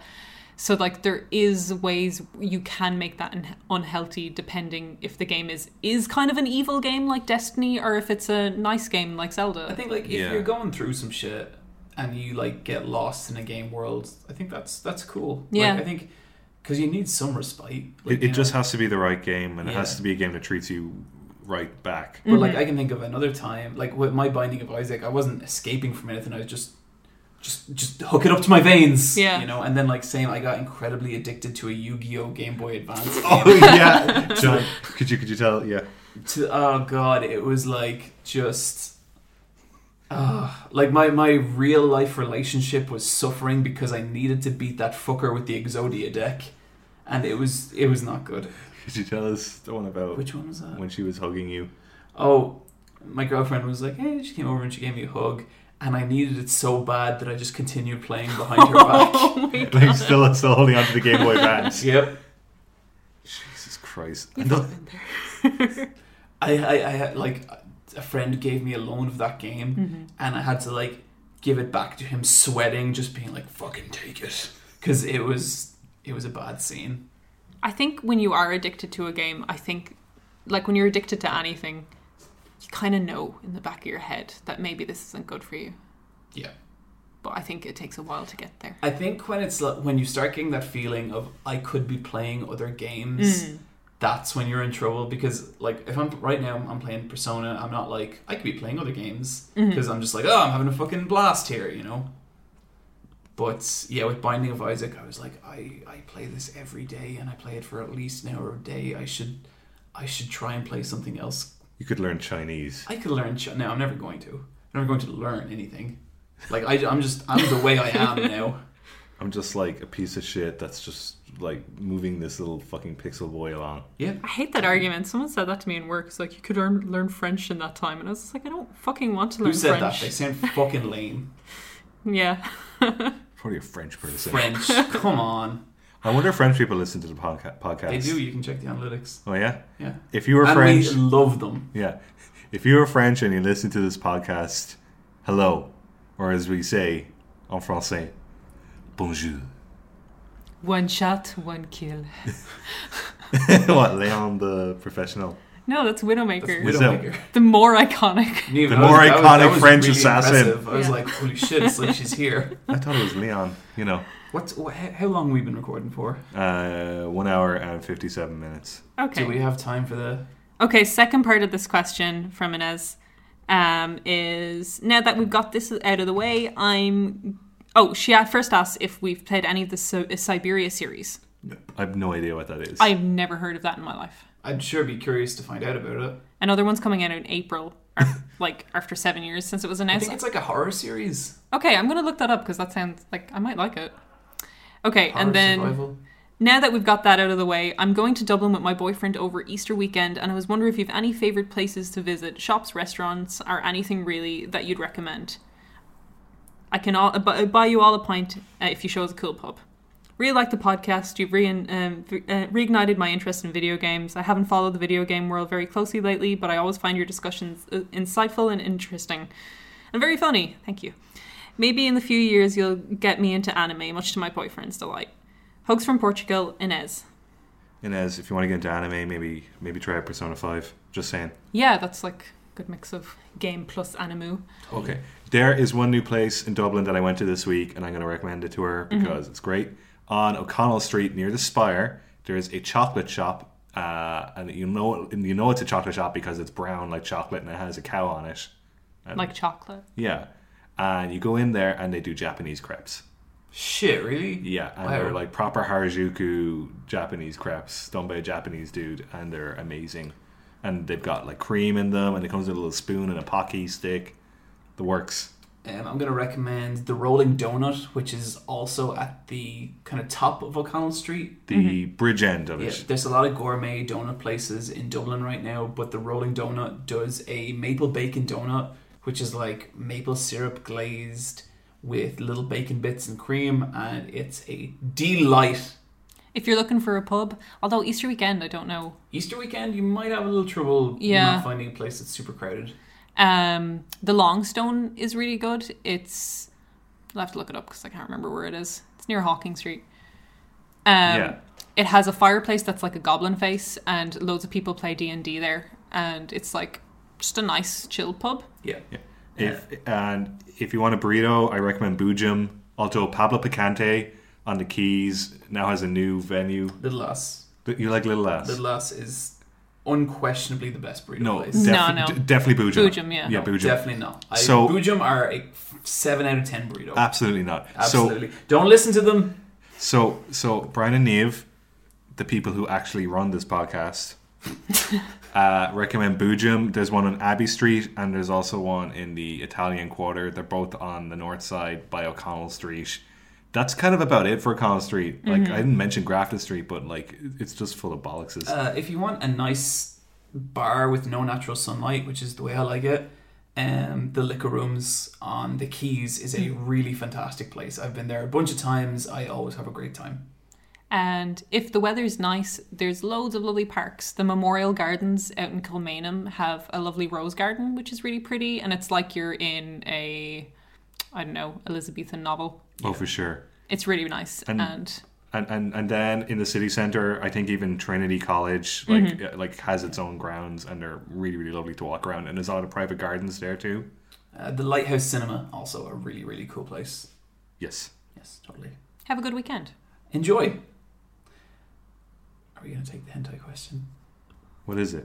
S2: So like there is ways you can make that un- unhealthy depending if the game is is kind of an evil game like Destiny or if it's a nice game like Zelda.
S1: I think like if
S3: Yeah.
S1: you're going through some shit and you like get lost in a game world, I think that's that's cool.
S2: Yeah.
S1: Like, I think because you need some respite. Like,
S3: It, it just
S1: know.
S3: has to be the right game, and it has to be a game that treats you right back.
S1: But like
S2: Mhm.
S1: I can think of another time, like with my Binding of Isaac, I wasn't escaping from anything. I was just, just, just hook it up to my veins.
S2: Yeah.
S1: You know, and then like same, I got incredibly addicted to a Yu-Gi-Oh Game Boy Advance.
S3: Oh yeah, John, could you could you tell? Yeah,
S1: to, oh god, it was like just. Uh, like my, my real life relationship was suffering because I needed to beat that fucker with the Exodia deck, and it was it was not good.
S3: could you tell us the one about
S1: Which one was that?
S3: when she was hugging you?
S1: Oh, my girlfriend was like, "Hey," she came over and she gave me a hug, and I needed it so bad that I just continued playing behind her back.
S2: oh my god.
S3: Like still still holding onto the Game Boy Advance.
S1: yep.
S3: Jesus Christ!
S2: You've
S3: And
S2: all
S3: the-
S2: been there.
S1: I, I, I like a friend gave me a loan of that game,
S2: Mhm.
S1: and I had to like give it back to him, sweating, just being like, "Fucking take it," because it was it was a bad scene.
S2: I think when you are addicted to a game, I think like when you're addicted to anything, you kind of know in the back of your head that maybe this isn't good for you.
S1: Yeah.
S2: But I think it takes a while to get there.
S1: I think when it's when you start getting that feeling of I could be playing other games,
S2: Mm.
S1: that's when you're in trouble. Because like if I'm right now I'm playing Persona, I'm not like I could be playing other games because I'm just like oh I'm having a fucking blast here, you know. But yeah, with Binding of Isaac, I was like I I play this every day and I play it for at least an hour a day. I should I should try and play something else.
S3: You could learn Chinese.
S1: I could learn. Ch- no, I'm never going to. I'm never going to learn anything. Like I, I'm just I'm the way I am now.
S3: I'm just like a piece of shit that's just like moving this little fucking pixel boy along.
S1: Yeah.
S2: I hate that argument. Someone said that to me in work. It's like you could learn learn French in that time, and I was just like, I don't fucking want to learn
S1: Who said
S2: French.
S1: that? They sound fucking lame.
S2: Yeah.
S3: Probably a French person.
S1: French. Come on.
S3: I wonder if French people listen to the podca- podcast.
S1: They do. You can check the analytics.
S3: Oh yeah.
S1: Yeah.
S3: If you were
S1: and
S3: French,
S1: we love them.
S3: yeah. If you were French and you listen to this podcast, hello, or as we say en français, bonjour.
S2: One shot, one kill.
S3: what, Leon the professional?
S2: No, that's Widowmaker.
S1: That's Widowmaker.
S2: the more iconic.
S1: Neil,
S3: The
S1: that was-
S3: more
S1: that was-
S3: iconic
S1: that was
S3: French
S1: really
S3: assassin.
S1: impressive. I was like, holy shit! It's like she's here.
S3: I thought it was Leon. You know,
S1: What's wh- how long we've we been recording for?
S3: uh, one hour and fifty-seven minutes.
S2: Okay.
S1: Do we have time for the?
S2: Okay, second part of this question from Inez um, is now that we've got this out of the way, I'm. Oh, she first asked if we've played any of the Si- Syberia series.
S3: I have no idea what that is.
S2: I've never heard of that in my life.
S1: I'd sure be curious to find out about it.
S2: Another one's coming out in April, or, like after seven years since it was announced.
S1: I
S2: announced.
S1: think it's like a horror series.
S2: Okay, I'm gonna look that up because that sounds like I might like it. Okay,
S1: Horror
S2: and then
S1: survival.
S2: now that we've got that out of the way, I'm going to Dublin with my boyfriend over Easter weekend, and I was wondering if you have any favorite places to visit, shops, restaurants, or anything really that you'd recommend. I can all, bu- buy you all a pint uh, if you show us a cool pub. Really like the podcast. You've re- um, uh, reignited my interest in video games. I haven't followed the video game world very closely lately, but I always find your discussions uh, insightful and interesting, and very funny. Thank you. Maybe in the few years you'll get me into anime, much to my boyfriend's delight. Hugs from Portugal, Inez.
S3: Inez, if you want to get into anime, maybe maybe try out Persona Five. Just saying.
S2: Yeah, that's like a good mix of game plus animu.
S3: Okay. There is one new place in Dublin that I went to this week, and I'm going to recommend it to her because it's great. On O'Connell Street near the Spire, there is a chocolate shop, uh, and you know you know it's a chocolate shop because it's brown like chocolate and it has a cow on it. And-
S2: Like chocolate.
S3: yeah, and you go in there and they do Japanese crepes.
S1: Shit, really?
S3: Yeah, and
S1: Wow.
S3: they're like proper Harajuku Japanese crepes done by a Japanese dude, and they're amazing. And they've got like cream in them, and it comes with a little spoon and a pocky stick. The works.
S1: Um, I'm going to recommend the Rolling Donut, which is also at the kind of top of O'Connell Street.
S3: The bridge end of
S1: Yeah,
S3: it.
S1: there's a lot of gourmet donut places in Dublin right now, but the Rolling Donut does a maple bacon donut, which is like maple syrup glazed with little bacon bits and cream, and it's a delight.
S2: If you're looking for a pub, although Easter weekend, I don't know.
S1: Easter weekend, you might have a little trouble
S2: Yeah.
S1: not finding a place that's super crowded.
S2: Um, the Longstone is really good. It's I'll have to look it up because I can't remember where it is. It's near Hawkins Street. Um,
S3: Yeah.
S2: It has a fireplace that's like a goblin face, and loads of people play D and D there, and it's like just a nice chill pub.
S1: Yeah.
S3: If and if you want a burrito, I recommend Boojum. Also, Pablo Picante on the Quays now has a new venue.
S1: Little Ass.
S3: You like Little Ass?
S1: Little Ass is unquestionably the best burrito
S3: no,
S1: place.
S2: No, no.
S3: d- definitely Boojum.
S2: Boojum, yeah.
S3: yeah,
S2: No,
S3: Boojum.
S1: Definitely not. I,
S3: So-
S1: Boojum are a seven out of ten burrito.
S3: Absolutely not.
S1: Absolutely. Don't listen to them.
S3: So, so, so Brian and Neve, the people who actually run this podcast, uh, recommend Boojum. There's one on Abbey Street, and there's also one in the Italian Quarter. They're both on the north side by O'Connell Street. That's kind of about it for O'Connell Street. Like I didn't mention Grafton Street, but like it's just full of bollockses.
S1: Uh, if you want a nice bar with no natural sunlight, which is the way I like it, um, the liquor rooms on the Quays is a really fantastic place. I've been there a bunch of times. I always have a great time.
S2: And if the weather's nice, there's loads of lovely parks. The Memorial Gardens out in Kilmainham have a lovely rose garden, which is really pretty, and it's like you're in a, I don't know, Elizabethan novel.
S3: oh, for sure.
S2: It's really nice,
S3: And-
S2: and,
S3: And, and and then in the city center, I think even Trinity College like uh, like has its own grounds, and they're really really lovely to walk around. And there's a lot of private gardens there too.
S1: Uh, the Lighthouse Cinema, also a really, really cool place.
S3: Yes.
S1: Yes, totally.
S2: have a good weekend.
S1: Enjoy. Are we going to take the hentai question?
S3: What is it?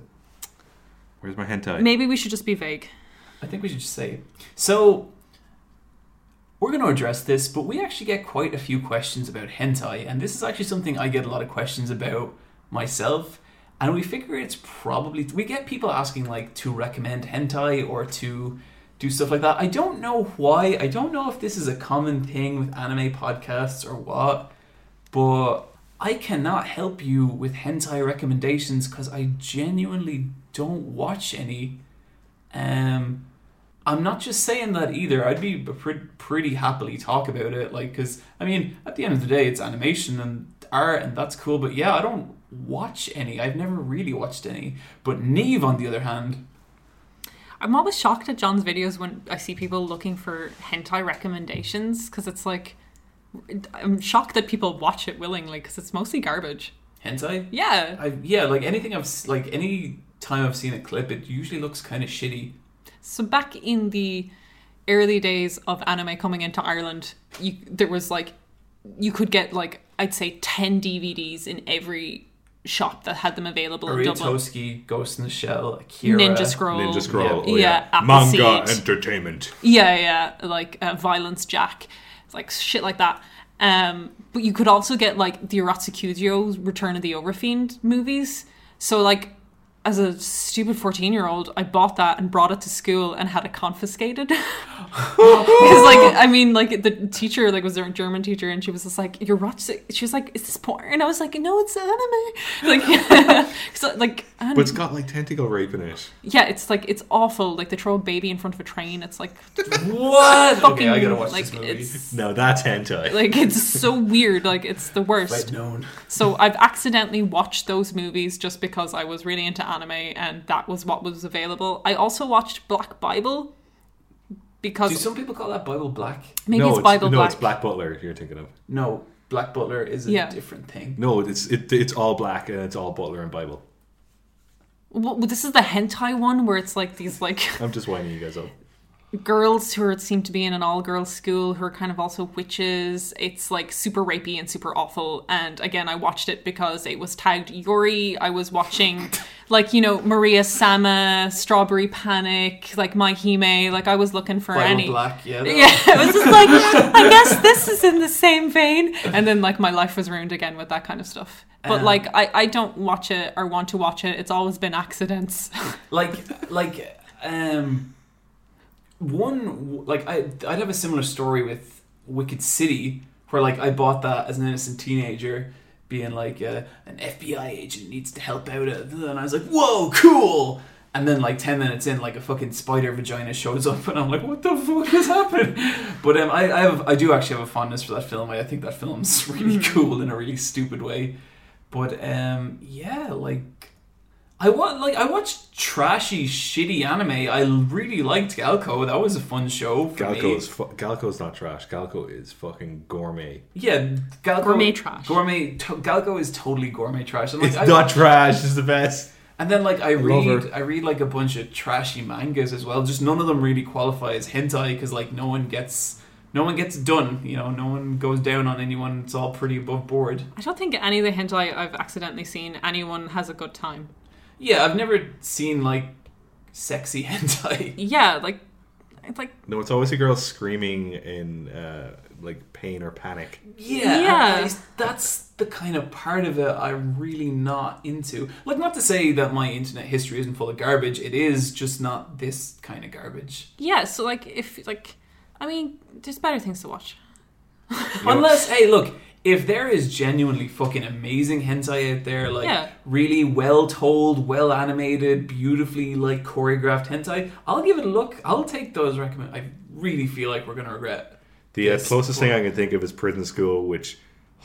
S3: Where's my hentai?
S2: Maybe we should just be vague.
S1: I think we should just say. So, we're going to address this, but we actually get quite a few questions about hentai, and this is actually something I get a lot of questions about myself. And we figure it's probably we get people asking like to recommend hentai or to do stuff like that. I don't know why. I don't know if this is a common thing with anime podcasts or what, but I cannot help you with hentai recommendations because I genuinely don't watch any. Um, I'm not just saying that either. I'd be pre- pretty happily talk about it, like, because I mean, at the end of the day, it's animation and art, and that's cool. But yeah, I don't watch any. I've never really watched any. But Neve, on the other hand,
S2: I'm always shocked at John's videos when I see people looking for hentai recommendations because it's like I'm shocked that people watch it willingly because it's mostly garbage.
S1: hentai.
S2: Yeah,
S1: I yeah, like anything I've like any time I've seen a clip, it usually looks kind of shitty.
S2: So back in the early days of anime coming into Ireland, you there was like you could get like I'd say ten DVDs in every shop that had them available in
S1: Maria
S2: Dublin.
S1: Toski, Ghost in the Shell, Akira,
S2: Ninja Scroll.
S3: Ninja Scroll.
S1: Yeah.
S3: oh,
S2: Yeah,
S3: yeah.
S2: Appleseed.
S3: Manga entertainment.
S2: Yeah, yeah, like uh, Violence Jack, like shit like that. Um, but you could also get like the Urotsukidoji Return of the Overfiend movies. So like as a stupid 14 year old, I bought that and brought it to school and had it confiscated. Because like I mean like the teacher like was a German teacher and she was just like you're watching she was like is this porn and I was like no it's anime like so like and
S3: But it's got like tentacle rape in it.
S2: yeah it's like it's awful like they throw a baby in front of a train it's like
S1: What?
S2: fucking
S1: okay, I gotta watch
S2: like
S1: this movie.
S2: it's
S3: No, that's hentai.
S2: like it's so weird like it's the worst
S1: Right known.
S2: so i've accidentally watched those movies just because i was really into anime and that was what was available i also watched black bible because
S1: Do some people call that Bible Black?
S2: maybe
S3: no,
S2: it's bible
S3: no,
S2: black
S3: it's Black Butler. You're thinking of.
S1: No, Black Butler is a
S2: Yeah.
S1: different thing.
S3: No, it's it, it's all black and it's all Butler and Bible.
S2: well, this is the hentai one where it's like these like
S3: I'm just winding you guys up.
S2: Girls who are, seem to be in an all girls school who are kind of also witches. It's like super rapey and super awful. And again, I watched it because it was tagged Yuri. I was watching like, you know, Maria Sama, Strawberry Panic, like My Hime. Like I was looking for
S1: Bible
S2: any.
S1: Black, yeah.
S2: Yeah, it was just like, I guess this is in the same vein. And then like my life was ruined again with that kind of stuff. But
S1: Um,
S2: like I, I don't watch it or want to watch it. It's always been accidents.
S1: like like um one like I I'd have a similar story with Wicked City where like I bought that as an innocent teenager being like uh, an FBI agent needs to help out a, and I was like whoa cool! And then like 10 minutes in like a fucking spider vagina shows up and I'm like what the fuck has happened? But um I, I have I do actually have a fondness for that film. I think that film's really cool in a really stupid way. But um yeah like I wa- like I watched trashy, shitty anime. I really liked Galko. That was a fun show for
S3: Galko
S1: me.
S3: is fu- Galko's not trash. Galko is fucking gourmet.
S1: Yeah, Galko
S2: Gourmet trash.
S1: Gourmet to- Galko is totally gourmet trash. And, like,
S3: It's
S1: I-
S3: not trash. It's the best.
S1: And then like I
S3: love
S1: read,
S3: her.
S1: I read like a bunch of trashy mangas as well. Just none of them really qualify as hentai because like no one gets, no one gets done. You know, no one goes down on anyone. It's all pretty above board.
S2: I don't think any of the hentai I've accidentally seen anyone has a good time.
S1: Yeah, I've never seen like sexy hentai.
S2: Yeah, like it's like
S3: No, it's always a girl screaming in uh, like pain or panic.
S1: Yeah,
S2: Yeah.
S1: and I- that's the kind of part of it I'm really not into. Like, not to say that my internet history isn't full of garbage. It is just not this kind of garbage.
S2: yeah. So like if like I mean, there's better things to watch.
S1: Unless, hey, look, if there is genuinely fucking amazing hentai out there, like
S2: Yeah.
S1: really well told, well animated, beautifully like choreographed hentai, I'll give it a look. I'll take those recommend. I really feel like we're gonna regret.
S3: The uh, closest
S1: well-
S3: thing I can think of is Prison School, which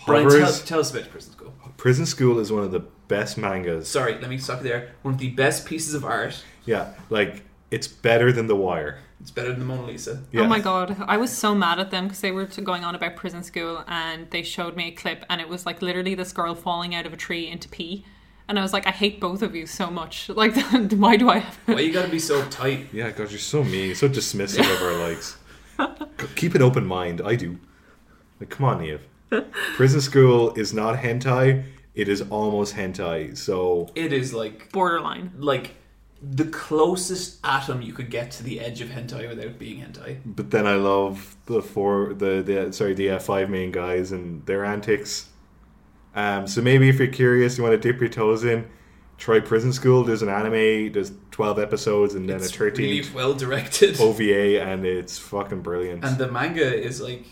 S1: Brian, tell, tell us about Prison School.
S3: Prison School is one of the best mangas.
S1: Sorry, let me stop you there. One of the best pieces of art.
S3: Yeah, like it's better than The Wire.
S1: It's better than the Mona Lisa.
S3: Yeah.
S2: Oh my god, I was so mad at them because they were going on about prison school and they showed me a clip and it was like literally this girl falling out of a tree into pee. And I was like, I hate both of you so much. Like, why do I have.
S1: Why you gotta be so tight?
S3: Yeah, God, you're so mean, so dismissive of our likes. Keep an open mind. I do. Like, come on, Neve. Prison School is not hentai. It is almost hentai. So
S1: It is like
S2: Borderline.
S1: like the closest atom you could get to the edge of hentai without being hentai.
S3: But then I love the four, the the sorry, the uh, five main guys and their antics. Um, so maybe if you're curious, you want to dip your toes in, try Prison School. There's an anime. There's twelve episodes and then
S1: it's
S3: a thirteen
S1: really well directed,
S3: OVA, and it's fucking brilliant.
S1: and the manga is like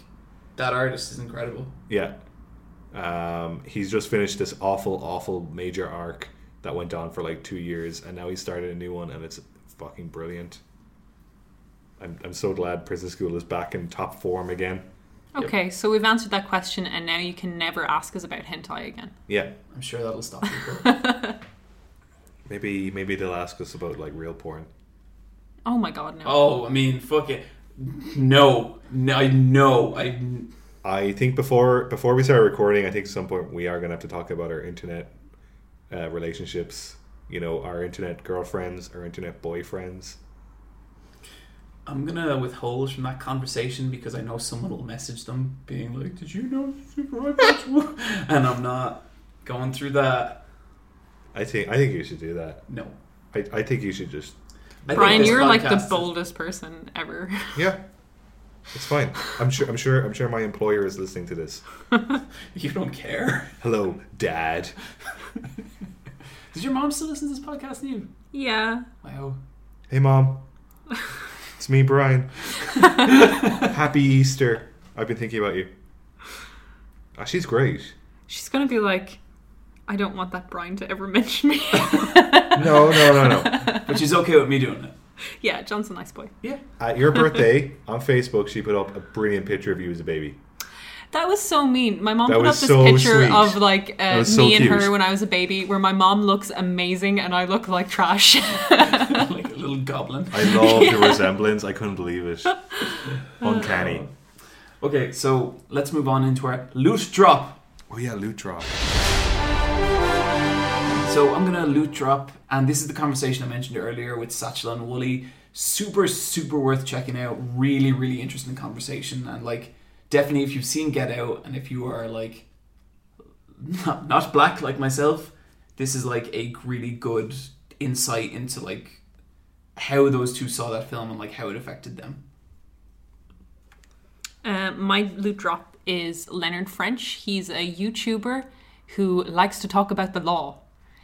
S1: that artist is incredible.
S3: yeah, um, he's just finished this awful, awful major arc that went on for like two years, and now he started a new one, and it's fucking brilliant. I'm I'm so glad Prison School is back in top form again.
S2: Okay, so we've answered that question and now you can never ask us about hentai again.
S3: Yeah.
S1: I'm sure that'll stop people.
S3: Maybe maybe they'll ask us about like real porn.
S2: Oh my god, no.
S1: oh, I mean, fuck it. No, no, I know. I
S3: I think before before we start recording, I think at some point we are gonna have to talk about our internet uh, relationships. You know, our internet girlfriends, our internet boyfriends.
S1: I'm gonna withhold from that conversation because I know someone will message them being like, "Did you know?" Super iPads?" and I'm not going through that.
S3: I think I think you should do that.
S1: No,
S3: I, I think you should just
S1: I
S2: Brian, you're like the boldest person ever.
S3: yeah. It's fine. I'm sure. I'm sure. I'm sure my employer is listening to this.
S1: You don't care.
S3: Hello, Dad.
S1: Does your mom still listen to this podcast? You?
S2: yeah.
S1: Wow.
S3: Hey, mom. It's me, Brian. Happy Easter. I've been thinking about you. Ah, she's great.
S2: She's gonna be like, I don't want that Brian to ever mention me.
S3: No, no, no, no.
S1: But she's okay with me doing it.
S2: yeah, John's a nice boy.
S1: Yeah.
S3: At your birthday on Facebook, she put up a brilliant picture of you as a baby.
S2: That was so mean. My mom
S3: That
S2: put up this
S3: so
S2: picture
S3: sweet.
S2: of like uh, me
S3: so
S2: and her when I was a baby, where my mom looks amazing and I look like trash.
S1: like a little goblin.
S3: I love the resemblance. I couldn't believe it. Uncanny.
S1: Okay, so let's move on into our loot drop.
S3: Oh yeah, loot drop.
S1: So I'm gonna loot drop, and this is the conversation I mentioned earlier with Satchel and Woolie. Super, super worth checking out. Really, really interesting conversation, and like definitely if you've seen Get Out, and if you are like not, not black like myself, this is like a really good insight into like how those two saw that film and like how it affected them.
S2: Uh, my loot drop is Leonard French. He's a YouTuber who likes to talk about the law.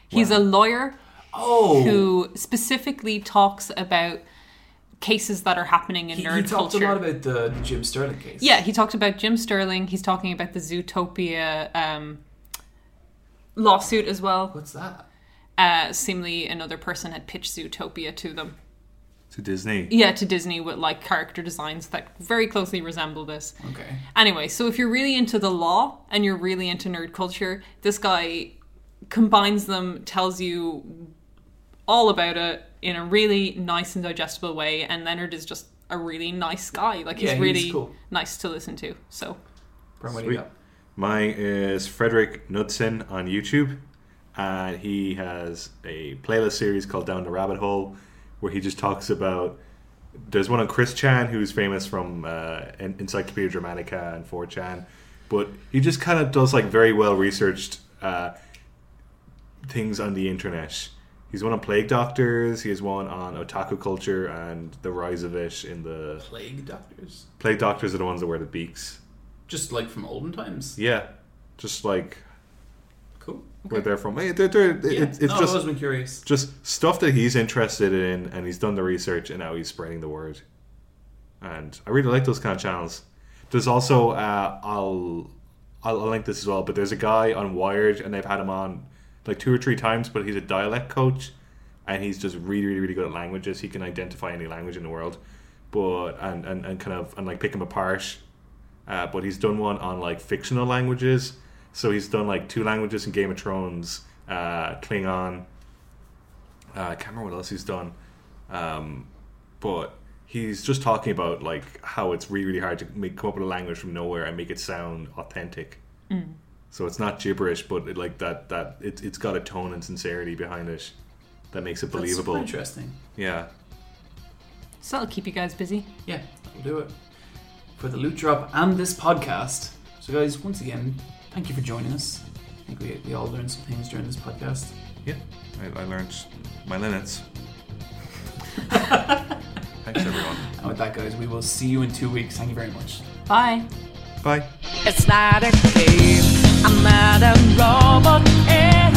S2: He's a lawyer
S1: Oh,
S2: who specifically talks about cases that are happening in
S1: he, he
S2: nerd
S1: talked
S2: culture.
S1: a lot about the, the Jim Sterling case.
S2: yeah, he talked about Jim Sterling. He's talking about the Zootopia um, lawsuit as well.
S1: What's that?
S2: Uh, seemingly, another person had pitched Zootopia to them.
S3: To Disney.
S2: Yeah, to Disney with like character designs that very closely resemble this.
S1: Okay.
S2: Anyway, so if you're really into the law and you're really into nerd culture, this guy combines them, tells you all about it in a really nice and digestible way. And Leonard is just a really nice guy. Like he's
S1: Yeah, he's
S2: really
S1: cool.
S2: nice to listen to. So
S1: Bro, what you
S3: Sweet. Mine is Fredrik Knudsen on YouTube, and he has a playlist series called Down the Rabbit Hole, where he just talks about. There's one on Chris Chan, who's famous from uh, Encyclopedia Dramatica and 4chan, but he just kind of does like very well researched uh, things on the internet. He's one on Plague Doctors. He has one on otaku culture and the rise of it in the
S4: Plague doctors,
S3: Plague Doctors are the ones that wear the beaks.
S4: just like from olden times.
S3: Yeah, just like
S4: Cool.
S3: where they're from. Hey, they're, they're,
S4: Yeah.
S3: It's, it's
S4: no, I've
S3: just
S4: always been curious.
S3: just stuff that he's interested in, and he's done the research, and now he's spreading the word. And I really like those kind of channels. There's also uh, I'll, I'll I'll link this as well, but there's a guy on Wired, and they've had him on like two or three times, but he's a dialect coach, and he's just really really really good at languages. He can identify any language in the world, but and and, and kind of and like pick them apart. Uh, but he's done one on like fictional languages. So he's done like two languages in Game of Thrones, uh, Klingon. Uh, I can't remember what else he's done. Um, but he's just talking about like how it's really really hard to make come up with a language from nowhere and make it sound authentic. So it's not gibberish, but it, like that that it, it's got a tone and sincerity behind it that makes it believable.
S4: super interesting.
S3: Yeah.
S2: so that'll keep you guys busy.
S4: Yeah, that'll do it for the loot drop and this podcast. So, guys, once again, thank you for joining us. I think we, we all learned some things during this podcast.
S3: Yeah. I, I learned my limits. Thanks everyone.
S4: And with that, guys, we will see you in two weeks. Thank you very much.
S2: Bye.
S3: Bye.
S5: It's not a game. I'm not a robot. Eh,